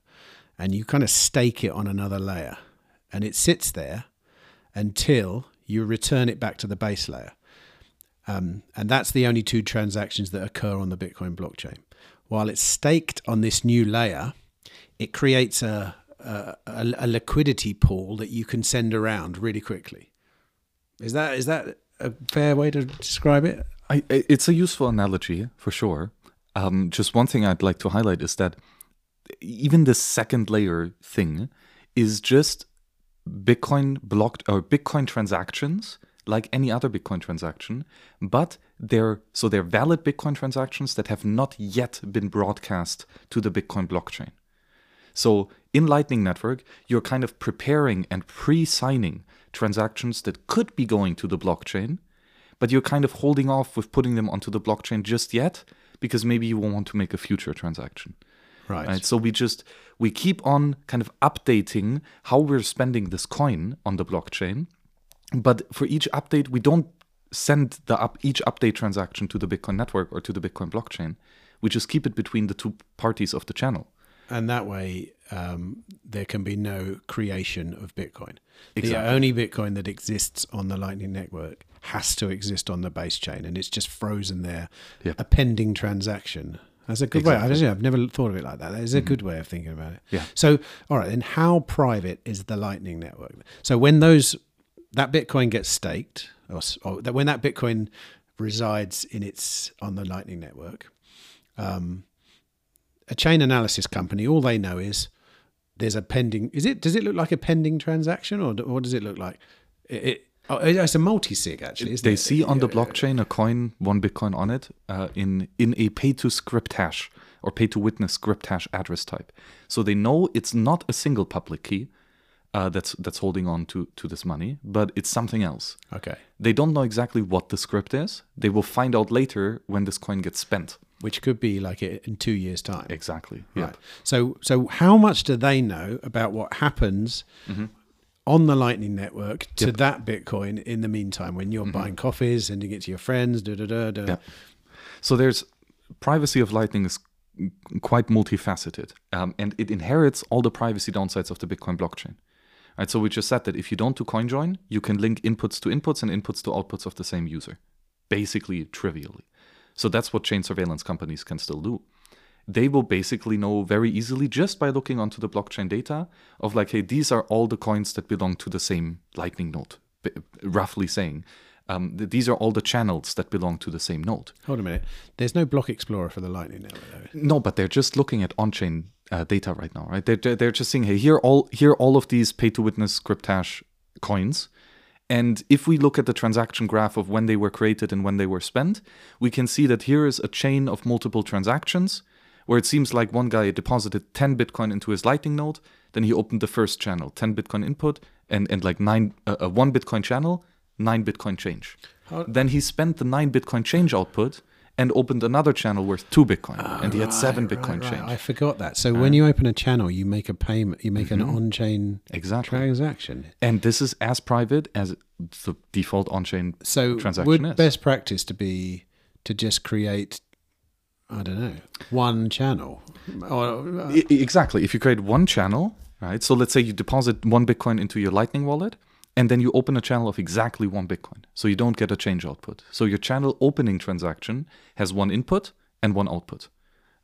and you kind of stake it on another layer and it sits there until you return it back to the base layer. Um, and that's the only two transactions that occur on the Bitcoin blockchain. While it's staked on this new layer, it creates a, a, a liquidity pool that you can send around really quickly. Is that is that a fair way to describe it? I, it's a useful analogy for sure. Um, just one thing I'd like to highlight is that even the second layer thing is just Bitcoin blocked or Bitcoin transactions like any other Bitcoin transaction, but they're so they're valid Bitcoin transactions that have not yet been broadcast to the Bitcoin blockchain. So in Lightning Network, you're kind of preparing and pre-signing transactions that could be going to the blockchain, but you're kind of holding off with putting them onto the blockchain just yet because maybe you want to make a future transaction. Right. right. So we just we keep on kind of updating how we're spending this coin on the blockchain, but for each update we don't send the up each update transaction to the Bitcoin network or to the Bitcoin blockchain. We just keep it between the two parties of the channel. And that way, um, there can be no creation of Bitcoin. Exactly. The only Bitcoin that exists on the Lightning Network has to exist on the base chain, and it's just frozen there, Yep. a pending transaction. That's a good way. I don't know. I've never thought of it like that. That is a good way of thinking about it. Yeah. So, all right, then how private is the Lightning Network? So when those that Bitcoin gets staked, or, or that when that Bitcoin resides in its on the Lightning Network, um, a chain analysis company, all they know is there's a pending. Is it? Does it look like a pending transaction, or, what does it look like? It, it, oh, it's a multi sig actually. Isn't they it? see on the blockchain a coin, one Bitcoin on it, uh, in in a pay to script hash or pay to witness script hash address type. So they know it's not a single public key uh, that's that's holding on to to this money, but it's something else. Okay. They don't know exactly what the script is. They will find out later when this coin gets spent. Which could be like in two years' time. Exactly. Right. So, so how much do they know about what happens on the Lightning Network to that Bitcoin in the meantime when you're buying coffees, sending it to your friends, da da da da? Yep. So there's privacy of Lightning is quite multifaceted, um, and it inherits all the privacy downsides of the Bitcoin blockchain. Right. So we just said that if you don't do CoinJoin, you can link inputs to inputs and inputs to outputs of the same user, basically trivially. So that's what chain surveillance companies can still do. They will basically know very easily just by looking onto the blockchain data of like, hey, these are all the coins that belong to the same Lightning node, b- roughly saying. Um, th- these are all the channels that belong to the same node. Hold a minute. There's no block explorer for the Lightning Network, though. No, but they're just looking at on-chain uh, data right now, right? They're they're they're just saying, hey, here all here all of these pay-to-witness script hash coins, and if we look at the transaction graph of when they were created and when they were spent, we can see that here is a chain of multiple transactions where it seems like one guy deposited 10 Bitcoin into his Lightning node, then he opened the first channel, 10 Bitcoin input, and and like nine uh, uh, one Bitcoin channel, nine Bitcoin change. How- Then he spent the nine Bitcoin change output and opened another channel worth two Bitcoin, and he had seven Bitcoin right, change. I forgot that. So when you open a channel, you make a payment. You make Mm-hmm. an on-chain Exactly. transaction. And this is as private as the default on-chain So transaction would is. best practice to be to just create, I don't know, one channel. Or, uh, exactly. If you create one channel, right? So let's say you deposit one Bitcoin into your Lightning wallet, and then you open a channel of exactly one Bitcoin. So you don't get a change output. So your channel opening transaction has one input and one output,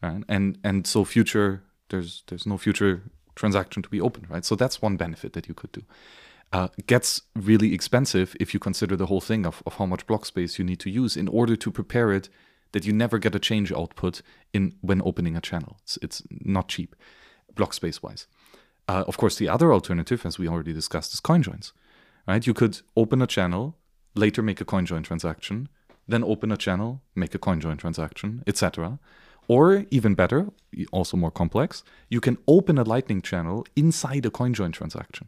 right? And and so future there's there's no future transaction to be opened, right? So that's one benefit that you could do. Uh, gets really expensive if you consider the whole thing of, of how much block space you need to use in order to prepare it that you never get a change output in when opening a channel. It's, it's not cheap, block space wise. Uh, of course, the other alternative, as we already discussed, is coin joins. Right? You could open a channel, later make a coin join transaction, then open a channel, make a coin join transaction, etc. Or even better, also more complex, you can open a Lightning channel inside a coin join transaction.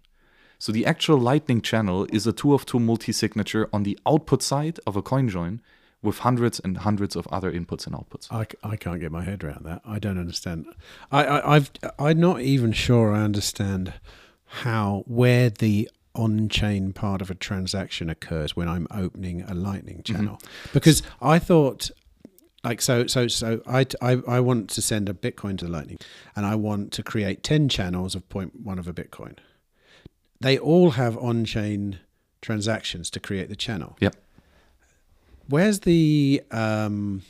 So the actual Lightning channel is a two of two multi signature on the output side of a coin join with hundreds and hundreds of other inputs and outputs. I, I can't get my head around that. I don't understand. I, I I've I'm not even sure I understand how where the on-chain part of a transaction occurs when I'm opening a Lightning mm-hmm. channel because I thought like so so so I, I I want to send a Bitcoin to Lightning and I want to create ten channels of point one of a Bitcoin. They all have on-chain transactions to create the channel. Yep. Where's the um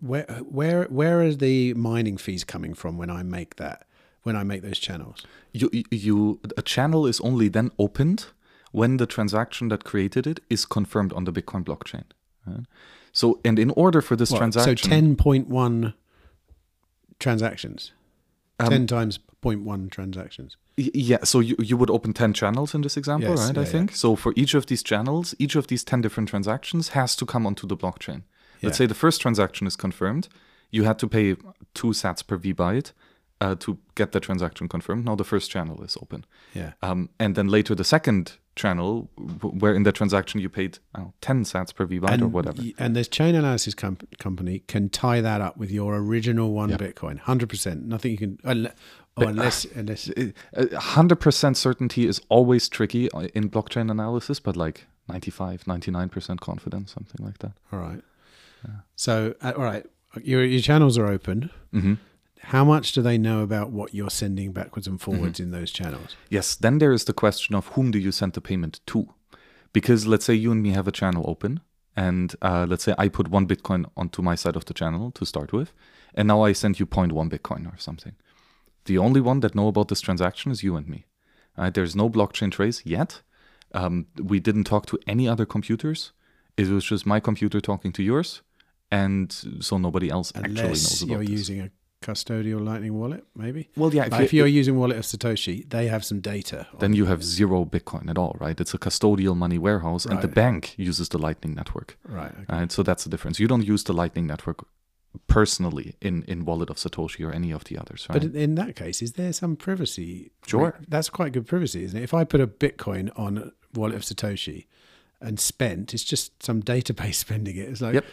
where where where are the mining fees coming from when I make that when I make those channels? you you a channel is only then opened when the transaction that created it is confirmed on the Bitcoin blockchain. right? So, and in order for this What, transaction, So ten point one transactions. Um, ten times 0.1 transactions. Yeah, so you, you would open 10 channels in this example, Yes, right? yeah, I yeah. think. So for each of these channels, each of these 10 different transactions has to come onto the blockchain. Let's say the first transaction is confirmed. You had to pay two sats per v VByte uh, to get the transaction confirmed. Now the first channel is open. Yeah. Um, and then later the second channel, where in the transaction you paid I don't know, 10 sats per VByte or whatever. And this chain analysis com- company can tie that up with your original one Bitcoin, hundred percent. Nothing you can, unle- oh, unless *sighs* unless Uh, 100% certainty is always tricky uh, in blockchain analysis, but like 95, 99% confidence, something like that. all right. So uh, all right, your your channels are open. hmm How much do they know about what you're sending backwards and forwards Mm-hmm. in those channels? Yes, then there is the question of whom do you send the payment to? Because let's say you and me have a channel open, and uh, let's say I put one Bitcoin onto my side of the channel to start with, and now I send you 0.1 Bitcoin or something. The only one that know about this transaction is you and me. Right? There's no blockchain trace yet. Um, we didn't talk to any other computers. It was just my computer talking to yours, and so nobody else actually knows Unless about you're this. using a custodial Lightning wallet, maybe. well, yeah, if, Like you- you're using wallet of Satoshi, they have some data. then you have zero Bitcoin at all, right? It's a custodial money warehouse, and the bank uses the Lightning Network, right. Okay. right? So that's the difference. You don't use the Lightning Network personally in in Wallet of Satoshi or any of the others, right? But in- that case, is there some privacy? Sure. That's quite good privacy, isn't it? If I put a Bitcoin on wallet of Satoshi and spent, it's just some database *laughs* spending it. It's like, Yep.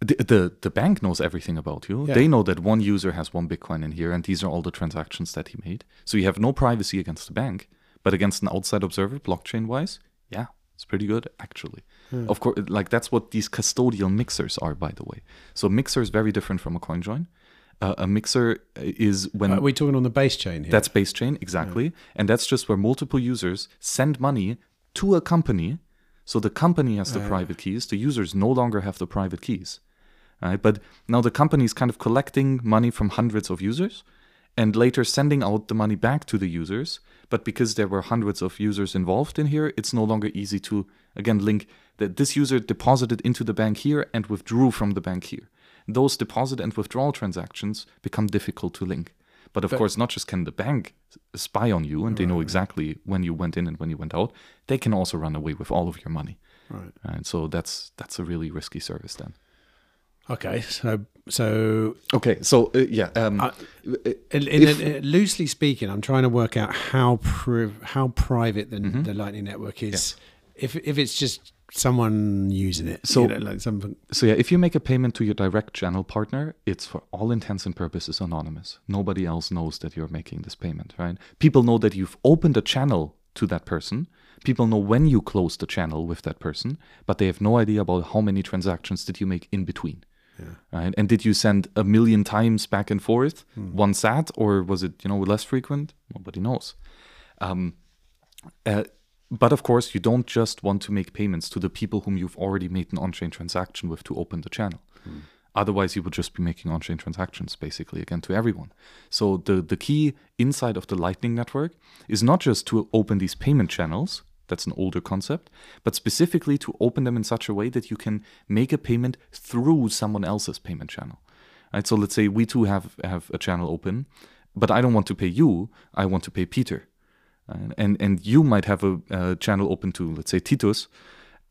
The, the the bank knows everything about you. Yeah. They know that one user has one Bitcoin in here, and these are all the transactions that he made. So you have no privacy against the bank, but against an outside observer, blockchain wise, yeah, it's pretty good actually. Of course, like that's what these custodial mixers are, by the way. So mixer is very different from a coin join. Uh, a mixer is when are we talking on the base chain here? that's base chain, exactly. And that's just where multiple users send money to a company. So the company has the private keys. The users no longer have the private keys. Right? But now the company is kind of collecting money from hundreds of users and later sending out the money back to the users. But because there were hundreds of users involved in here, it's no longer easy to, again, link that this user deposited into the bank here and withdrew from the bank here. Those deposit and withdrawal transactions become difficult to link. But of course, not just can the bank spy on you and they know exactly when you went in and when you went out, they can also run away with all of your money. right. And so that's that's a really risky service then. Okay. So, so Okay, so uh, yeah, um, Uh, uh, in, in, in- loosely speaking, I'm trying to work out how pri- how private the, Mm-hmm. the Lightning Network is. If if it's just someone using it. So- you know, like something. So yeah, if you make a payment to your direct channel partner, it's for all intents and purposes anonymous. Nobody else knows that you're making this payment, right? People know that you've opened a channel to that person. People know when you close the channel with that person, but they have no idea about how many transactions did you make in between. Yeah. Right? And did you send a million times back and forth, one sat, or was it you know less frequent? Nobody knows. Um, uh, but of course, you don't just want to make payments to the people whom you've already made an on-chain transaction with to open the channel. Hmm. Otherwise, you would just be making on-chain transactions basically again to everyone. So the the key inside of the Lightning Network is not just to open these payment channels. That's an older concept, but specifically to open them in such a way that you can make a payment through someone else's payment channel. Right? So let's say we two have have a channel open, but I don't want to pay you. I want to pay Peter and and, and you might have a, a channel open to let's say Titus,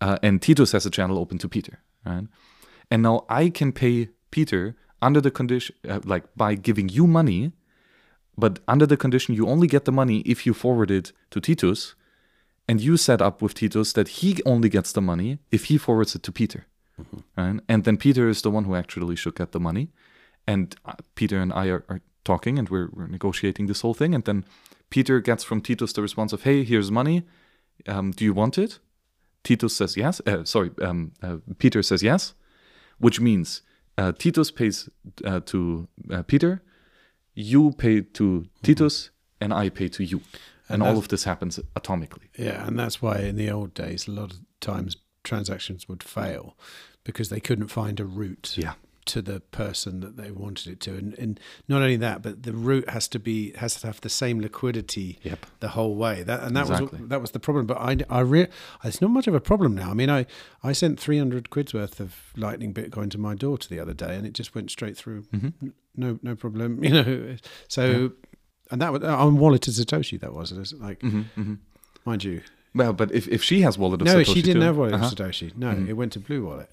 uh, and Titus has a channel open to Peter, right? And now I can pay Peter under the condition, uh, like by giving you money, but under the condition you only get the money if you forward it to Titus, and you set up with Titus that he only gets the money if he forwards it to Peter, right? And then Peter is the one who actually should get the money, and uh, Peter and I are, are talking and we're, we're negotiating this whole thing, and then Peter gets from Titus the response of, "Hey, here's money. Um, do you want it?" Titus says yes. Uh, sorry, um, uh, Peter says yes, which means uh, Titus pays uh, to uh, Peter, you pay to Titus, and I pay to you, and, all of this happens atomically. Yeah, and that's why in the old days, a lot of times transactions would fail because they couldn't find a route Yeah. To the person that they wanted it to, and, and not only that, but the route has to be has to have the same liquidity Yep. the whole way. That and that Exactly. was that was the problem. But I I re- it's not much of a problem now. I mean, I I sent three hundred quid's worth of Lightning Bitcoin to my daughter the other day, and it just went straight through. Mm-hmm. No no problem. *laughs* You know, so. And that was uh, on wallet to Satoshi. That was it was like, mm-hmm, mm-hmm. mind you, Well, but if, if she has wallet of no, Satoshi No, she didn't too- have wallet Uh-huh. of Satoshi. No, it went to Blue Wallet,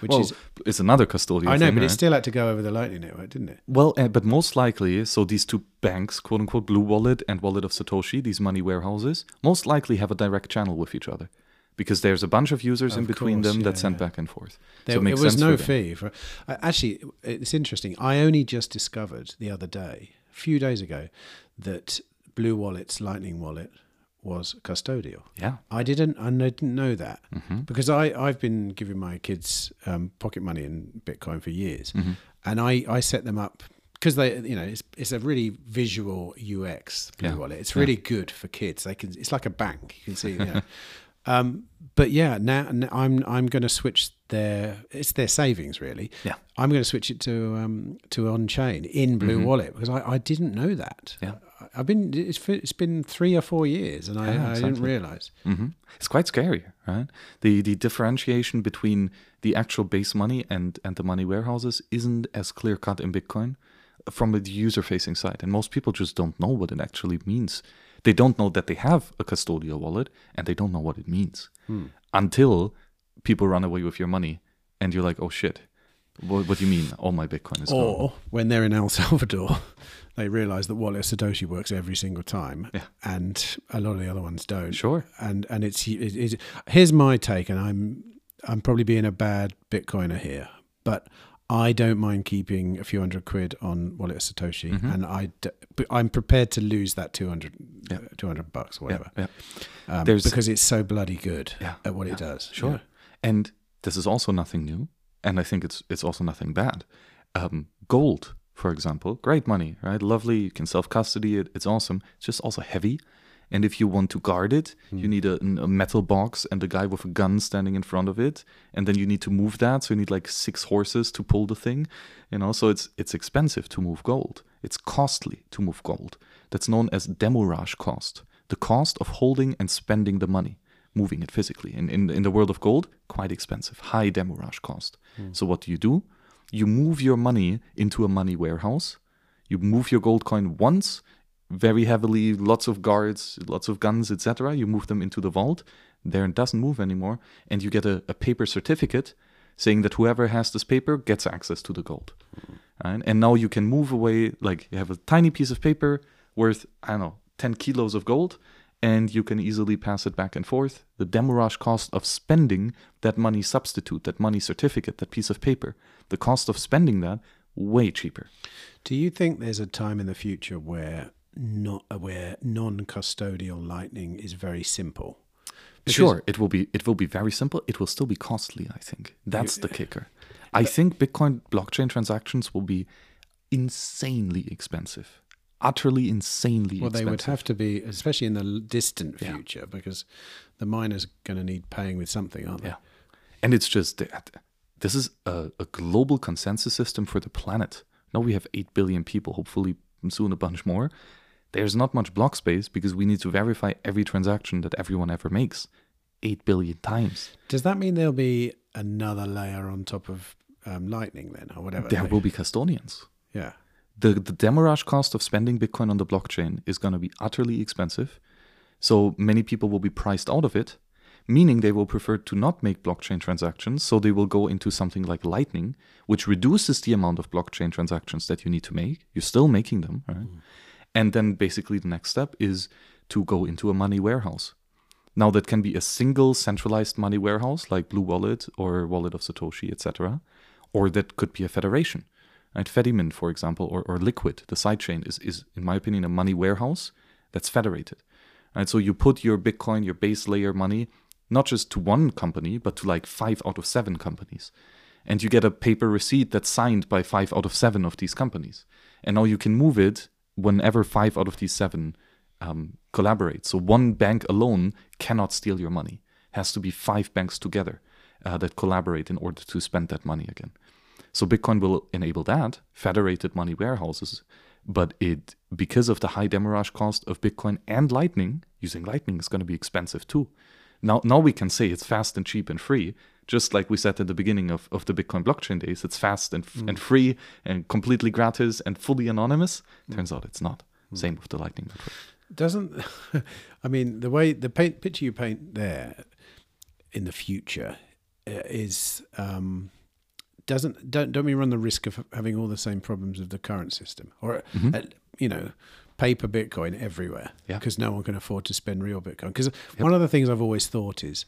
which well, is it's another custodial. I know, thing, but it still had to go over the Lightning Network, didn't it? Well, uh, but most likely, so these two banks, quote unquote, Blue Wallet and Wallet of Satoshi, these money warehouses, most likely have a direct channel with each other because there's a bunch of users in between course, them that yeah, send yeah. back and forth. There, so it it was no for fee for. Uh, actually, it's interesting. I only just discovered the other day, a few days ago, that Blue Wallet's Lightning Wallet was custodial. Yeah. I didn't. I didn't know that Mm-hmm. because I I've been giving my kids um, pocket money in Bitcoin for years, Mm-hmm. and I I set them up because they you know it's it's a really visual UX Blue Yeah. Wallet. It's really good for kids. They can it's like a bank. You can see. You know. *laughs* um, but yeah, now, now I'm I'm going to switch their it's their savings really. Yeah. I'm going to switch it to um, to on chain in Blue Wallet because I, I didn't know that. Mm-hmm. Yeah. I've been it's it's been three or four years and I, Yeah, I didn't exactly. realize. hmm It's quite scary, right? The the differentiation between the actual base money and and the money warehouses isn't as clear cut in Bitcoin from the user facing side, and most people just don't know what it actually means. They don't know that they have a custodial wallet, and they don't know what it means until people run away with your money, and you're like, oh shit. What, what do you mean? All my Bitcoin is gone. Or when they're in El Salvador, *laughs* they realize that Wallet of Satoshi works every single time, Yeah. and a lot of the other ones don't. Sure. And and it's it, it, here's my take, and I'm I'm probably being a bad Bitcoiner here, but I don't mind keeping a few hundred quid on Wallet of Satoshi, and I d- but I'm prepared to lose that 200, Mm-hmm. Yeah. uh, 200 bucks or whatever, yeah. um, because it's so bloody good at what it does. Sure. And this is also nothing new, and I think it's it's also nothing bad. Um, gold, for example, great money, right? Lovely. You can self custody it. It's awesome. It's just also heavy. And if you want to guard it, you need a, a metal box and a guy with a gun standing in front of it, and then you need to move that. So you need like six horses to pull the thing, you know. So it's it's expensive to move gold. It's costly to move gold. That's known as demurrage cost, the cost of holding and spending the money moving it physically. In, in, in the world of gold, quite expensive, high demurrage cost. Hmm. So what do you do? You move your money into a money warehouse. You move your gold coin once, very heavily, lots of guards, lots of guns, etc. You move them into the vault. There it doesn't move anymore, and you get a, a paper certificate saying that whoever has this paper gets access to the gold. Hmm. Right? And now you can move away, like you have a tiny piece of paper worth, I don't know, 10 kilos of gold, and you can easily pass it back and forth. The demurrage cost of spending that money substitute, that money certificate, that piece of paper, the cost of spending that way cheaper. Do you think there's a time in the future where not where non-custodial lightning is very simple? Because- sure, it will be it will be very simple. It will still be costly, I think. That's the kicker. I think Bitcoin blockchain transactions will be insanely expensive. Utterly insanely Well, they would have to be, especially in the distant Yeah. future, because the miner's are going to need paying with something, aren't they? Yeah. And it's just this is a, a global consensus system for the planet. Now we have 8 billion people, hopefully soon a bunch more. There's not much block space because we need to verify every transaction that everyone ever makes 8 billion times. Does that mean there'll be another layer on top of um, Lightning then, or whatever? There will be custodians. Yeah. The, the demurrage cost of spending Bitcoin on the blockchain is going to be utterly expensive. So many people will be priced out of it, meaning they will prefer to not make blockchain transactions. So they will go into something like Lightning, which reduces the amount of blockchain transactions that you need to make. You're still making them, right? Mm. And then basically the next step is to go into a money warehouse. Now that can be a single centralized money warehouse like Blue Wallet or Wallet of Satoshi, etc. Or that could be a federation. Right? Fedimint, for example, or, or Liquid, the sidechain, is, is, in my opinion, a money warehouse that's federated. Right? So you put your Bitcoin, your base layer money, not just to one company, but to like five out of seven companies. And you get a paper receipt that's signed by five out of seven of these companies. And now you can move it whenever five out of these seven um, collaborate. So one bank alone cannot steal your money. Has to be five banks together uh, that collaborate in order to spend that money again. So Bitcoin will enable that federated money warehouses, but it because of the high demurrage cost of Bitcoin and Lightning, using Lightning is going to be expensive too. Now, now we can say it's fast and cheap and free, just like we said at the beginning of, of the Bitcoin blockchain days. It's fast and, and free and completely gratis and fully anonymous. Turns out it's not. Same with the Lightning network. Doesn't *laughs* I mean the way the paint picture you paint there in the future uh, is um, doesn't don't don't we run the risk of having all the same problems of the current system or uh, you know paper Bitcoin everywhere Yeah. because no one can afford to spend real Bitcoin. Because one of the things I've always thought is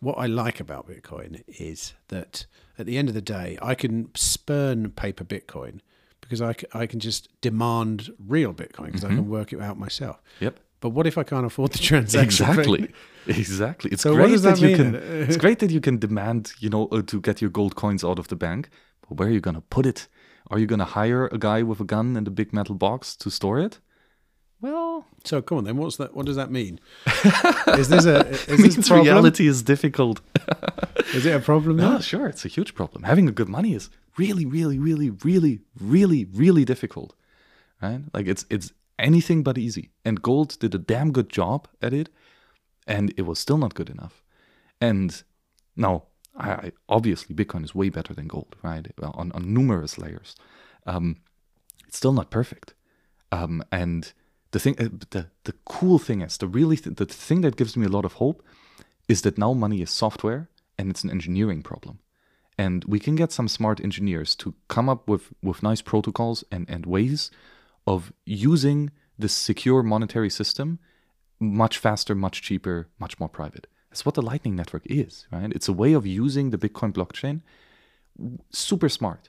what I like about Bitcoin is that at the end of the day I can spurn paper Bitcoin because I, I can just demand real Bitcoin because I can work it out myself. Yep. But what if I can't afford the *laughs* transaction? Exactly. Exactly. It's So great that, that you can. *laughs* it's great that you can demand, you know, uh, to get your gold coins out of the bank. But where are you gonna put it? Are you gonna hire a guy with a gun and a big metal box to store it? Well, So come on then. What's that? What does that mean? *laughs* is this a is this reality is difficult. Is it a problem? No, sure, it's a huge problem. Having a good money is really, really, really, really, really, really difficult. Right? Like it's it's anything but easy. And gold did a damn good job at it, and it was still not good enough. And now, I, I obviously Bitcoin is way better than gold, right? On on numerous layers. Um, it's still not perfect. Um, and the thing, uh, the the cool thing is the really th- the thing that gives me a lot of hope is that now money is software and it's an engineering problem. And we can get some smart engineers to come up with, with nice protocols and, and ways of using this secure monetary system much faster, much cheaper, much more private. That's what the Lightning Network is, right? It's a way of using the Bitcoin blockchain super smart,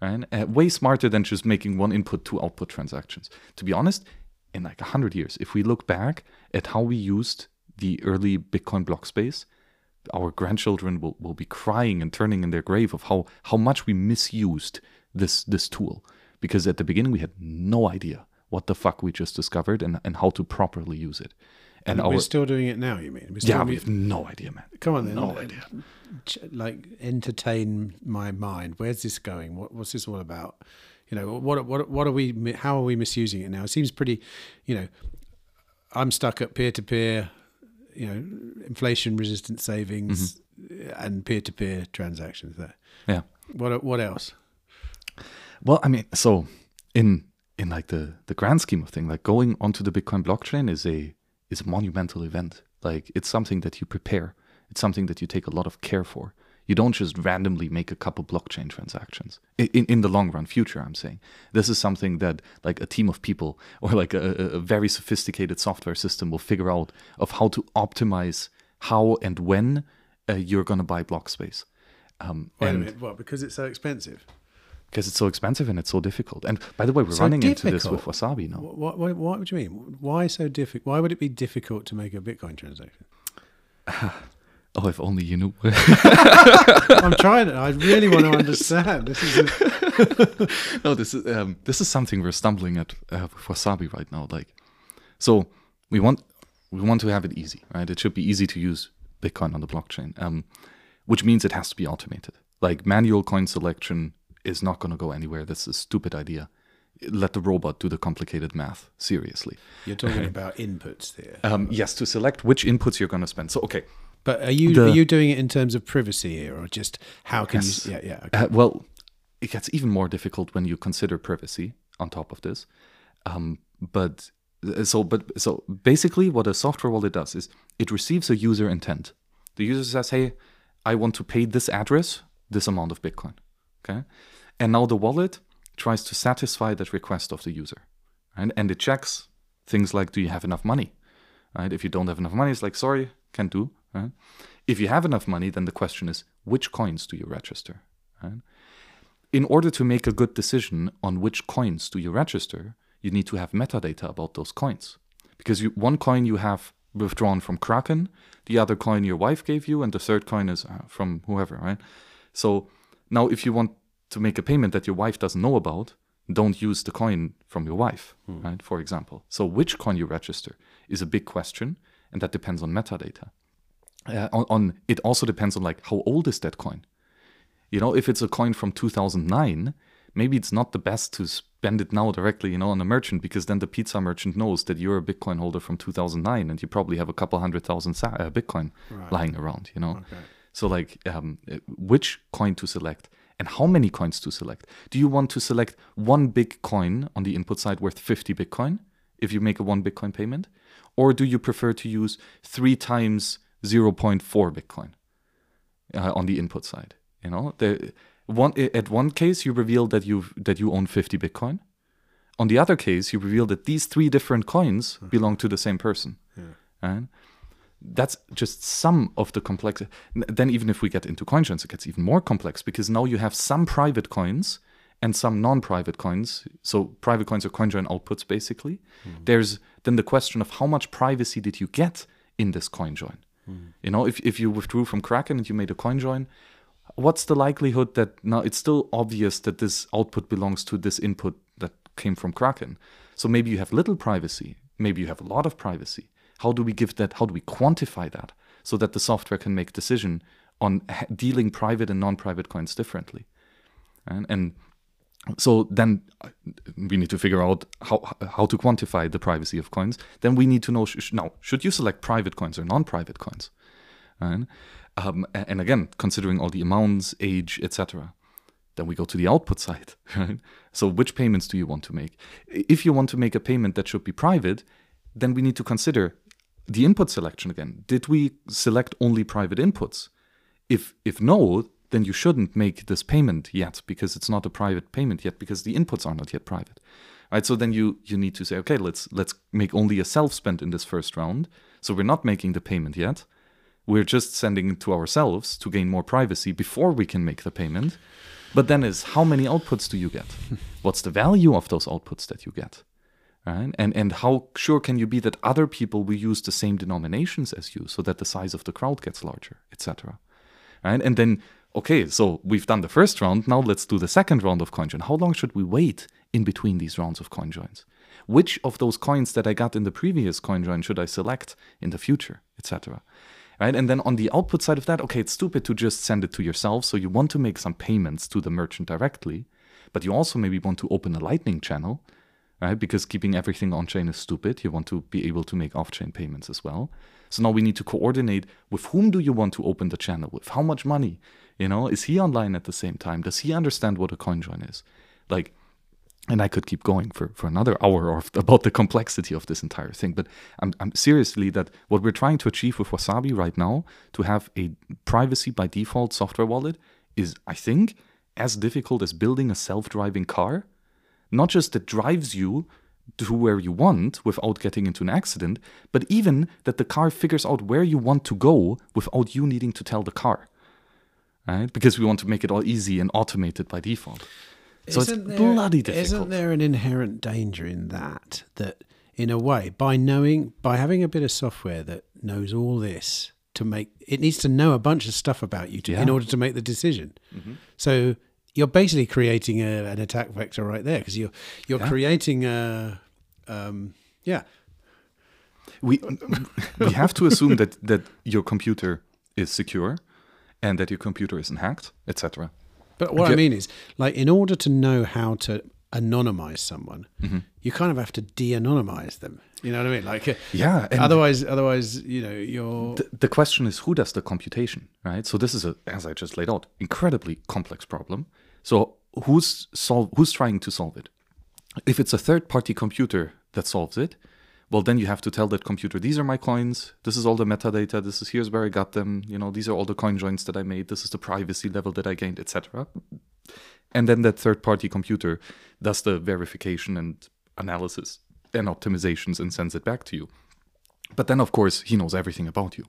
right? Uh, way smarter than just making one input, two output transactions. To be honest, in like 100 years, if we look back at how we used the early Bitcoin block space, our grandchildren will, will be crying and turning in their grave of how, how much we misused this, this tool. Because at the beginning, we had no idea what the fuck we just discovered and, and how to properly use it. And We're our, still doing it now. You mean? We're still yeah, we have no idea, man. Come on then. No idea. Like entertain my mind. Where's this going? What, what's this all about? You know, what what what are we? How are we misusing it now? It seems pretty. You know, I'm stuck at peer to peer. You know, inflation resistant savings mm-hmm. and peer to peer transactions. There. Yeah. What what else? Well, I mean, so in in like the the grand scheme of thing, like going onto the Bitcoin blockchain is a is a monumental event. Like it's something that you prepare. It's something that you take a lot of care for. You don't just randomly make a couple blockchain transactions. In, in, the long run, future, I'm saying. This is something that like a team of people *laughs* or like a, a very sophisticated software system will figure out of how to optimize how and when uh, you're going to buy block space. Um, Wait a minute, what? Because it's so expensive. Because it's so expensive and it's so difficult. And by the way, we're So running into this with Wasabi now. What, what, what would you mean? Why so difficult? Why would it be difficult to make a Bitcoin transaction? *laughs* Oh, if only you knew. *laughs* I'm trying to. I really want to *laughs* understand. This is a, no, this is um, this is something we're stumbling at uh, with Wasabi right now. Like, so we want we want to have it easy, right? It should be easy to use Bitcoin on the blockchain, um, which means it has to be automated. Like manual coin selection is not going to go anywhere. That's a stupid idea. Let the robot do the complicated math. Seriously. you're talking *laughs* about inputs there. Um, yes, to select which inputs you're going to spend. So okay, But are you The- are you doing it in terms of privacy here, or just how can Yes. you? Yeah, yeah. Okay. Uh, well, it gets even more difficult when you consider privacy on top of this. Um, but uh, so, but so basically, what a software wallet does is it receives a user intent. The user says, "Hey, I want to pay this address this amount of Bitcoin." Okay, and now the wallet tries to satisfy that request of the user, right? And it checks things like, "Do you have enough money?" Right? If you don't have enough money, it's like, "Sorry, can't do." Right? If you have enough money, then the question is, which coins do you register? Right? in order to make a good decision on which coins do you register, you need to have metadata about those coins. Because you, one coin you have withdrawn from Kraken, the other coin your wife gave you, and the third coin is uh, from whoever, right? So now, if you want to make a payment that your wife doesn't know about, don't use the coin from your wife, right? For example. So, which coin you register is a big question, and that depends on metadata. Uh, on, on it also depends on like how old is that coin you know, if it's a coin from 2009, maybe it's not the best to spend it now directly, you know, on a merchant because then the pizza merchant knows that you're a Bitcoin holder from 2009 and you probably have a couple hundred thousand sa- uh, Bitcoin lying around, you know. So, like, um, which coin to select and how many coins to select? Do you want to select one big coin on the input side worth 50 Bitcoin if you make a one Bitcoin payment? Or do you prefer to use three times 0.4 Bitcoin? uh, on the input side. You know, the one at one case you reveal that you that you own 50 Bitcoin. On the other case, you reveal that these three different coins belong to the same person. Right? That's just some of the complex. Then, even if we get into coin joins, it gets even more complex because now you have some private coins and some non-private coins. So, private coins are coin join outputs, basically. Hmm. There's then the question of how much privacy did you get in this coin join? Hmm. You know, if, if you withdrew from Kraken and you made a coin join, what's the likelihood that now it's still obvious that this output belongs to this input that came from Kraken? So maybe you have little privacy, maybe you have a lot of privacy. How do we give that? How do we quantify that so that the software can make decision on dealing private and non-private coins differently? And, and so then uh, we need to figure out how how to quantify the privacy of coins. Then we need to know sh- now should you select private coins or non-private coins? Um, and again, considering all the amounts, age, etc. Then we go to the output side, *laughs* right? So which payments do you want to make? If you want to make a payment that should be private, then we need to consider the input selection again. Did we select only private inputs? if if no then you shouldn't make this payment yet because it's not a private payment yet because the inputs are not yet private right? So then you you need to say okay let's let's make only a self spend in this first round. So we're not making the payment yet. We're just sending it to ourselves to gain more privacy before we can make the payment. But then is how many outputs do you get? *laughs* What's the value of those outputs that you get right? And and how sure can you be that other people will use the same denominations as you, so that the size of the crowd gets larger, etc. Right? And then okay, so we've done the first round. Now let's do the second round of coin join. How long should we wait in between these rounds of coin joins? Which of those coins that I got in the previous coin join should I select in the future, etc. Right? And then on the output side of that, okay, it's stupid to just send it to yourself. So you want to make some payments to the merchant directly, but you also maybe want to open a Lightning channel right? Because keeping everything on chain is stupid. You want to be able to make off chain payments as well. So now we need to coordinate with whom do you want to open the channel with? How much money? You know, is he online at the same time? Does he understand what a coin join is? Like, and I could keep going for, for another hour *laughs* about the complexity of this entire thing. But I'm, I'm seriously that what we're trying to achieve with Wasabi right now, to have a privacy by default software wallet, is I think as difficult as building a self-driving car. Not just that drives you to where you want without getting into an accident, but even that the car figures out where you want to go without you needing to tell the car. Right? Because we want to make it all easy and automated by default. So Isn't it's there- bloody difficult. Isn't there an inherent danger in that? That, in a way, by knowing, by having a bit of software that knows all this to make, it needs to know a bunch of stuff about you to, in Yeah. Mm-hmm. order to make the decision. So you're basically creating a, an attack vector right there because you're you're Yeah. creating a, um, yeah, we we have to assume that that your computer is secure and that your computer isn't hacked, etc. But what I mean is, like, in order to know how to anonymize someone, Mm-hmm. you kind of have to de-anonymize them. You know what I mean? Like, uh, Yeah, otherwise, otherwise, you know, you're the, the question is who does the computation, right? So this is a, as I just laid out, incredibly complex problem. So who's solve who's trying to solve it? If it's a third-party computer that solves it, well then you have to tell that computer these are my coins, this is all the metadata, this is here's where I got them, you know, these are all the coin joins that I made, this is the privacy level that I gained, etc. And then that third-party computer does the verification and analysis and optimizations and sends it back to you. But then, of course, he knows everything about you.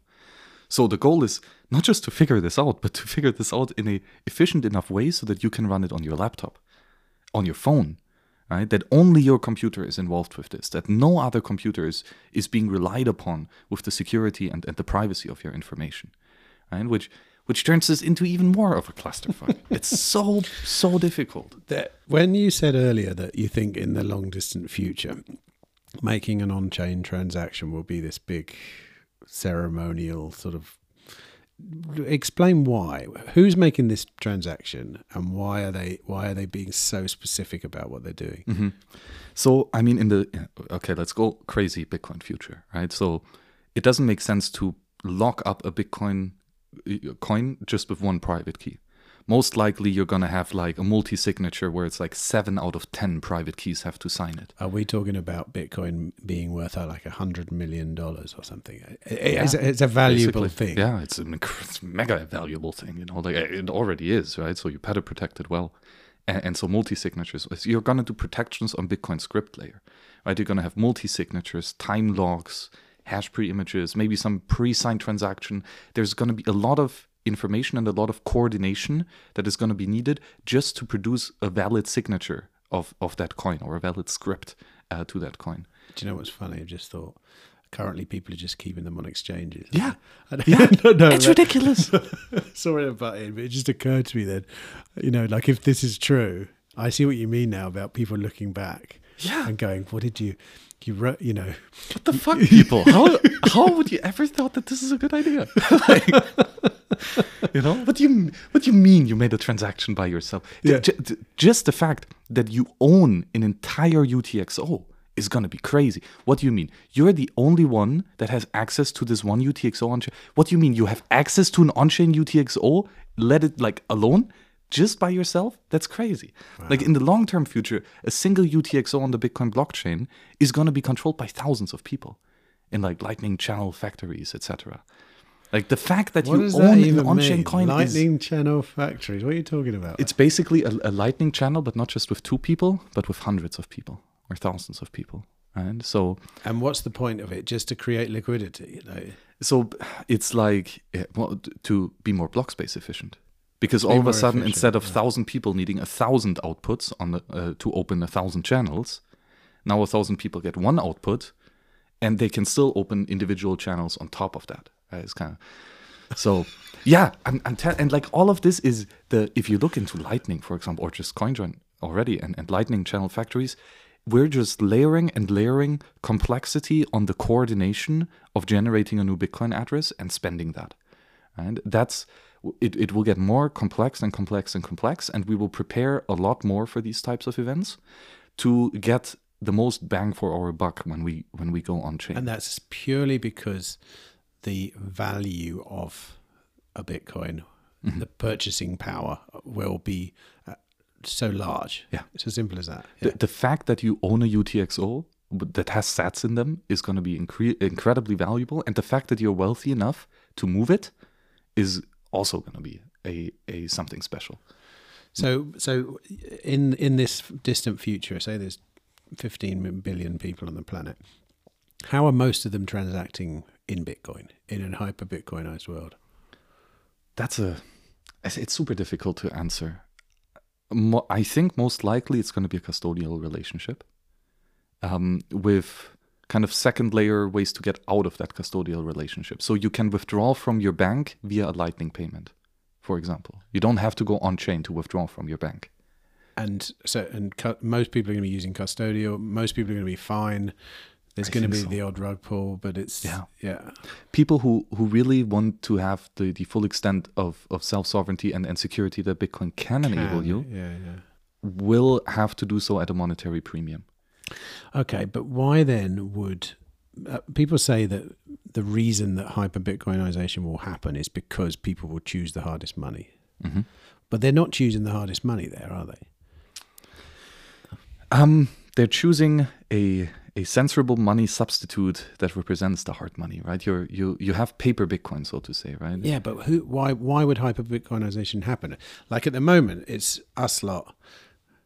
So the goal is not just to figure this out, but to figure this out in a efficient enough way so that you can run it on your laptop, on your phone, right? That only your computer is involved with this, that no other computer is, is being relied upon with the security and, and the privacy of your information, right? Which which turns this into even more of a clusterfuck. *laughs* it's so so difficult. that when you said earlier that you think in the long distant future making an on-chain transaction will be this big ceremonial sort of explain why who's making this transaction and why are they why are they being so specific about what they're doing So, I mean, in the okay, let's go crazy Bitcoin future, right? So, it doesn't make sense to lock up a Bitcoin uh, coin just with one private key. Most likely, you're gonna have like a multi-signature where it's like seven out of ten private keys have to sign it. are we talking about bitcoin being worth uh, like a hundred million dollars or something it's, a, it's a valuable Basically. thing Yeah, it's a it's mega valuable thing. You know, like it already is, right? So you better protect it well. And, and so multi signatures, you're gonna do protections on Bitcoin script layer, right? You're gonna have multi-signatures, timelocks, hash pre-images, maybe some pre-signed transaction. There's gonna be a lot of information and a lot of coordination that is gonna be needed just to produce a valid signature of of that coin or a valid script uh, to that coin. Do you know what's funny? I just thought currently people are just keeping them on exchanges. Yeah. *laughs* I don't, Yeah. no, no, It's that- ridiculous. *laughs* Sorry about it, but it just occurred to me that, you know, like if this is true, I see what you mean now about people looking back Yeah. and going, "What did you, you wrote, you know, What the fuck, *laughs* people? How how would you ever thought that this is a good idea? *laughs* Like, you know, what do you what do you mean you made a transaction by yourself? Yeah. J- j- just the fact that you own an entire UTXO is gonna be crazy. What do you mean? You're the only one that has access to this one UTXO on. What do you mean? You have access to an on-chain UTXO? Let it like alone? Just by yourself? That's crazy. Like in the long term future, a single UTXO on the Bitcoin blockchain is going to be controlled by thousands of people in like Lightning channel factories, etc. Like the fact that what you own that an on-chain coin is Lightning channel factories. What are you talking about? it's basically a, a lightning channel, but not just with two people, but with hundreds of people or thousands of people. And so, and what's the point of it? Just to create liquidity, you know? so it's like eh, well, to be more block space efficient. Because all of a sudden, instead of yeah. thousand people needing a thousand outputs on the uh, to open a thousand channels, now a thousand people get one output, and they can still open individual channels on top of that. Uh, it's kind of so yeah. I'm, I'm and like all of this is the if you look into Lightning, for example, or just CoinJoin already, and, and Lightning channel factories, we're just layering and layering complexity on the coordination of generating a new Bitcoin address and spending that. And that's it, it will get more complex and complex and complex, and we will prepare a lot more for these types of events to get the most bang for our buck when we when we go on chain. And that's purely because the value of a Bitcoin, Mm-hmm. the purchasing power will be uh, so large. Yeah. It's as simple as that. The, Yeah. the fact that you own a UTXO that has sats in them is going to be incre- incredibly valuable, and the fact that you're wealthy enough to move it is also going to be a, a something special. So, so in in this distant future, say there's 15 billion people on the planet. How are most of them transacting in Bitcoin in a hyper Bitcoinized world? That's a it's it's super difficult to answer. I think most likely it's going to be a custodial relationship um, with kind of second layer ways to get out of that custodial relationship. So you can withdraw from your bank via a lightning payment, for example. You don't have to go on chain to withdraw from your bank. And so, and cu- most people are going to be using custodial. Most people are going to be fine. There's I going to be so. the odd rug pull, but it's Yeah. yeah. People who, who really want to have the, the full extent of, of self sovereignty and, and security that Bitcoin can enable you Yeah, yeah. will have to do so at a monetary premium. Okay, but why then would uh, people say that the reason that hyper Bitcoinization will happen is because people will choose the hardest money? hmm But they're not choosing the hardest money there, are they? Um, they're choosing a a sensible money substitute that represents the hard money, right? You're you you have paper Bitcoin, so to say, right? Yeah, but who? Why? Why would hyper Bitcoinization happen? Like at the moment, it's us lot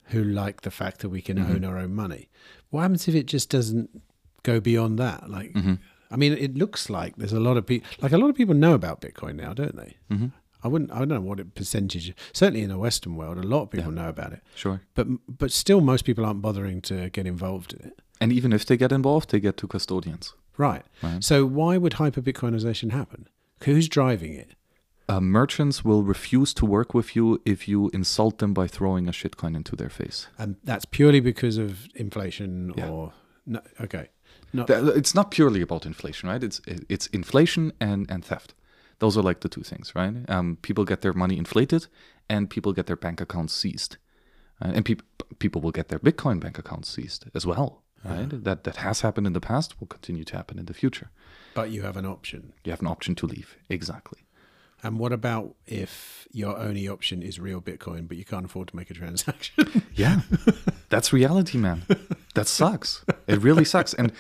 who like the fact that we can Mm-hmm. own our own money. What happens if it just doesn't go beyond that? Like, Mm-hmm. I mean, it looks like there's a lot of people. Like a lot of people know about Bitcoin now, don't they? Mm-hmm. I wouldn't. I don't know what it percentage. Certainly in the Western world, a lot of people know about it. Sure. But but still, most people aren't bothering to get involved in it. And even if they get involved, they get to custodians. Right. Right. So why would hyper Bitcoinization happen? Who's driving it? Uh, merchants will refuse to work with you if you insult them by throwing a shitcoin into their face. And that's purely because of inflation Yeah. or no, okay. No, It's not purely about inflation, right? It's it's inflation and, and theft. Those are like the two things, right? Um, people get their money inflated, and people get their bank accounts seized, Uh, and peop- people will get their Bitcoin bank accounts seized as well, right? That that has happened in the past, will continue to happen in the future. but you have an option. You have an option to leave, exactly. And what about if your only option is real Bitcoin, but you can't afford to make a transaction? *laughs* Yeah, that's reality, man. That sucks. It really sucks. And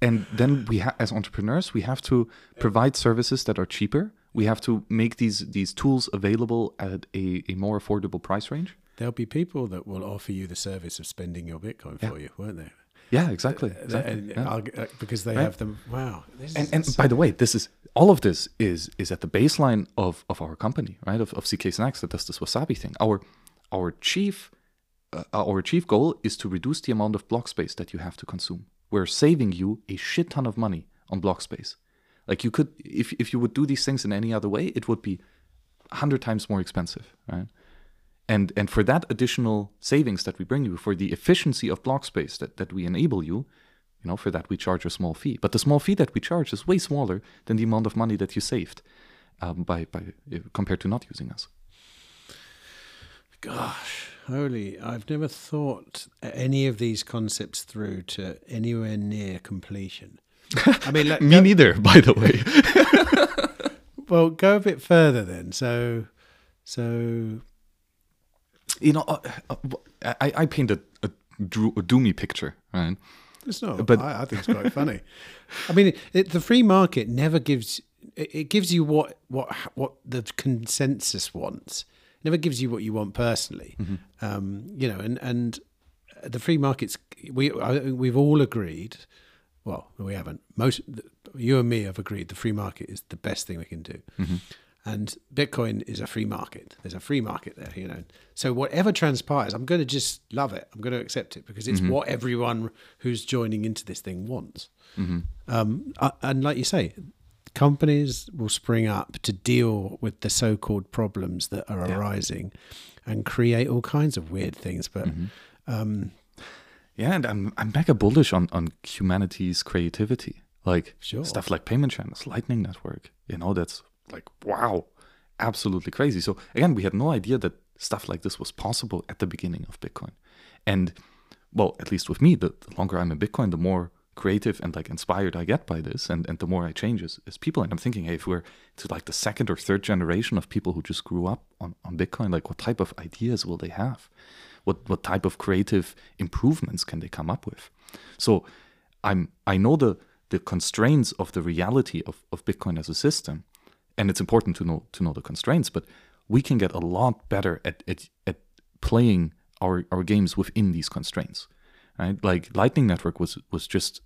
and then we ha- as entrepreneurs, we have to provide services that are cheaper. We have to make these these tools available at a, a more affordable price range. There'll be people that will offer you the service of spending your Bitcoin for you, won't there? Yeah, exactly. Exactly. yeah. Uh, because they Right. have them. Wow. And and so- by the way, this is all of this is is at the baseline of of our company, right? Of of zkSNACKs that does this wasabi thing. Our our chief uh, our chief goal is to reduce the amount of block space that you have to consume. We're saving you a shit ton of money on block space. Like you could, if if you would do these things in any other way, it would be hundred times more expensive, right? And and for that additional savings that we bring you, for the efficiency of block space that, that we enable you, you know, for that we charge a small fee. But the small fee that we charge is way smaller than the amount of money that you saved um, by by compared to not using us. Gosh, holy! I've never thought any of these concepts through to anywhere near completion. I mean, let, *laughs* Me go- neither, *laughs* by the way. *laughs* well, go a bit further then. So, so you know, uh, uh, I, I painted a, drew a doomy picture, right? It's not, But- I, I think it's quite funny. *laughs* I mean, it, it, the free market never gives. It, it gives you what what what the consensus wants. It never gives you what you want personally. Um, you know, and and the free markets. We I, we've all agreed. Well, we haven't. Most you and me have agreed the free market is the best thing we can do. And Bitcoin is a free market. There's a free market there, you know. So whatever transpires, I'm going to just love it. I'm going to accept it because it's what everyone who's joining into this thing wants. Um, uh, and like you say, companies will spring up to deal with the so-called problems that are arising, and create all kinds of weird things. But um, Yeah, and I'm I'm mega bullish on on humanity's creativity, like Sure. stuff like payment channels, Lightning Network. You know, that's like wow, absolutely crazy. So again, we had no idea that stuff like this was possible at the beginning of Bitcoin, and well, at least with me, the, the longer I'm in Bitcoin, the more creative and like inspired I get by this, and and the more I change as, as people. And I'm thinking, hey, if we're to like the second or third generation of people who just grew up on on Bitcoin, like what type of ideas will they have? What what type of creative improvements can they come up with? So I'm I know the the constraints of the reality of, of Bitcoin as a system, and it's important to know to know the constraints, but we can get a lot better at at, at playing our, our games within these constraints. Right? Like Lightning Network was was just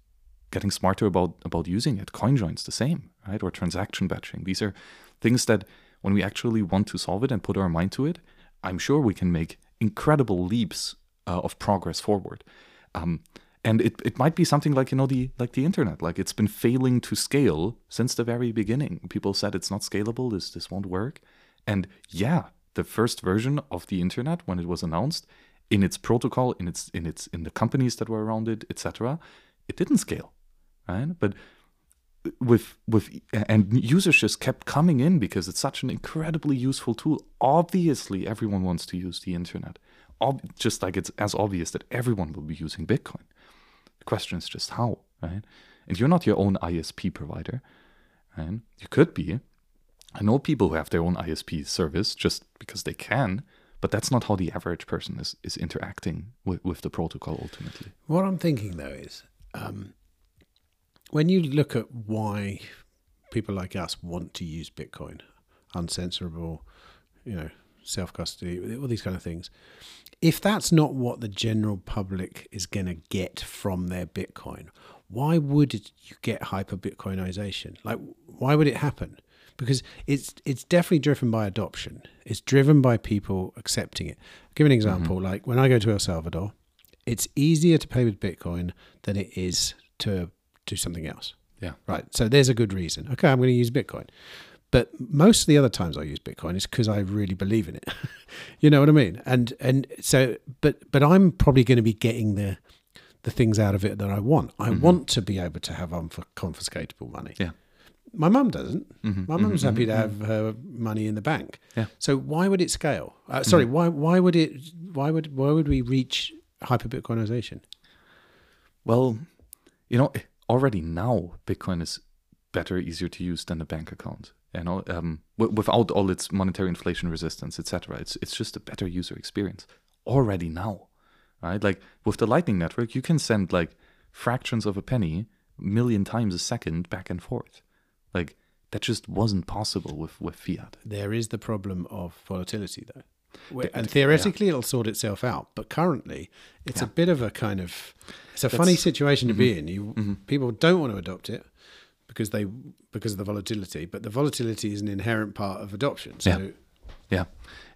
getting smarter about about using it. CoinJoin's the same, right? Or transaction batching. These are things that when we actually want to solve it and put our mind to it, I'm sure we can make incredible leaps uh, of progress forward. Um, and it, it might be something like you know the like the internet like it's been failing to scale since the very beginning. People said it's not scalable this this won't work. And yeah the first version of the internet when it was announced in its protocol in its in its in the companies that were around it etc it didn't scale right? But with with and users just kept coming in because it's such an incredibly useful tool. Obviously everyone wants to use the internet. Ob- just like it's as obvious that everyone will be using bitcoin the question is just how right? And you're not your own isp provider right? You could be. I know people who have their own isp service just because they can but that's not how the average person is, is interacting with, with the protocol ultimately. What I'm thinking though is um, when you look at why people like us want to use Bitcoin, uncensorable, you know, self custody, all these kind of things. If that's not what the general public is going to get from their Bitcoin, why would you get hyper Bitcoinization? Like, why would it happen? Because it's it's definitely driven by adoption. It's driven by people accepting it. I'll give an mm-hmm. example. Like when I go to El Salvador, it's easier to pay with Bitcoin than it is to do something else. yeah Right. So there's a good reason. Okay, I'm going to use Bitcoin. But most of the other times I use Bitcoin is because I really believe in it. *laughs* you know what I mean? And and so but but I'm probably going to be getting the the things out of it that I want. I want to be able to have unconfiscatable money. Yeah. My mum doesn't. Mhm, My mum's mhm, happy to have her money in the bank. Yeah. So why would it scale? Uh, sorry, why why would it why would why would we reach hyper Bitcoinization? Well, you know, already now Bitcoin is better, easier to use than a bank account. You know, um, w- without all its monetary inflation resistance, etc. It's it's just a better user experience already now, right? Like with the Lightning Network, you can send like fractions of a penny, million times a second, back and forth. Like that just wasn't possible with with fiat. There is the problem of volatility, though. Where- and th- theoretically, it'll sort itself out. But currently, it's a bit of a kind of it's a funny situation to be in. You mm-hmm. people don't want to adopt it because they because of the volatility. But the volatility is an inherent part of adoption. So Yeah. Yeah,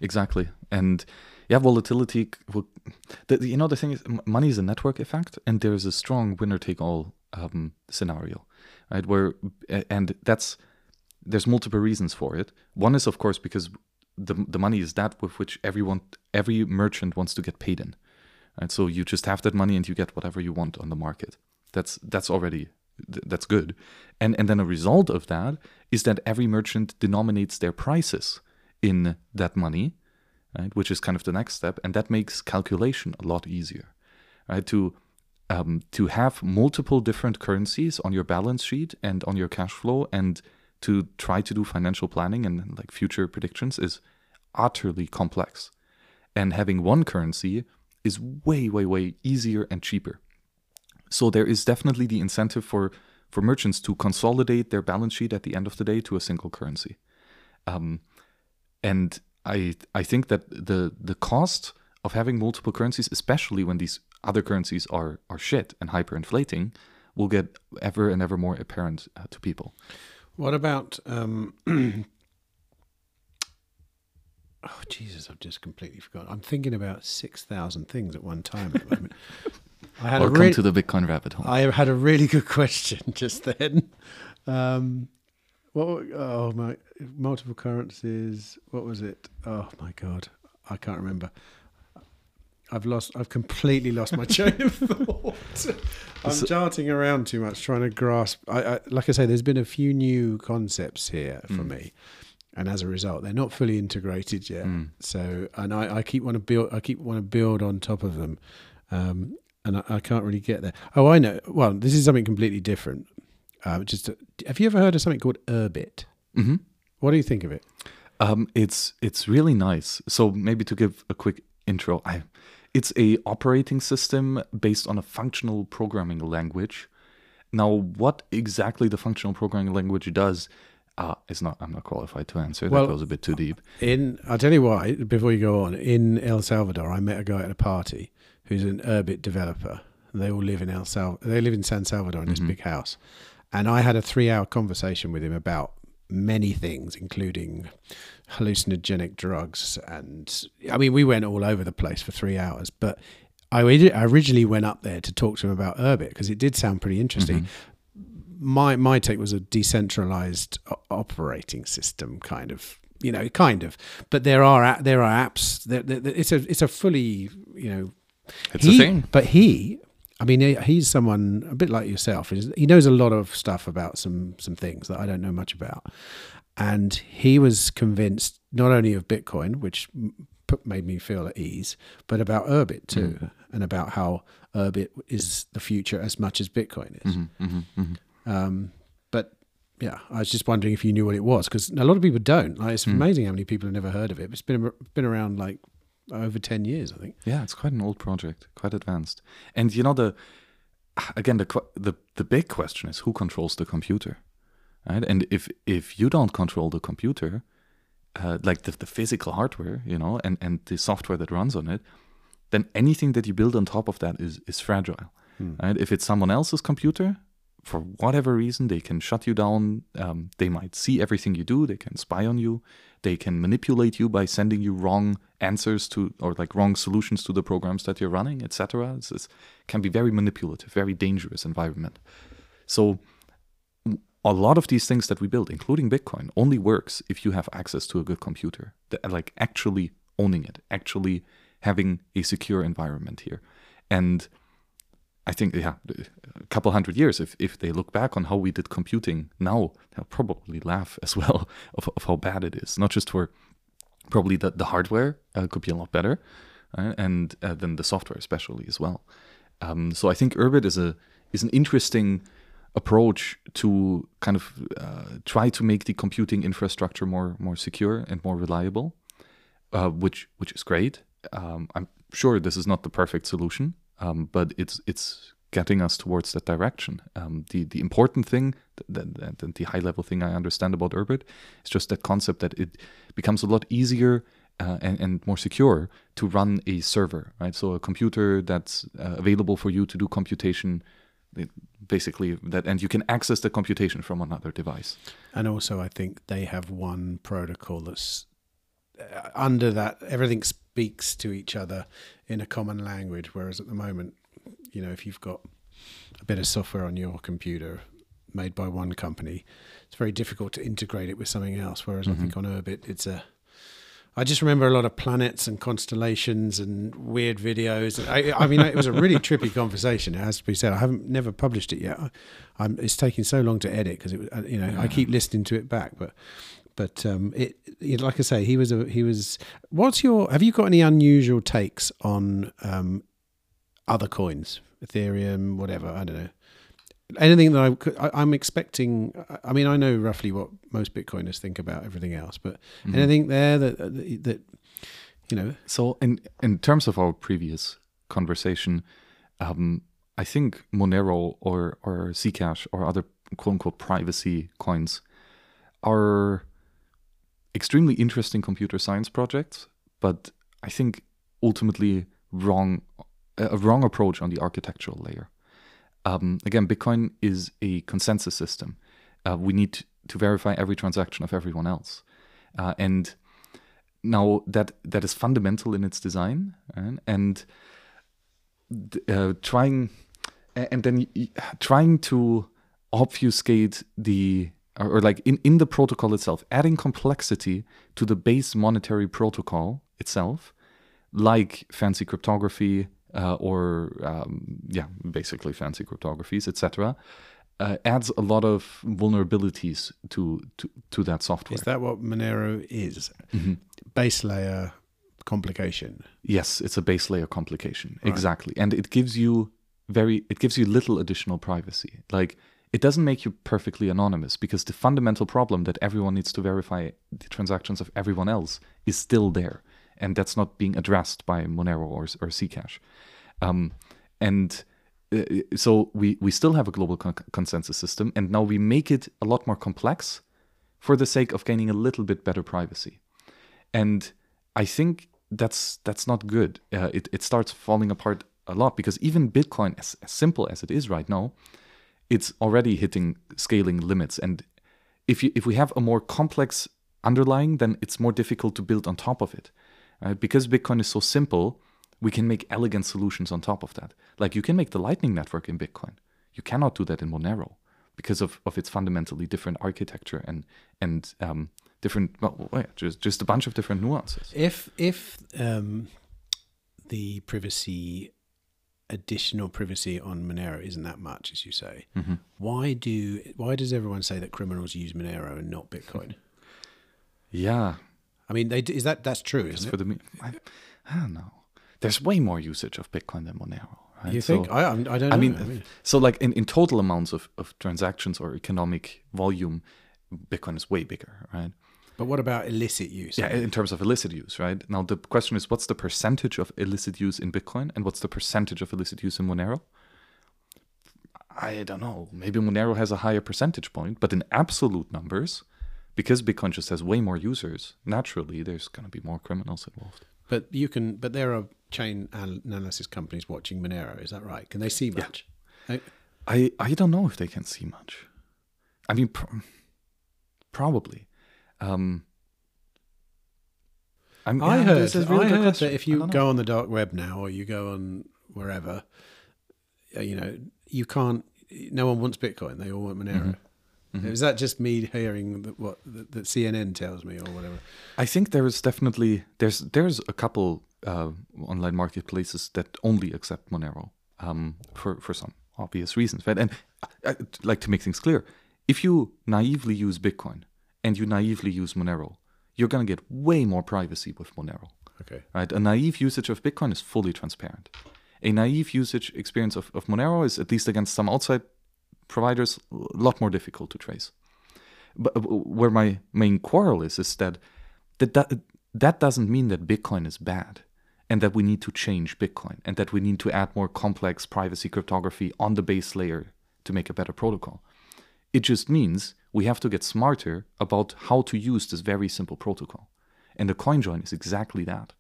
exactly. And yeah, volatility. Will, the, you know, the thing is, money is a network effect, and there's a strong winner take all um, scenario, right? Where and that's there's multiple reasons for it. One is of course because the the money is that with which everyone every merchant wants to get paid in, and So you just have that money and you get whatever you want on the market. That's that's already th- that's good, and and then a result of that is that every merchant denominates their prices in that money, right? Which is kind of the next step, and that makes calculation a lot easier, right? To um, to have multiple different currencies on your balance sheet and on your cash flow, and to try to do financial planning and like future predictions is utterly complex. And having one currency is way, way, way easier and cheaper. So there is definitely the incentive for for merchants to consolidate their balance sheet at the end of the day to a single currency. Um, and I I think that the the cost of having multiple currencies, especially when these other currencies are are shit and hyperinflating, will get ever and ever more apparent uh, to people. What about? Um, *clears throat* oh Jesus! I've just completely forgotten. I'm thinking about six thousand things at one time at the moment. *laughs* I had a Welcome really, to the Bitcoin rabbit hole. I had a really good *laughs* question just then. Um, what? Oh my! Multiple currencies. What was it? Oh my God! I can't remember. I've lost. I've completely lost my chain of *laughs* thought. I'm So- darting around too much, trying to grasp. I, I like I say, there's been a few new concepts here for Mm. me, and as a result, they're not fully integrated yet. Mm. So, and I, I keep want to build. I keep want to build on top of them, um, and I, I can't really get there. Oh, I know. Well, this is something completely different. Uh, just have you ever heard of something called Urbit? hmm What do you think of it? Um, it's it's really nice. So maybe to give a quick intro, I it's a operating system based on a functional programming language. Now, what exactly the functional programming language does uh, is not. I'm not qualified to answer. Well, that goes a bit too deep. In I'll tell you why. Before you go on, in El Salvador, I met a guy at a party who's an Urbit developer. They all live in El Sal. They live in San Salvador in this Mhm. big house, and I had a three-hour conversation with him about many things, including hallucinogenic drugs, and I mean, we went all over the place for three hours. But I I originally went up there to talk to him about Urbit because it did sound pretty interesting. Mhm. My my take was a decentralized operating system, kind of. You know, kind of, but there are there are apps. It's a it's a fully you know It's he, a thing. But he, I mean, he's someone a bit like yourself. He knows a lot of stuff about some some things that I don't know much about, and he was convinced not only of Bitcoin, which put, made me feel at ease, but about Urbit too, and about how Urbit is the future as much as Bitcoin is. Mhm, mhm, mhm. Um, but yeah, I was just wondering if you knew what it was because a lot of people don't. Like, it's Mm. amazing how many people have never heard of it. It's been been around like over ten years, I think. Yeah, it's quite an old project, quite advanced. And you know the again the the the big question is who controls the computer, right? And if if you don't control the computer, uh, like the, the physical hardware, you know, and and the software that runs on it, then anything that you build on top of that is is fragile, Hmm. right? If it's someone else's computer. For whatever reason, they can shut you down. Um, they might see everything you do. They can spy on you. They can manipulate you by sending you wrong answers to or like wrong solutions to the programs that you're running, etc. It's can be very manipulative, very dangerous environment. So a lot of these things that we build, including Bitcoin, only works if you have access to a good computer, like actually owning it, actually having a secure environment here. And I think, yeah, a couple hundred years, if, if they look back on how we did computing now, they'll probably laugh as well *laughs* of, of how bad it is. Not just for probably the, the hardware uh, could be a lot better, uh, and uh, then the software especially as well. Um, so I think Urbit is a is an interesting approach to kind of uh, try to make the computing infrastructure more more secure and more reliable, uh, which which is great. Um, I'm sure this is not the perfect solution, um, but it's it's getting us towards that direction. Um, the the important thing, that, that the high level thing I understand about Urbit, is just that concept that it becomes a lot easier uh, and, and more secure to run a server, right? So a computer that's uh, available for you to do computation, basically that, and you can access the computation from another device. And also, I think they have one protocol that's uh, under that everything speaks to each other in a common language. Whereas at the moment, you know, if you've got a bit of software on your computer made by one company, it's very difficult to integrate it with something else. Whereas I think on Urbit, it's a I just remember a lot of planets and constellations and weird videos. I, I mean, it was a really trippy conversation. It has to be said. I haven't never published it yet. I, I'm, it's taking so long to edit because it, uh, you know, I keep listening to it back. But, but um, it, it, like I say, he was a he was. What's your? Have you got any unusual takes on um, other coins, Ethereum, whatever? I don't know. Anything that I, I'm expecting. I- I mean, I know roughly what most Bitcoiners think about everything else, but Mm-hmm. anything there that that, that you know So in in terms of our previous conversation, um, I think Monero or or Zcash or other quote unquote privacy coins are extremely interesting computer science projects, but I think ultimately wrong a wrong approach on the architectural layer. Um, again, Bitcoin is a consensus system. Uh, we need to verify every transaction of everyone else, uh, and now that that is fundamental in its design, and, and uh, trying and then trying to obfuscate the or, or like in, in the protocol itself adding complexity to the base monetary protocol itself like fancy cryptography uh, or um, yeah basically fancy cryptographies etc uh, adds a lot of vulnerabilities to to, to that software is that what Monero is? Mm-hmm. Base layer complication. Yes, it's a base layer complication. Exactly. And it gives you very it gives you little additional privacy. Like it doesn't make you perfectly anonymous because the fundamental problem that everyone needs to verify the transactions of everyone else is still there. And that's not being addressed by Monero or or Zcash. Um, and uh, so we we still have a global con- consensus system, and now we make it a lot more complex for the sake of gaining a little bit better privacy. And I think that's that's not good. Uh, it it starts falling apart a lot because even Bitcoin, as, as simple as it is right now, it's already hitting scaling limits. And if you if we have a more complex underlying, then it's more difficult to build on top of it. Uh, because Bitcoin is so simple, we can make elegant solutions on top of that. Like you can make the Lightning Network in Bitcoin. You cannot do that in Monero because of, of its fundamentally different architecture and and um, different well, yeah, just just a bunch of different nuances. If if um, the privacy additional privacy on Monero isn't that much, as you say, Mm-hmm. why do why does everyone say that criminals use Monero and not Bitcoin? *laughs* Yeah, I mean, they is that that's true, just for it? the I, I don't know. There's way more usage of Bitcoin than Monero. Right? You think? So- I I'm- don't know. I mean, so like in, in total amounts of, of transactions or economic volume, Bitcoin is way bigger, right? but what about illicit use? Yeah, in terms of illicit use, right? Now the question is, what's the percentage of illicit use in Bitcoin, and what's the percentage of illicit use in Monero? I don't know. Maybe Monero has a higher percentage point, but in absolute numbers, because Bitcoin just has way more users, naturally there's going to be more criminals involved. But you can. But there are chain analysis companies watching Monero. Is that right? Can they see much? Uh, I I don't know if they can see much. I mean, pr- probably. Um, I'm, I yeah, heard. this is really I heard question. that if you go on the dark web now, or you go on wherever, uh, you know, you can't. No one wants Bitcoin. They all want Monero. Mm-hmm. Is that just me hearing that what that, CNN tells me or whatever? I think there is definitely there's there's a couple uh, online marketplaces that only accept Monero um, for for some obvious reasons, right? And I, I'd like to make things clear: if you naively use Bitcoin and you naively use Monero, you're gonna get way more privacy with Monero. Okay. right? A naive usage of Bitcoin is fully transparent. A naive usage experience of, of Monero is, at least against some outside providers, a lot more difficult to trace. But uh, where my main quarrel is, is that that, that that doesn't mean that Bitcoin is bad and that we need to change Bitcoin and that we need to add more complex privacy cryptography on the base layer to make a better protocol. It just means we have to get smarter about how to use this very simple protocol. And the CoinJoin is exactly that.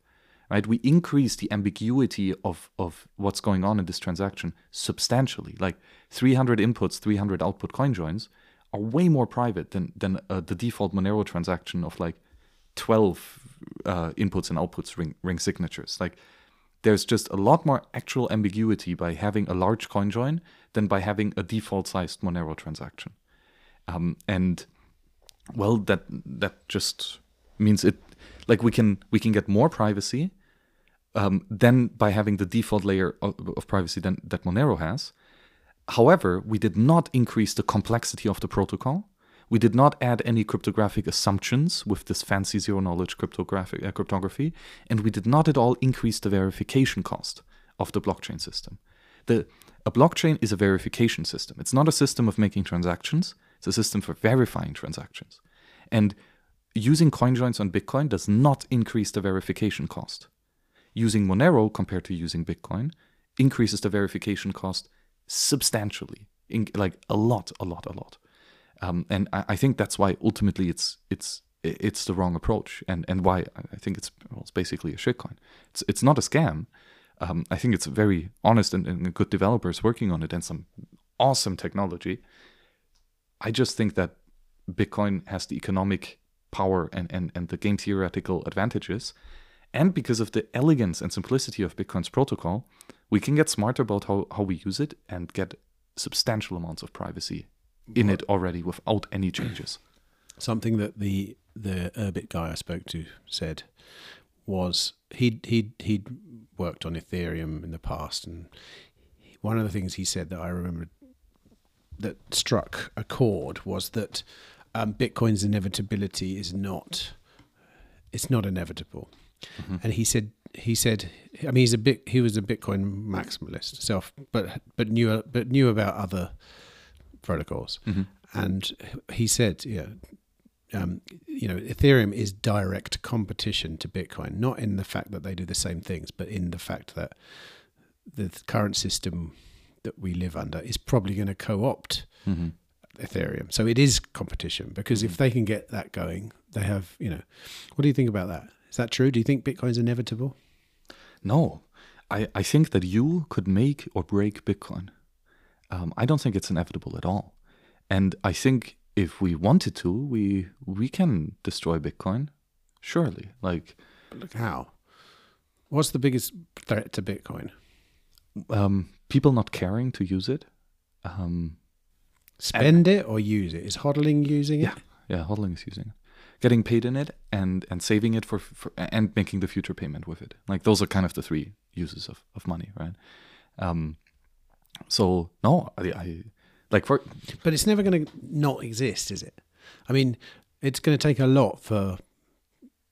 Right? We increase the ambiguity of, of what's going on in this transaction substantially. Like 300 inputs, 300 output CoinJoins are way more private than, than uh, the default Monero transaction of like 12 uh, inputs and outputs ring, ring signatures. Like there's just a lot more actual ambiguity by having a large coin join than by having a default sized Monero transaction. Um, and well, that that just means it like we can we can get more privacy um, than by having the default layer of, of privacy than, that Monero has. However, we did not increase the complexity of the protocol. We did not add any cryptographic assumptions with this fancy zero knowledge cryptographic uh, cryptography, and we did not at all increase the verification cost of the blockchain system. The a blockchain is a verification system. It's not a system of making transactions. It's a system for verifying transactions. And using CoinJoins on Bitcoin does not increase the verification cost. Using Monero compared to using Bitcoin increases the verification cost substantially, in, like a lot, a lot, a lot. Um, and I, I think that's why ultimately it's it's it's the wrong approach, and and why I think it's well, it's basically a shitcoin. It's it's not a scam. Um, I think it's very honest and, and good developers working on it and some awesome technology. I just think that Bitcoin has the economic power and, and, and the game theoretical advantages. And because of the elegance and simplicity of Bitcoin's protocol, we can get smarter about how, how we use it and get substantial amounts of privacy in it already without any changes. *clears throat* Something that the the Urbit guy I spoke to said was he'd he'd he'd worked on Ethereum in the past, and one of the things he said that I remember that struck a chord was that um, Bitcoin's inevitability is not it's not inevitable, and he said he said I mean he's a bit he was a Bitcoin maximalist self, but but knew but knew about other protocols, and he said yeah um, you know, Ethereum is direct competition to Bitcoin, not in the fact that they do the same things, but in the fact that the current system that we live under is probably going to co-opt hmm Ethereum. So it is competition because if they can get that going, they have, you know, what do you think about that? Is that true? Do you think Bitcoin's inevitable? No, I, I think that you could make or break Bitcoin. Um, I don't think it's inevitable at all. And I think if we wanted to, we we can destroy Bitcoin. Surely, like But look how. What's the biggest threat to Bitcoin? um, people not caring to use it. Um, Spend it or use it? Is hodling using it? Yeah. yeah, hodling is using it, getting paid in it, and and saving it for, for and making the future payment with it. Like those are kind of the three uses of, of money, right? Um, so no, I, I like for But it's never going to not exist, is it? I mean, it's going to take a lot for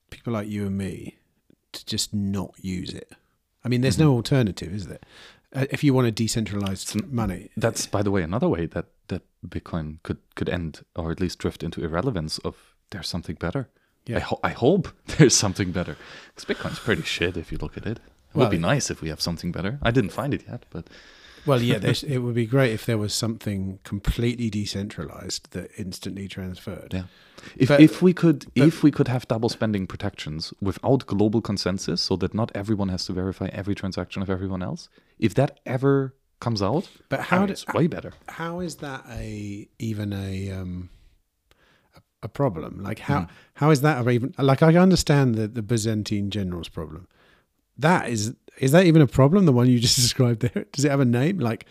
people like you and me to just not use it. I mean, there's no alternative, is there? Uh, if you want a decentralized money, That's, by the way, another way that that Bitcoin could could end, or at least drift into irrelevance. Of there's something better. Yeah. I, ho- I hope *laughs* there's something better. Because Bitcoin's pretty shit if you look at it. It Well, would be nice if we have something better. I didn't find it yet, but well, yeah, *laughs* it would be great if there was something completely decentralized that instantly transferred. yeah. If But- if we could if we could have double spending protections without global consensus, so that not everyone has to verify every transaction of everyone else, if that ever comes out, But I how mean, do, it's way better. how is that a even a um a, problem? Like how how is that even like i understand the the byzantine generals problem. That is is that even a problem the one you just *laughs* described there? Does it have a name? Like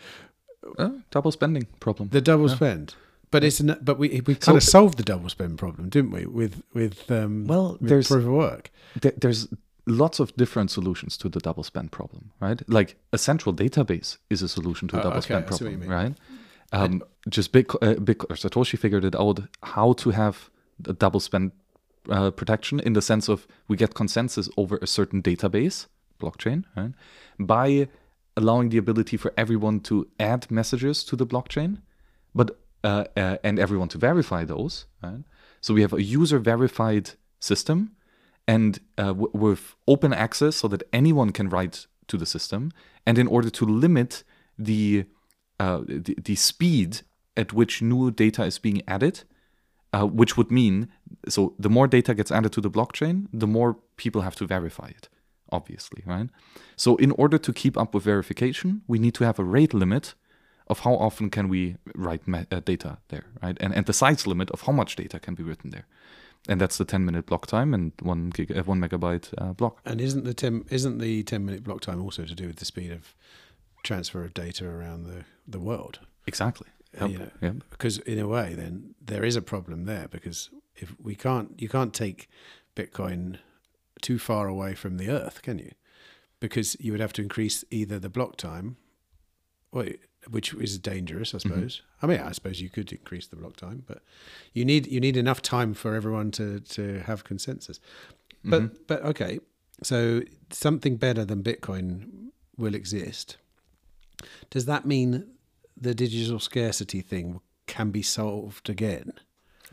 Uh, double spending problem. the double spend. But it's an, but we we kind of solved the double spend problem didn't we with with um Well, with there's- proof of work? There- there's lots of different solutions to the double spend problem, right? Like a central database is a solution to a Oh, double okay, spend I see what you problem, right? Um, just uh, Satoshi figured it out how to have a double spend uh, protection in the sense of we get consensus over a certain database blockchain, right? By allowing the ability for everyone to add messages to the blockchain, but uh, uh, and everyone to verify those, right? So we have a user verified system and uh, w- with open access so that anyone can write to the system. And in order to limit the, uh, the, the speed at which new data is being added, uh, which would mean so the more data gets added to the blockchain, the more people have to verify it, obviously, right? So in order to keep up with verification, we need to have a rate limit of how often can we write uh, data there, right? And and the size limit of how much data can be written there, and that's the 10 minute block time and one gig, uh, one megabyte uh, block. and isn't the 10 isn't the 10 minute block time also to do with the speed of transfer of data around the the world. Exactly. Yep. you know, Yep. because in a way then there is a problem there because if we can't you can't take bitcoin too far away from the earth can you? Because you would have to increase either the block time which is dangerous i mm-hmm. suppose. I mean i suppose you could increase the block time but you need you need enough time for everyone to to have consensus. But mm-hmm. but okay so something better than bitcoin will exist does that mean the digital scarcity thing can be solved again?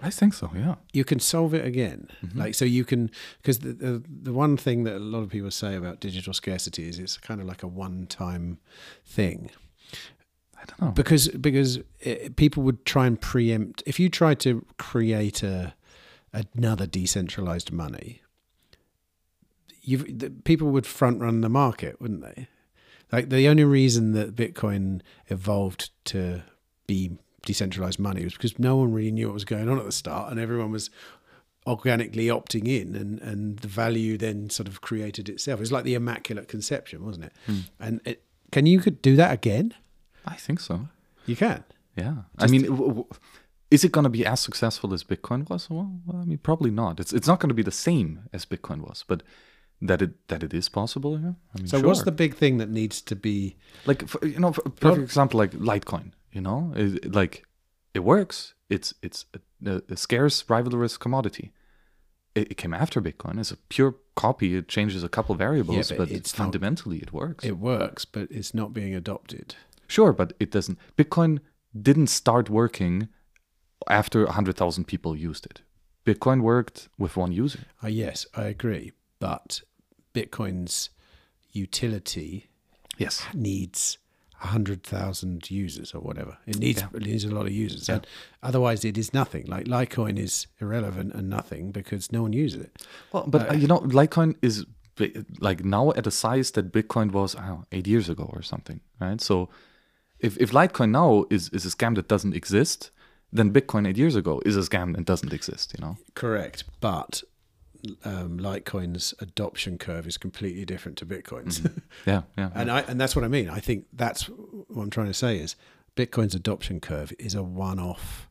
I think so. Yeah. You can solve it again, mm-hmm. like so you can because the, the the one thing that a lot of people say about digital scarcity is it's kind of like a one time thing I don't know. because because it, people would try and preempt if you try to create a another decentralized money you people would front run the market wouldn't they like the only reason that bitcoin evolved to be decentralized money was because no one really knew what was going on at the start and everyone was organically opting in and and the value then sort of created itself it was like the immaculate conception wasn't it hmm. and it, can you could do that again I think so. you can Yeah. I mean, w- w- is it going to be as successful as Bitcoin was? Well, well, I mean, probably not. It's it's not going to be the same as Bitcoin was, but that it that it is possible. Yeah. I mean, So what's the big thing that needs to be? like for, you know for perfect example like litecoin you know it, like it works it's it's a, a scarce rivalrous commodity it, it came after bitcoin it's a pure copy it changes a couple variables but but, it's not- fundamentally it works It works, but it's not being adopted. sure but it doesn't bitcoin didn't start working after 100000 people used it Bitcoin worked with one user. Uh, yes, I agree. But Bitcoin's utility Yes. needs hundred thousand users or whatever. It needs Yeah. it needs a lot of users, and otherwise it is nothing. Like Litecoin is irrelevant and nothing because no one uses it. Well, but uh, you know, Litecoin is like now at a size that Bitcoin was know, eight years ago or something, right? So if if Litecoin now is is a scam that doesn't exist, then Bitcoin eight years ago is a scam and doesn't exist. You know. Correct, but um, Litecoin's adoption curve is completely different to Bitcoin's, *laughs* Yeah, yeah. and I and that's what I mean. I think that's what I'm trying to say is Bitcoin's adoption curve is a one-off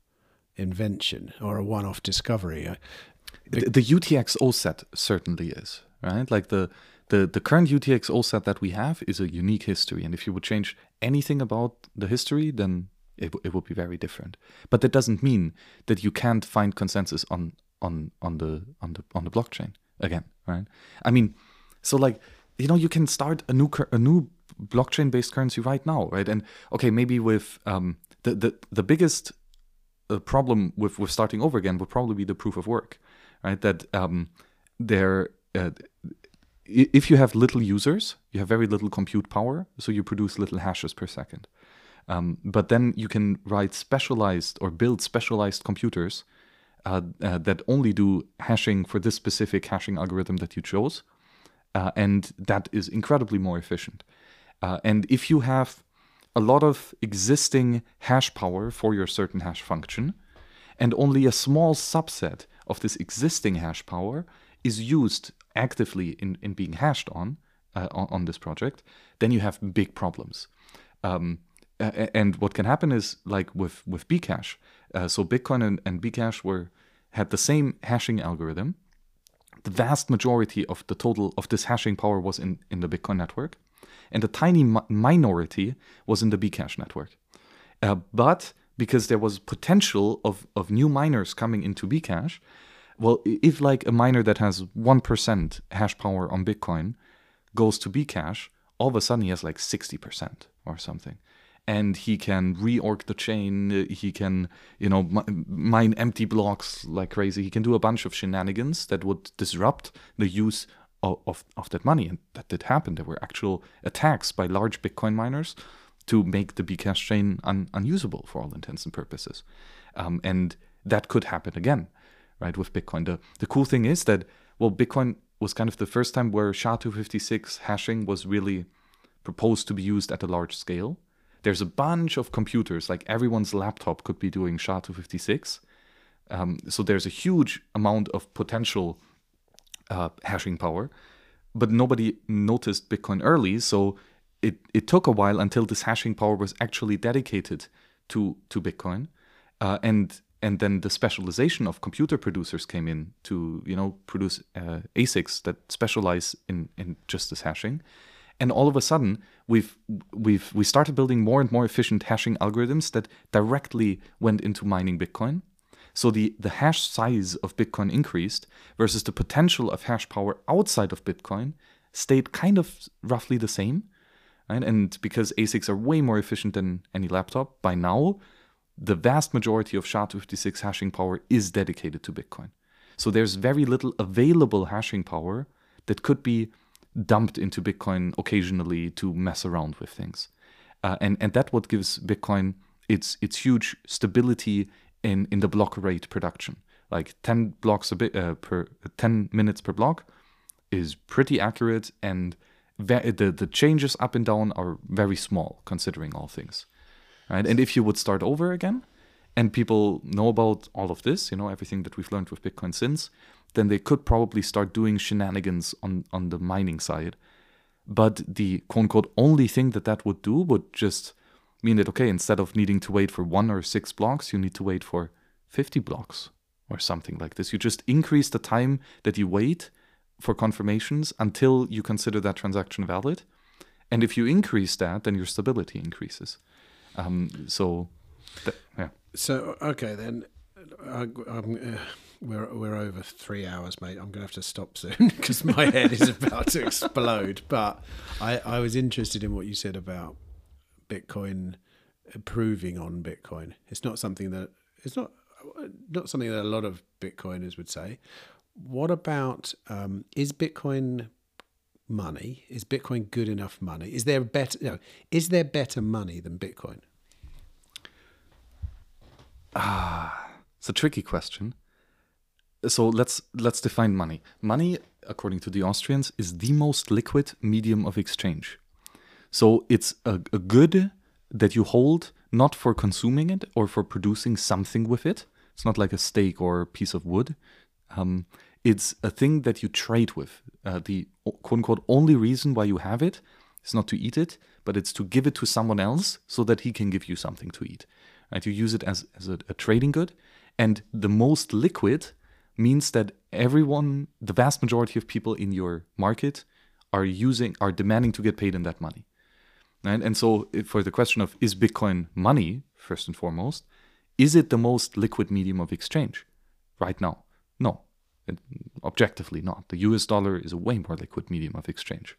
invention or a one-off discovery. I- the, the UTXO set certainly is right. Like the the the current UTXO set that we have is a unique history, and if you would change anything about the history, then it, w- it would be very different. But that doesn't mean that you can't find consensus on on on the on the on the blockchain again, right? I mean, so like you know you can start a new a new blockchain based currency right now, right? And okay, maybe with um the the the biggest uh, problem with with starting over again would probably be the proof of work, right? That um, there, uh, if you have little users, you have very little compute power, so you produce little hashes per second. Um, but then you can write specialized or build specialized computers uh, uh, that only do hashing for this specific hashing algorithm that you chose, uh, and that is incredibly more efficient. Uh, and if you have a lot of existing hash power for your certain hash function, and only a small subset of this existing hash power is used actively in, in being hashed on, uh, on on this project, then you have big problems. Um, and what can happen is like with with Bcash. Uh, so Bitcoin and, and Bcash were had the same hashing algorithm. The vast majority of the total of this hashing power was in, in the Bitcoin network, and a tiny mi- minority was in the Bcash network. Uh, but because there was potential of, of new miners coming into Bcash, well, if like a miner that has 1% hash power on Bitcoin goes to Bcash, all of a sudden he has like 60% or something. And he can reorg the chain. uh, He can, you know, mi- mine empty blocks like crazy. He can do a bunch of shenanigans that would disrupt the use of, of, of that money. And that did happen. There were actual attacks by large Bitcoin miners to make the Bcash chain un- unusable for all intents and purposes. Um, and that could happen again, right, with Bitcoin. The, the cool thing is that, well, Bitcoin was kind of the first time where SHA-256 hashing was really proposed to be used at a large scale. There's a bunch of computers, like everyone's laptop could be doing SHA-256. Um, so there's a huge amount of potential uh, hashing power, but nobody noticed Bitcoin early. So it, it took a while until this hashing power was actually dedicated to to Bitcoin, uh, and and then the specialization of computer producers came in to you know produce uh, ASICs that specialize in in just this hashing, and all of a sudden we've we've we started building more and more efficient hashing algorithms that directly went into mining Bitcoin. So the, the hash size of Bitcoin increased versus the potential of hash power outside of Bitcoin stayed kind of roughly the same. Right? And because ASICs are way more efficient than any laptop, by now, the vast majority of SHA-256 hashing power is dedicated to Bitcoin. So there's very little available hashing power that could be dumped into Bitcoin occasionally to mess around with things. Uh, and, and that what gives Bitcoin its its huge stability in, in the block rate production. Like 10 blocks a bit uh, per 10 minutes per block is pretty accurate and the the changes up and down are very small considering all things. Right? And if you would start over again and people know about all of this, you know, everything that we've learned with Bitcoin since, then they could probably start doing shenanigans on on the mining side. But the quote unquote only thing that that would do would just mean that, okay, instead of needing to wait for one or six blocks, you need to wait for 50 blocks or something like this. You just increase the time that you wait for confirmations until you consider that transaction valid. And if you increase that, then your stability increases. Um, so, th- yeah. So okay then, I, uh, we're we're over three hours, mate. I'm gonna have to stop soon *laughs* because my head is about to explode. But I I was interested in what you said about Bitcoin improving on Bitcoin. It's not something that it's not. not something that a lot of Bitcoiners would say. What about um, is Bitcoin money? Is Bitcoin good enough money? Is there better? No, is there better money than Bitcoin? Ah, it's a tricky question. So let's let's define money. Money, according to the Austrians, is the most liquid medium of exchange. So it's a, a good that you hold not for consuming it or for producing something with it. It's not like a steak or a piece of wood. Um, it's a thing that you trade with. Uh, the quote unquote only reason why you have it is not to eat it, but it's to give it to someone else so that he can give you something to eat. Right? You use it as, as a, a trading good. And the most liquid means that everyone, the vast majority of people in your market are using, are demanding to get paid in that money. Right? And so, for the question of is Bitcoin money, first and foremost, is it the most liquid medium of exchange right now? No, it, objectively not. The US dollar is a way more liquid medium of exchange.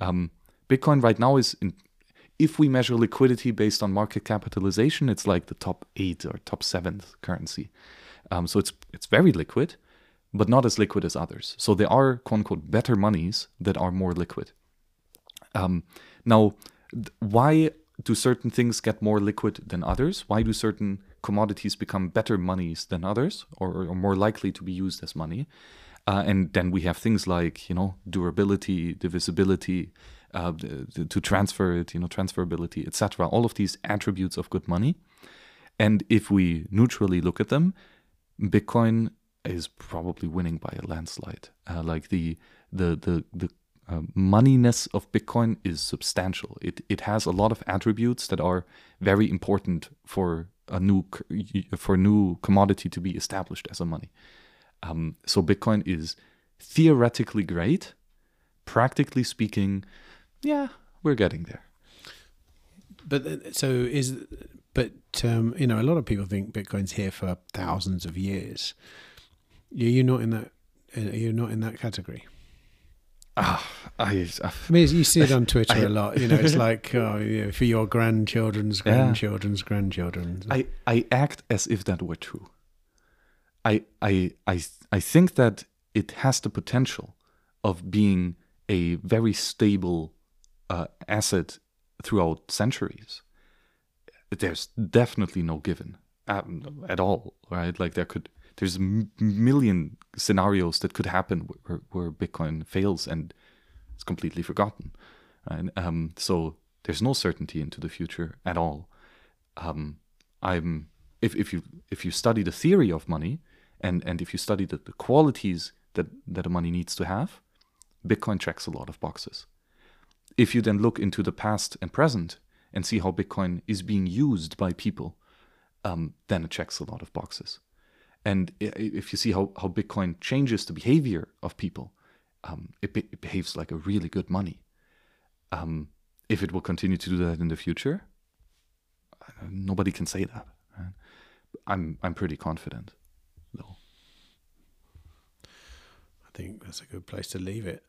Um, Bitcoin right now is, in, if we measure liquidity based on market capitalization, it's like the top eight or top seventh currency. Um, so it's it's very liquid, but not as liquid as others. So there are quote unquote better monies that are more liquid. Um, now, why do certain things get more liquid than others? Why do certain commodities become better monies than others, or, or more likely to be used as money? Uh, and then we have things like you know durability, divisibility, uh, to transfer it, you know transferability, etc. All of these attributes of good money. And if we neutrally look at them, Bitcoin is probably winning by a landslide. Uh, like the the the the uh, moneyness of Bitcoin is substantial. It it has a lot of attributes that are very important for a new for a new commodity to be established as a money. Um, so Bitcoin is theoretically great. Practically speaking, yeah, we're getting there. But uh, so is but um, you know a lot of people think Bitcoin's here for thousands of years. You're not in that. Uh, you're not in that category. Ah, I, I, I mean, you see it on Twitter I, a lot. You know, it's like oh, you know, for your grandchildren's grandchildren's yeah. grandchildren. I, I act as if that were true. I, I, I, I think that it has the potential of being a very stable uh, asset throughout centuries. There's definitely no given um, at all, right? Like there could, there's a million scenarios that could happen where, where, Bitcoin fails and it's completely forgotten. Right? Um, so there's no certainty into the future at all. Um, I'm if if you if you study the theory of money and and if you study the, the qualities that that money needs to have, Bitcoin checks a lot of boxes. If you then look into the past and present and see how Bitcoin is being used by people, um, then it checks a lot of boxes. And if you see how, how Bitcoin changes the behavior of people, um, it, be- it, behaves like a really good money. Um, if it will continue to do that in the future, nobody can say that. Right? I'm I'm pretty confident, though. I think that's a good place to leave it.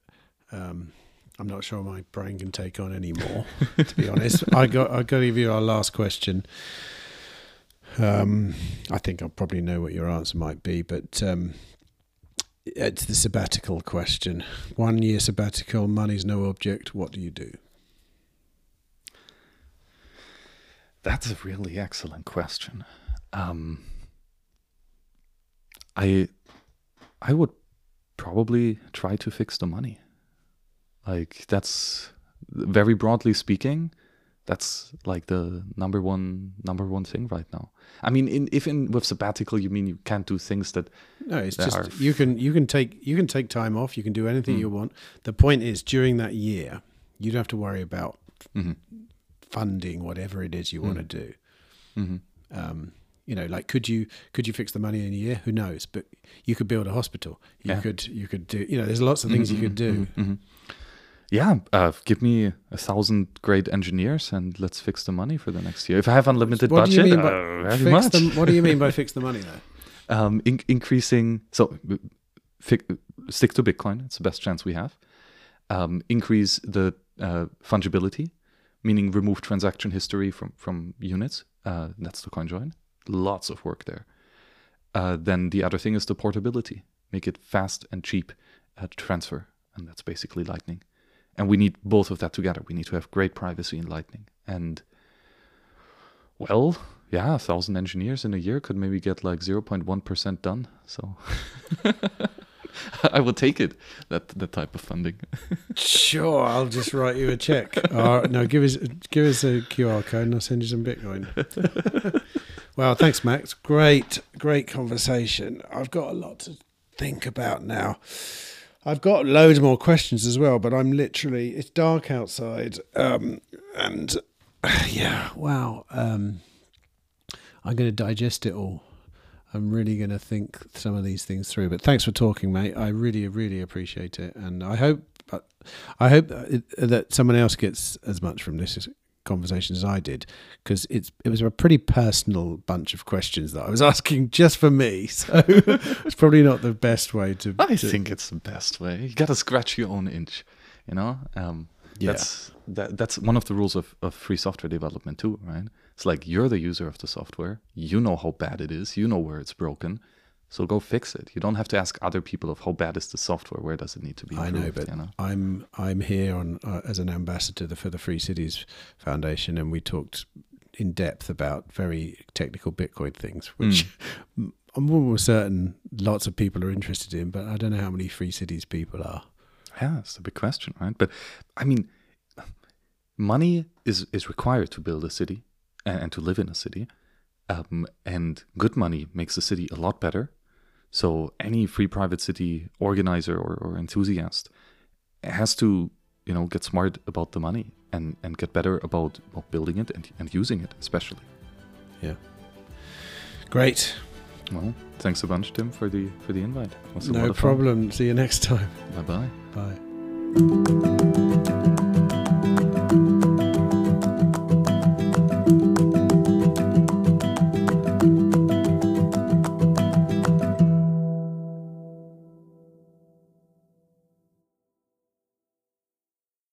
Um, I'm not sure my brain can take on anymore. *laughs* to be honest, I got I got to give you our last question. Um, I think I probably know what your answer might be, but um, it's the sabbatical question. One year sabbatical, money's no object. What do you do? That's a really excellent question. Um, I I would probably try to fix the money. Like that's very broadly speaking, that's like the number one number one thing right now. I mean, in, if in with sabbatical you mean you can't do things that no, it's just are... you can you can take you can take time off. You can do anything mm. you want. The point is during that year, you don't have to worry about mm-hmm. funding whatever it is you mm. want to do. Mm-hmm. Um, you know, like could you could you fix the money in a year? Who knows? But you could build a hospital. You yeah. could you could do. You know, there's lots of things mm-hmm, you could do. Yeah, uh, give me a thousand great engineers and let's fix the money for the next year. If I have unlimited what budget, do uh, very much. The, what do you mean by *laughs* fix the money though? Um, in- increasing, so fi- stick to Bitcoin. It's the best chance we have. Um, increase the uh, fungibility, meaning remove transaction history from from units. Uh, that's the CoinJoin. Lots of work there. Uh, then the other thing is the portability. Make it fast and cheap uh, to transfer, and that's basically Lightning. And we need both of that together. We need to have great privacy in Lightning. And well, yeah, a thousand engineers in a year could maybe get like 0.1% done. So *laughs* I will take it, that, that type of funding. *laughs* sure, I'll just write you a check. No, give us give us a QR code and I'll send you some Bitcoin. *laughs* well, thanks, Max. Great, great conversation. I've got a lot to think about now. I've got loads more questions as well, but I'm literally it's dark outside, um, and *sighs* yeah, wow. Um, I'm going to digest it all. I'm really going to think some of these things through. But thanks for talking, mate. I really, really appreciate it, and I hope, I hope that someone else gets as much from this conversation as I did, because it's it was a pretty personal bunch of questions that I was *laughs* asking just for me. *laughs* So it's probably not the best way to. I to, think it's the best way. You got to scratch your own inch, you know. Um, Yeah. That's that, that's one of the rules of, of free software development too, right? It's like you're the user of the software. You know how bad it is. You know where it's broken. So go fix it. You don't have to ask other people of how bad is the software. Where does it need to be I know, but you know? I'm I'm here on uh, as an ambassador for the Free Cities Foundation, and we talked in depth about very technical Bitcoin things, which *laughs* I'm almost certain lots of people are interested in, but I don't know how many Free Cities people are. Yeah, that's a big question, right? But I mean, money is is required to build a city and, and to live in a city, um, and good money makes a city a lot better. So any free private city organizer or, or enthusiast has to, you know, get smart about the money and and get better about, building it and, and using it, especially. Yeah. Great, Well, thanks a bunch, Tim, for the for the invite. It was a lot no of fun. problem. See you next time. Bye bye. Bye.